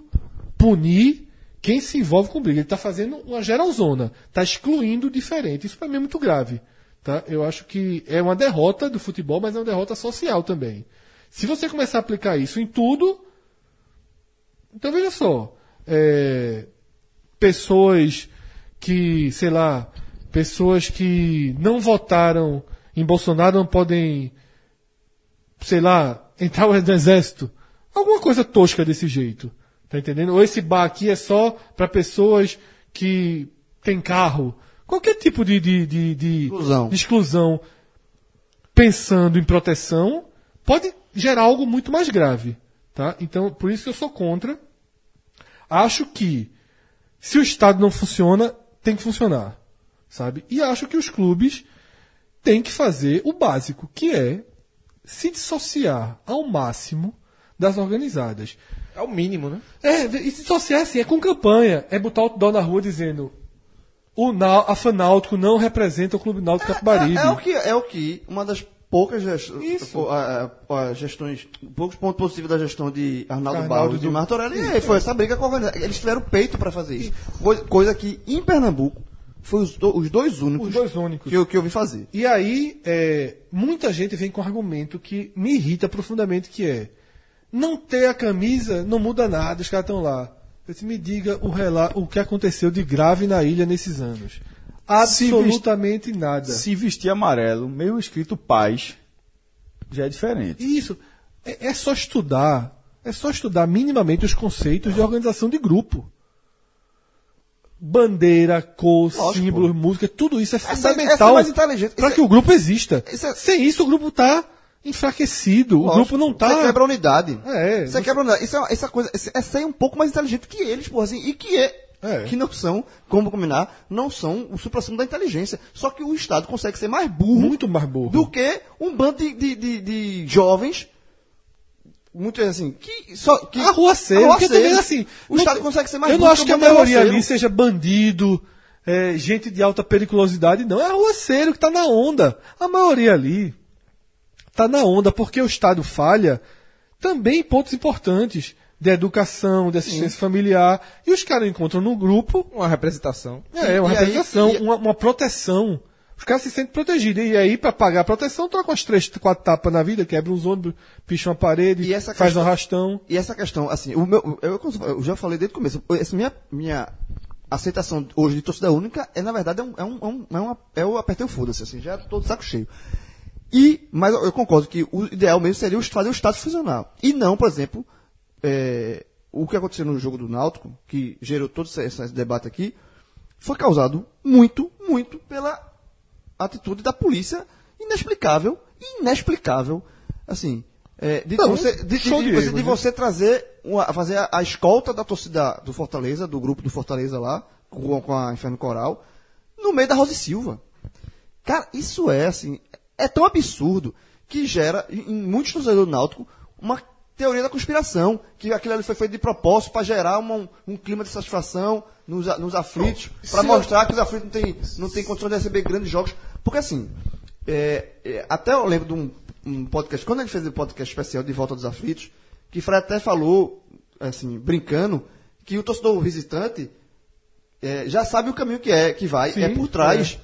punir quem se envolve com briga. Ele está fazendo uma geralzona. Está excluindo o diferente. Isso para mim é muito grave. Tá? Eu acho que é uma derrota do futebol, mas é uma derrota social também. Se você começar a aplicar isso em tudo. Então veja só. é, pessoas que, sei lá, pessoas que não votaram em Bolsonaro não podem, sei lá, entrar no exército. Alguma coisa tosca desse jeito. Tá entendendo? Ou esse bar aqui é só para pessoas que têm carro. Qualquer tipo de, de, de, de- Exclusão. de exclusão pensando em proteção pode gerar algo muito mais grave. Tá? Então, por isso que eu sou contra. Acho que se o Estado não funciona, tem que funcionar. Sabe? E acho que os clubes têm que fazer o básico, que é se dissociar ao máximo das organizadas. É o mínimo, né? É, e se dissociar assim, é com campanha. É botar outdoor na rua dizendo o Nau- a Fanáutico não representa o Clube Náutico Capibaribe. É, é o que, é o que uma das poucas gest- Isso. pô, a- a- a gestões, poucos pontos positivos da gestão de Arnaldo, Arnaldo Barros e de Martorelli é, foi essa briga com a organização. Eles tiveram peito para fazer isso. Coisa, coisa que em Pernambuco foi os, do- os dois únicos, Os dois únicos. Que, eu, que eu vi fazer. E aí, é, muita gente vem com um argumento que me irrita profundamente, que é não ter a camisa não muda nada, os caras estão lá. Disse, me diga o, rela- o que aconteceu de grave na ilha nesses anos. Absolutamente nada. Se vestir amarelo, meio escrito paz, já é diferente. Isso. É, é só estudar. É só estudar minimamente os conceitos de organização de grupo. Bandeira, cor, Lógico, símbolos, música, tudo isso é Essa- fundamental essa é mais inteligente. para que é- o grupo exista. é- Sem isso, o grupo está enfraquecido. o Lógico, grupo não Você está. quebra a unidade. É, Você você- quebra a unidade. Isso é, essa coisa, é ser um pouco mais inteligente que eles, porra, assim, e que é. É. Que não são, como combinar, não são o supra da inteligência. Só que o Estado consegue ser mais burro Muito mais burro. do que um bando de, de, de- de jovens, muito assim, que só. Que, Arruaceiro, porque também assim. O Estado consegue ser mais Eu não burro acho que a um bando de maioria ali seja bandido, é, gente de alta periculosidade, não. É arruaceiro que tá na onda. A maioria ali tá na onda porque o Estado falha também em pontos importantes de educação, de assistência familiar. E os caras encontram no grupo Uma representação. é, uma E aí- representação, e- uma, uma proteção. Os caras se sentem protegidos. E aí, para pagar a proteção, troca umas três, quatro tapas na vida, quebra uns ônibus, picha uma parede, E essa faz questão- um arrastão. E essa questão, assim, o meu, eu, eu já falei desde o começo, essa minha, minha aceitação hoje de torcida única é, na verdade, é um, é um, é um, é uma- é o apertei o foda-se, assim, já tô de saco cheio. E, mas eu concordo que o ideal mesmo seria fazer o Estado funcionar. E não, por exemplo, é, o que aconteceu no jogo do Náutico, que gerou todo esse, esse debate aqui, foi causado muito, muito pela atitude da polícia inexplicável, inexplicável, assim, é, de, Não, você, de, de- de você, de né? você trazer, uma, fazer a, a escolta da torcida do Fortaleza, do grupo do Fortaleza lá, com, com a Inferno Coral, no meio da Rosa e Silva. Cara, isso é assim, é tão absurdo que gera em muitos torcedores do Náutico uma teoria da conspiração, que aquilo ali foi feito de propósito para gerar uma- um, um clima de satisfação nos, nos aflitos, para mostrar que os aflitos não têm não tem condição de receber grandes jogos. Porque assim, é, é, até eu lembro de um, um podcast, quando ele fez o podcast especial de Volta dos Aflitos, que Fred até falou, assim, brincando, que o torcedor visitante é, já sabe o caminho que é, que vai, Sim, é por trás.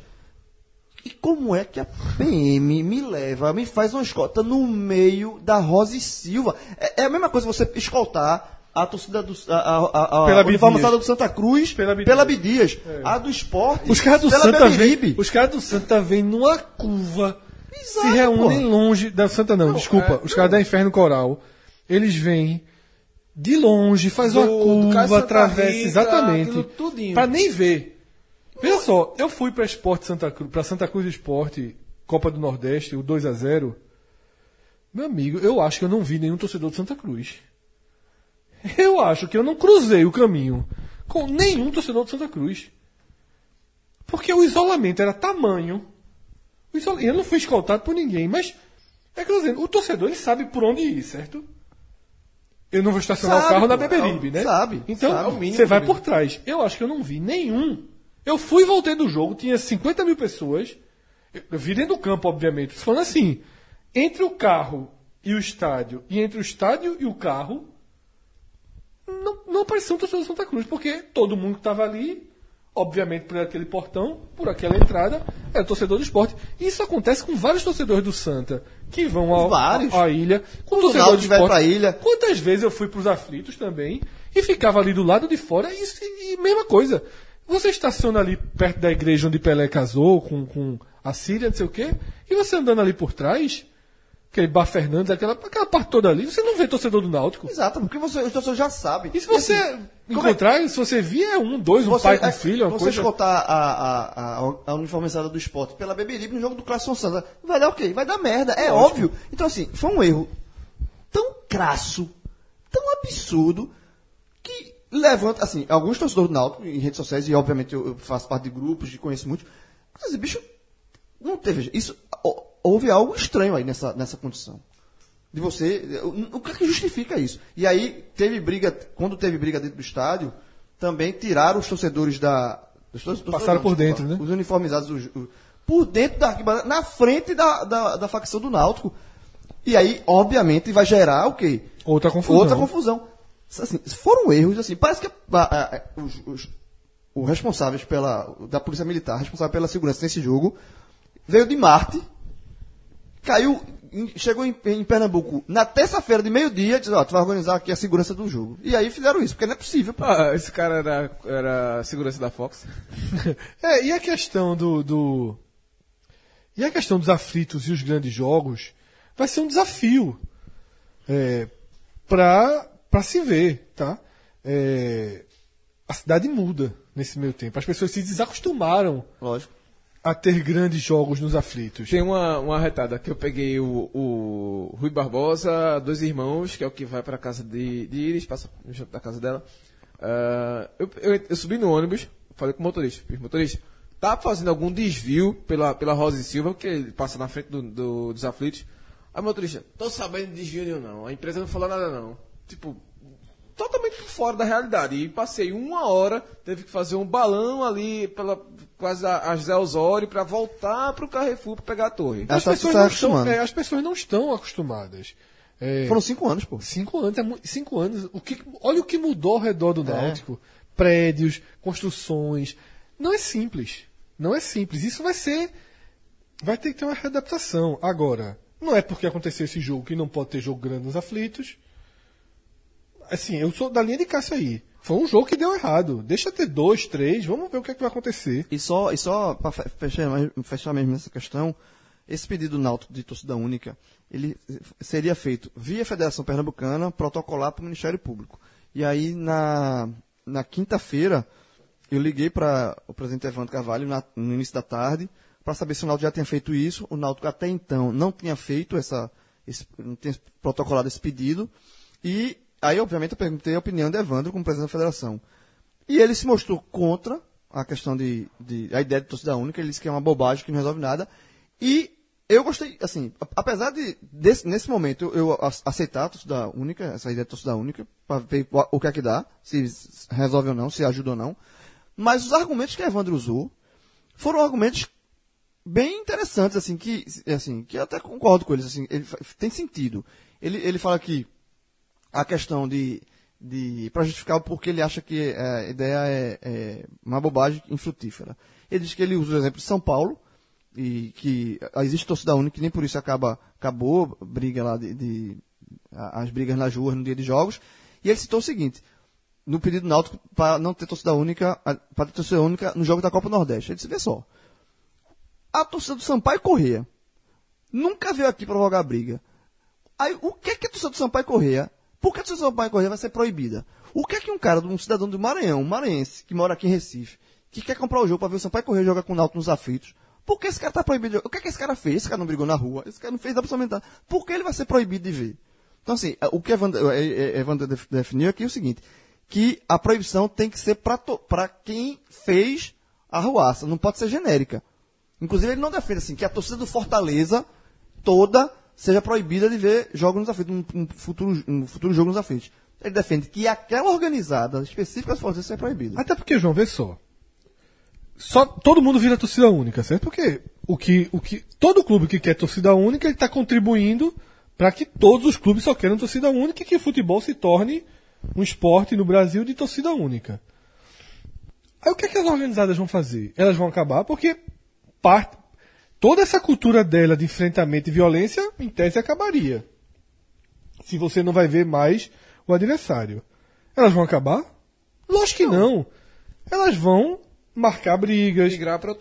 E como é que a PM me leva, me faz uma escolta no meio da Rosa e Silva? É, é a mesma coisa você escoltar a torcida do. A, a, a, Pela uniformizada do Santa Cruz Pela pela Abdias. Abdias. A do esporte. Os caras do Santa vêm. Os caras do Santa vêm numa curva. se Exato, reúnem porra. longe. Da Santa não, desculpa. os caras da Inferno Coral. Eles vêm de longe, faz uma Do- Caio curva, atravessa. Exatamente. Pra nem ver. Veja só, eu fui pra Esporte Santa Cruz, pra Santa Cruz Esporte, Copa do Nordeste, o 2 a 0 Meu amigo, eu acho que eu não vi nenhum torcedor de Santa Cruz. Eu acho que eu não cruzei o caminho com nenhum torcedor de Santa Cruz. Porque o isolamento era tamanho. Eu não fui escoltado por ninguém, mas é que eu tô dizendo, o torcedor ele sabe por onde ir, certo? Eu não vou estacionar Sabe, o carro na Beberibe, é o- né? sabe, Então, sabe. É mínimo você vai por trás. Eu acho que eu não vi nenhum. Eu fui e voltei do jogo, tinha 50 mil pessoas. Eu vi dentro do campo, obviamente. Falando assim, entre o carro e o estádio, e entre o estádio e o carro, não, não apareceu um torcedor de Santa Cruz, porque todo mundo que estava ali, obviamente por aquele portão, por aquela entrada, era torcedor do esporte. Isso acontece com vários torcedores do Santa, que vão ao, à ilha, com o torcedor Náutico do esporte. pra ilha. Quantas vezes eu fui para os aflitos também e ficava ali do lado de fora e, e mesma coisa. Você estaciona ali perto da igreja onde Pelé casou com, com a Síria, não sei o quê, e você andando ali por trás, aquele Bar Fernandes, aquela, aquela parte toda ali, você não vê torcedor do Náutico. Exato, porque você, os torcedores já sabem. E se você assim, como encontrar, se você vir, é um, dois, um Você, pai com é, filho, uma você coisa. escoltar a, a, a, a uniformizada do esporte pela Beberibe no jogo do Clássico São Santa, vai dar o quê? Vai dar merda, é óbvio. Então, assim, foi um erro tão crasso, tão absurdo, levanta, assim, alguns torcedores do Náutico em redes sociais, e obviamente eu, eu faço parte de grupos e conheço muitos, mas assim, bicho, não teve, isso, hou- houve algo estranho aí nessa, nessa condição. De você, o o que é que justifica isso? E aí, teve briga, quando teve briga dentro do estádio, também tiraram os torcedores da. os torcedores- Passaram por dentro, né? Os uniformizados, os- os- por dentro da arquibancada, na frente da, da, da facção do Náutico. E aí, obviamente, vai gerar o quê? Outra confusão. Outra confusão. Assim, foram erros, assim, parece que a- a- a- os, os- os responsáveis pela, da Polícia Militar, responsável pela segurança nesse jogo, veio de Marte, caiu, em- chegou em, em Pernambuco na terça-feira de meio-dia, disse, ó, tu vai organizar aqui a segurança do jogo. E aí fizeram isso, porque não é possível, pô. Ah, esse cara era, era segurança da Fox. É, e a questão do, do. E a questão dos aflitos e os grandes jogos vai ser um desafio é, para se ver, tá? É, a cidade muda nesse meio tempo. As pessoas se desacostumaram Lógico. a ter grandes jogos nos aflitos. Tem uma, uma arretada que eu peguei o, o Rui Barbosa, dois irmãos, que é o que vai pra casa de, de Iris, passa da casa dela. Ah, eu, eu, eu subi no ônibus, falei com o motorista, fiz, motorista, tá fazendo algum desvio pela, pela Rosa e Silva, que ele passa na frente do, do- dos aflitos. Aí o motorista, tô sabendo de desvio nenhum não, a empresa não falou nada não. Tipo, totalmente fora da realidade. E passei uma hora, teve que fazer um balão ali pela quase a, a José Osório pra voltar pro Carrefour pra pegar a torre. As As pessoas, tá não estão, é, as pessoas não estão acostumadas. É, Foram cinco anos, pô. Cinco anos, é cinco anos. O que, olha o que mudou ao redor do É. Náutico. Prédios, construções. Não é simples. Não é simples. Isso vai ser. Vai ter que ter uma readaptação. Agora, não é porque aconteceu esse jogo que não pode ter jogo grande nos aflitos. Assim, eu sou da linha de Cássio aí. Foi um jogo que deu errado. Deixa ter dois, três, vamos ver o que, é que vai acontecer. E só, e só para fechar, fechar mesmo nessa questão, esse pedido náutico de torcida única, ele seria feito via Federação Pernambucana, protocolar para o Ministério Público. E aí, na, na quinta-feira, eu liguei para o presidente Evandro Carvalho na- no início da tarde, para saber se o Náutico já tinha feito isso. O Náutico até então não tinha feito essa, esse, não tinha protocolado esse pedido. E aí, obviamente, eu perguntei a opinião de Evandro como presidente da federação. E ele se mostrou contra a questão de, de. a ideia de torcida única, ele disse que é uma bobagem, que não resolve nada. E eu gostei, assim, apesar de, desse- nesse momento, eu aceitar a torcida única, essa ideia de torcida única, para ver o, que é que dá, se resolve ou não, se ajuda ou não. Mas os argumentos que Evandro usou foram argumentos bem interessantes, assim, que, assim, que eu até concordo com eles, assim, ele, tem sentido. Ele, ele fala que a questão de, de para justificar o porquê ele acha que é, a ideia é, é uma bobagem infrutífera. Ele diz que ele usa o exemplo de São Paulo, e que existe torcida única, e nem por isso acaba, acabou briga lá de, de- as brigas nas ruas no dia de jogos. E ele citou o seguinte, no pedido náutico para não ter torcida única, para ter torcida única no jogo da Copa Nordeste. Ele disse, vê só, a torcida do Sampaio Correia nunca veio aqui para jogar briga. Aí, o que é que a torcida do Sampaio Correia, por que a do Sampaio Correia vai ser proibida? O que é que um cara, um cidadão do Maranhão, um maranhense, que mora aqui em Recife, que quer comprar o jogo para ver o Sampaio Correia jogar com o Náutico nos aflitos, por que esse cara tá proibido O que é que esse cara fez? Esse cara não brigou na rua, esse cara não fez absolutamente nada. Por que ele vai ser proibido de ver? Então, assim, o que Evandro, eh, eh, Evandro def- definiu aqui é o seguinte, que a proibição tem que ser para quem fez a ruaça, não pode ser genérica. Inclusive, ele não defende assim, que a torcida do Fortaleza toda seja proibida de ver jogos nos aflitos, um, um futuro, um futuro jogo nos aflitos. Ele defende que aquela organizada específica do Fortaleza seja proibida. Até porque, João, vê só. Só todo mundo vira torcida única, certo? Porque o que, o que todo clube que quer torcida única, ele está contribuindo para que todos os clubes só queiram torcida única e que o futebol se torne um esporte no Brasil de torcida única. Aí o que, é que as organizadas vão fazer? Elas vão acabar porque parte, toda essa cultura dela de enfrentamento e violência, em tese, acabaria. Se você não vai ver mais o adversário. Elas vão acabar? Lógico que não. Elas vão marcar brigas,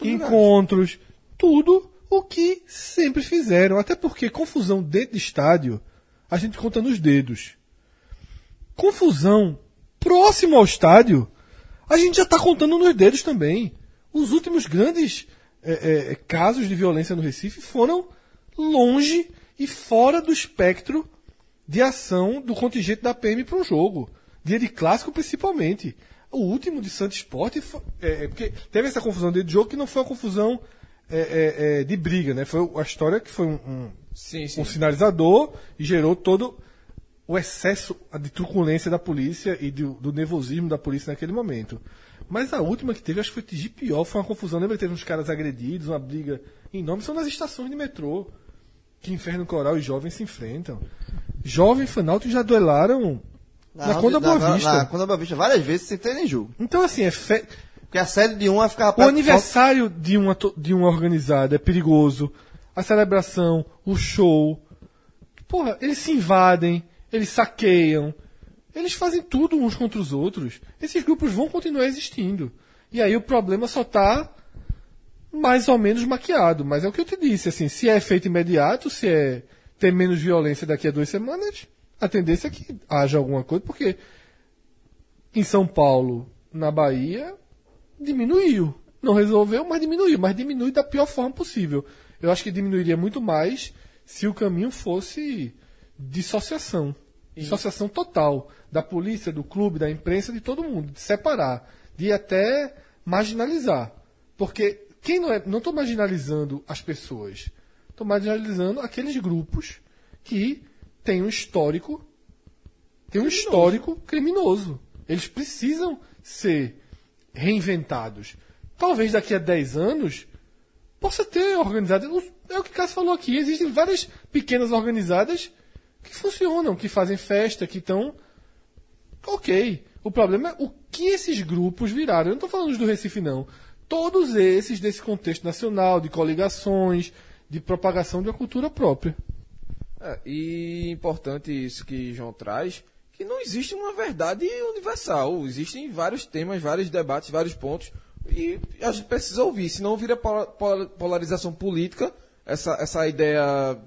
encontros, tudo o que sempre fizeram. Até porque confusão dentro de estádio, a gente conta nos dedos. Confusão próximo ao estádio, a gente já está contando nos dedos também. Os últimos grandes é, é, casos de violência no Recife foram longe e fora do espectro de ação do contingente da PM para um jogo. Dia de clássico, principalmente. O último de Santo Esporte, é, é, porque teve essa confusão de jogo que não foi uma confusão é, é, é, de briga, né? Foi a história que foi um, um, Sim, sim. um sinalizador e gerou todo o excesso de truculência da polícia e do, do nervosismo da polícia naquele momento. Mas a última que teve, acho que foi de pior, foi uma confusão. Lembra que teve uns caras agredidos, uma briga enorme. São nas estações de metrô que Inferno Coral e Jovens se enfrentam. Jovem e Fanalto já duelaram na, Conda Boa na, Vista. Na Conda Boa Vista, várias vezes sem ter nem jogo. Então, assim, é fe... Porque a sede de um vai ficar o aniversário de uma, de uma organizada é perigoso. A celebração, o show. Porra, eles se invadem, eles saqueiam, eles fazem tudo uns contra os outros. Esses grupos vão continuar existindo. E aí o problema só tá mais ou menos maquiado. Mas é o que eu te disse, assim, se é efeito imediato, se é ter menos violência daqui a duas semanas, a tendência é que haja alguma coisa, porque em São Paulo, na Bahia, diminuiu. Não resolveu, mas diminuiu. Mas diminui da pior forma possível. Eu acho que diminuiria muito mais se o caminho fosse dissociação. Dissociação total da polícia, do clube, da imprensa, de todo mundo. De separar. De até marginalizar. Porque quem não é. Não estou marginalizando as pessoas. Estou marginalizando aqueles grupos que têm um histórico. Tem um histórico criminoso. Eles precisam ser reinventados. Talvez daqui a 10 anos possa ter organizado. É o que o Cássio falou aqui. Existem várias pequenas organizadas que funcionam, que fazem festa, que estão. Ok. O problema é o que esses grupos viraram. Eu não estou falando dos do Recife, não. Todos esses desse contexto nacional, de coligações, de propagação de uma cultura própria. É, e importante isso que João traz, que não existe uma verdade universal. Existem vários temas, vários debates, vários pontos. E a gente precisa ouvir, senão vira pola- pola- polarização política, essa, essa ideia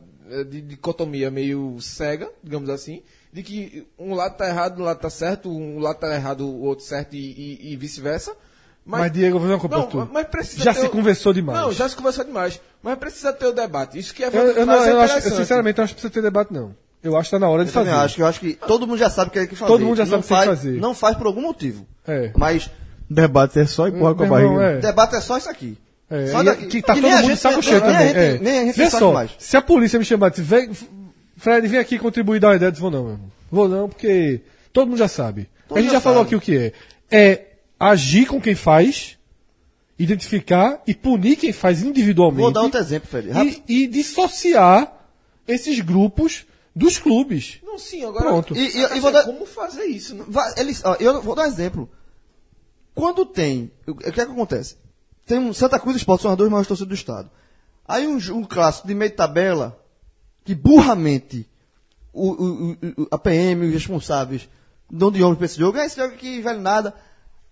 de dicotomia meio cega, digamos assim, de que um lado está errado, um lado está certo, um lado está errado, o outro certo e, e- e vice-versa. Mas, Diego, eu vou fazer uma coisa não, mas precisa Já ter se o- conversou demais. Não, já se conversou demais. Mas precisa ter o debate. Isso que é Eu, eu, não, é eu acho, eu, sinceramente, eu acho que precisa ter debate, não. Eu acho que tá na hora de Eu fazer. acho que eu acho que todo mundo já sabe o que tem que fazer. Todo mundo já sabe o que tem que faz- fazer. Não faz por algum motivo. É. Mas Debate é só empurrar com a barriga. é. Debate é só isso aqui. É, Só daqui. que tá todo mundo de gente- saco cheio nem a também. gente- é. nem a gente Vê só, mais. se a polícia me chamar e dizer, Fred, vem aqui contribuir e dar uma ideia, eu disse, vou não, meu irmão. Vou não, porque todo mundo já sabe. Todo a gente já já falou aqui o que é. É agir com quem faz, identificar e punir quem faz individualmente. Vou dar outro exemplo, Fred. Rápido. e, e dissociar esses grupos dos clubes. Não, sim, agora. Pronto. E- e- Assim, e vou dar- Como fazer isso? Né? Vai- eles, ó, eu vou dar um exemplo. Quando tem. O o que é que acontece? Tem um Santa Cruz e Sport, são as duas maiores torcidas do estado. Aí um, um clássico de meio de tabela, que burramente o, o- o- a PM, os responsáveis, dão de ombro pra esse jogo, é esse jogo que vale nada.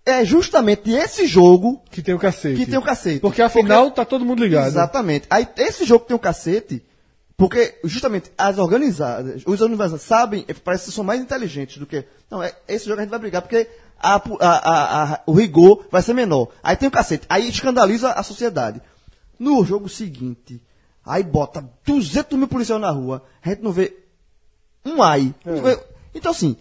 É justamente esse jogo Que tem o cacete. que tem o cacete. Porque afinal tá todo mundo ligado. Exatamente. Aí esse jogo que tem o cacete, porque justamente as organizadas, os organizados sabem, parece que são mais inteligentes do que. Não, é, esse jogo a gente vai brigar porque a a- a- a- o rigor vai ser menor. Aí tem o cacete. Aí escandaliza a sociedade. No jogo seguinte, aí bota 200 mil policiais na rua, a gente não vê um ai. Vê- Então, assim,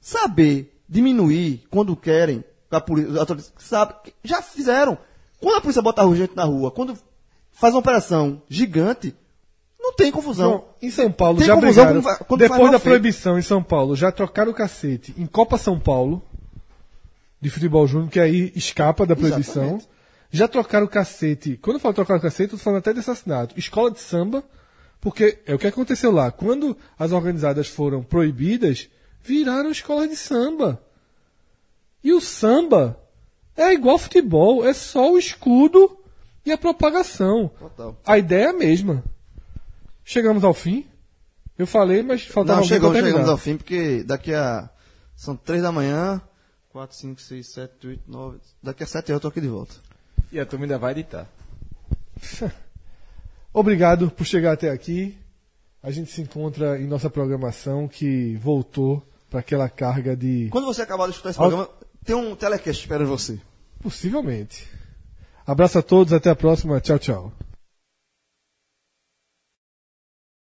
saber diminuir quando querem, a polícia, sabe, que já fizeram. Quando a polícia bota gente na rua, quando faz uma operação gigante, não tem confusão. Não, em São Paulo Tem já brigaram. quando quando Depois da feito. proibição em São Paulo, já trocaram o cacete em Copa São Paulo, de futebol júnior, que aí escapa da proibição. Exatamente. Já trocaram o cacete. Quando eu falo trocar o cacete, eu tô falando até de assassinato. Escola de samba, porque é o que aconteceu lá. Quando as organizadas foram proibidas, viraram escola de samba. E o samba é igual futebol, é só o escudo e a propagação. Total. A ideia é a mesma. Chegamos ao fim. Eu falei, mas faltava Não, chegamos, chegamos ao fim, porque daqui a. São três da manhã. 4, 5, 6, 7, 8, 9. Daqui a 7 horas eu tô aqui de volta. E a turma ainda vai editar. Obrigado por chegar até aqui. A gente se encontra em nossa programação que voltou para aquela carga de. Quando você acabar de escutar esse Al- programa, tem um telecast esperando você. Possivelmente. Abraço a todos, até a próxima. Tchau, tchau.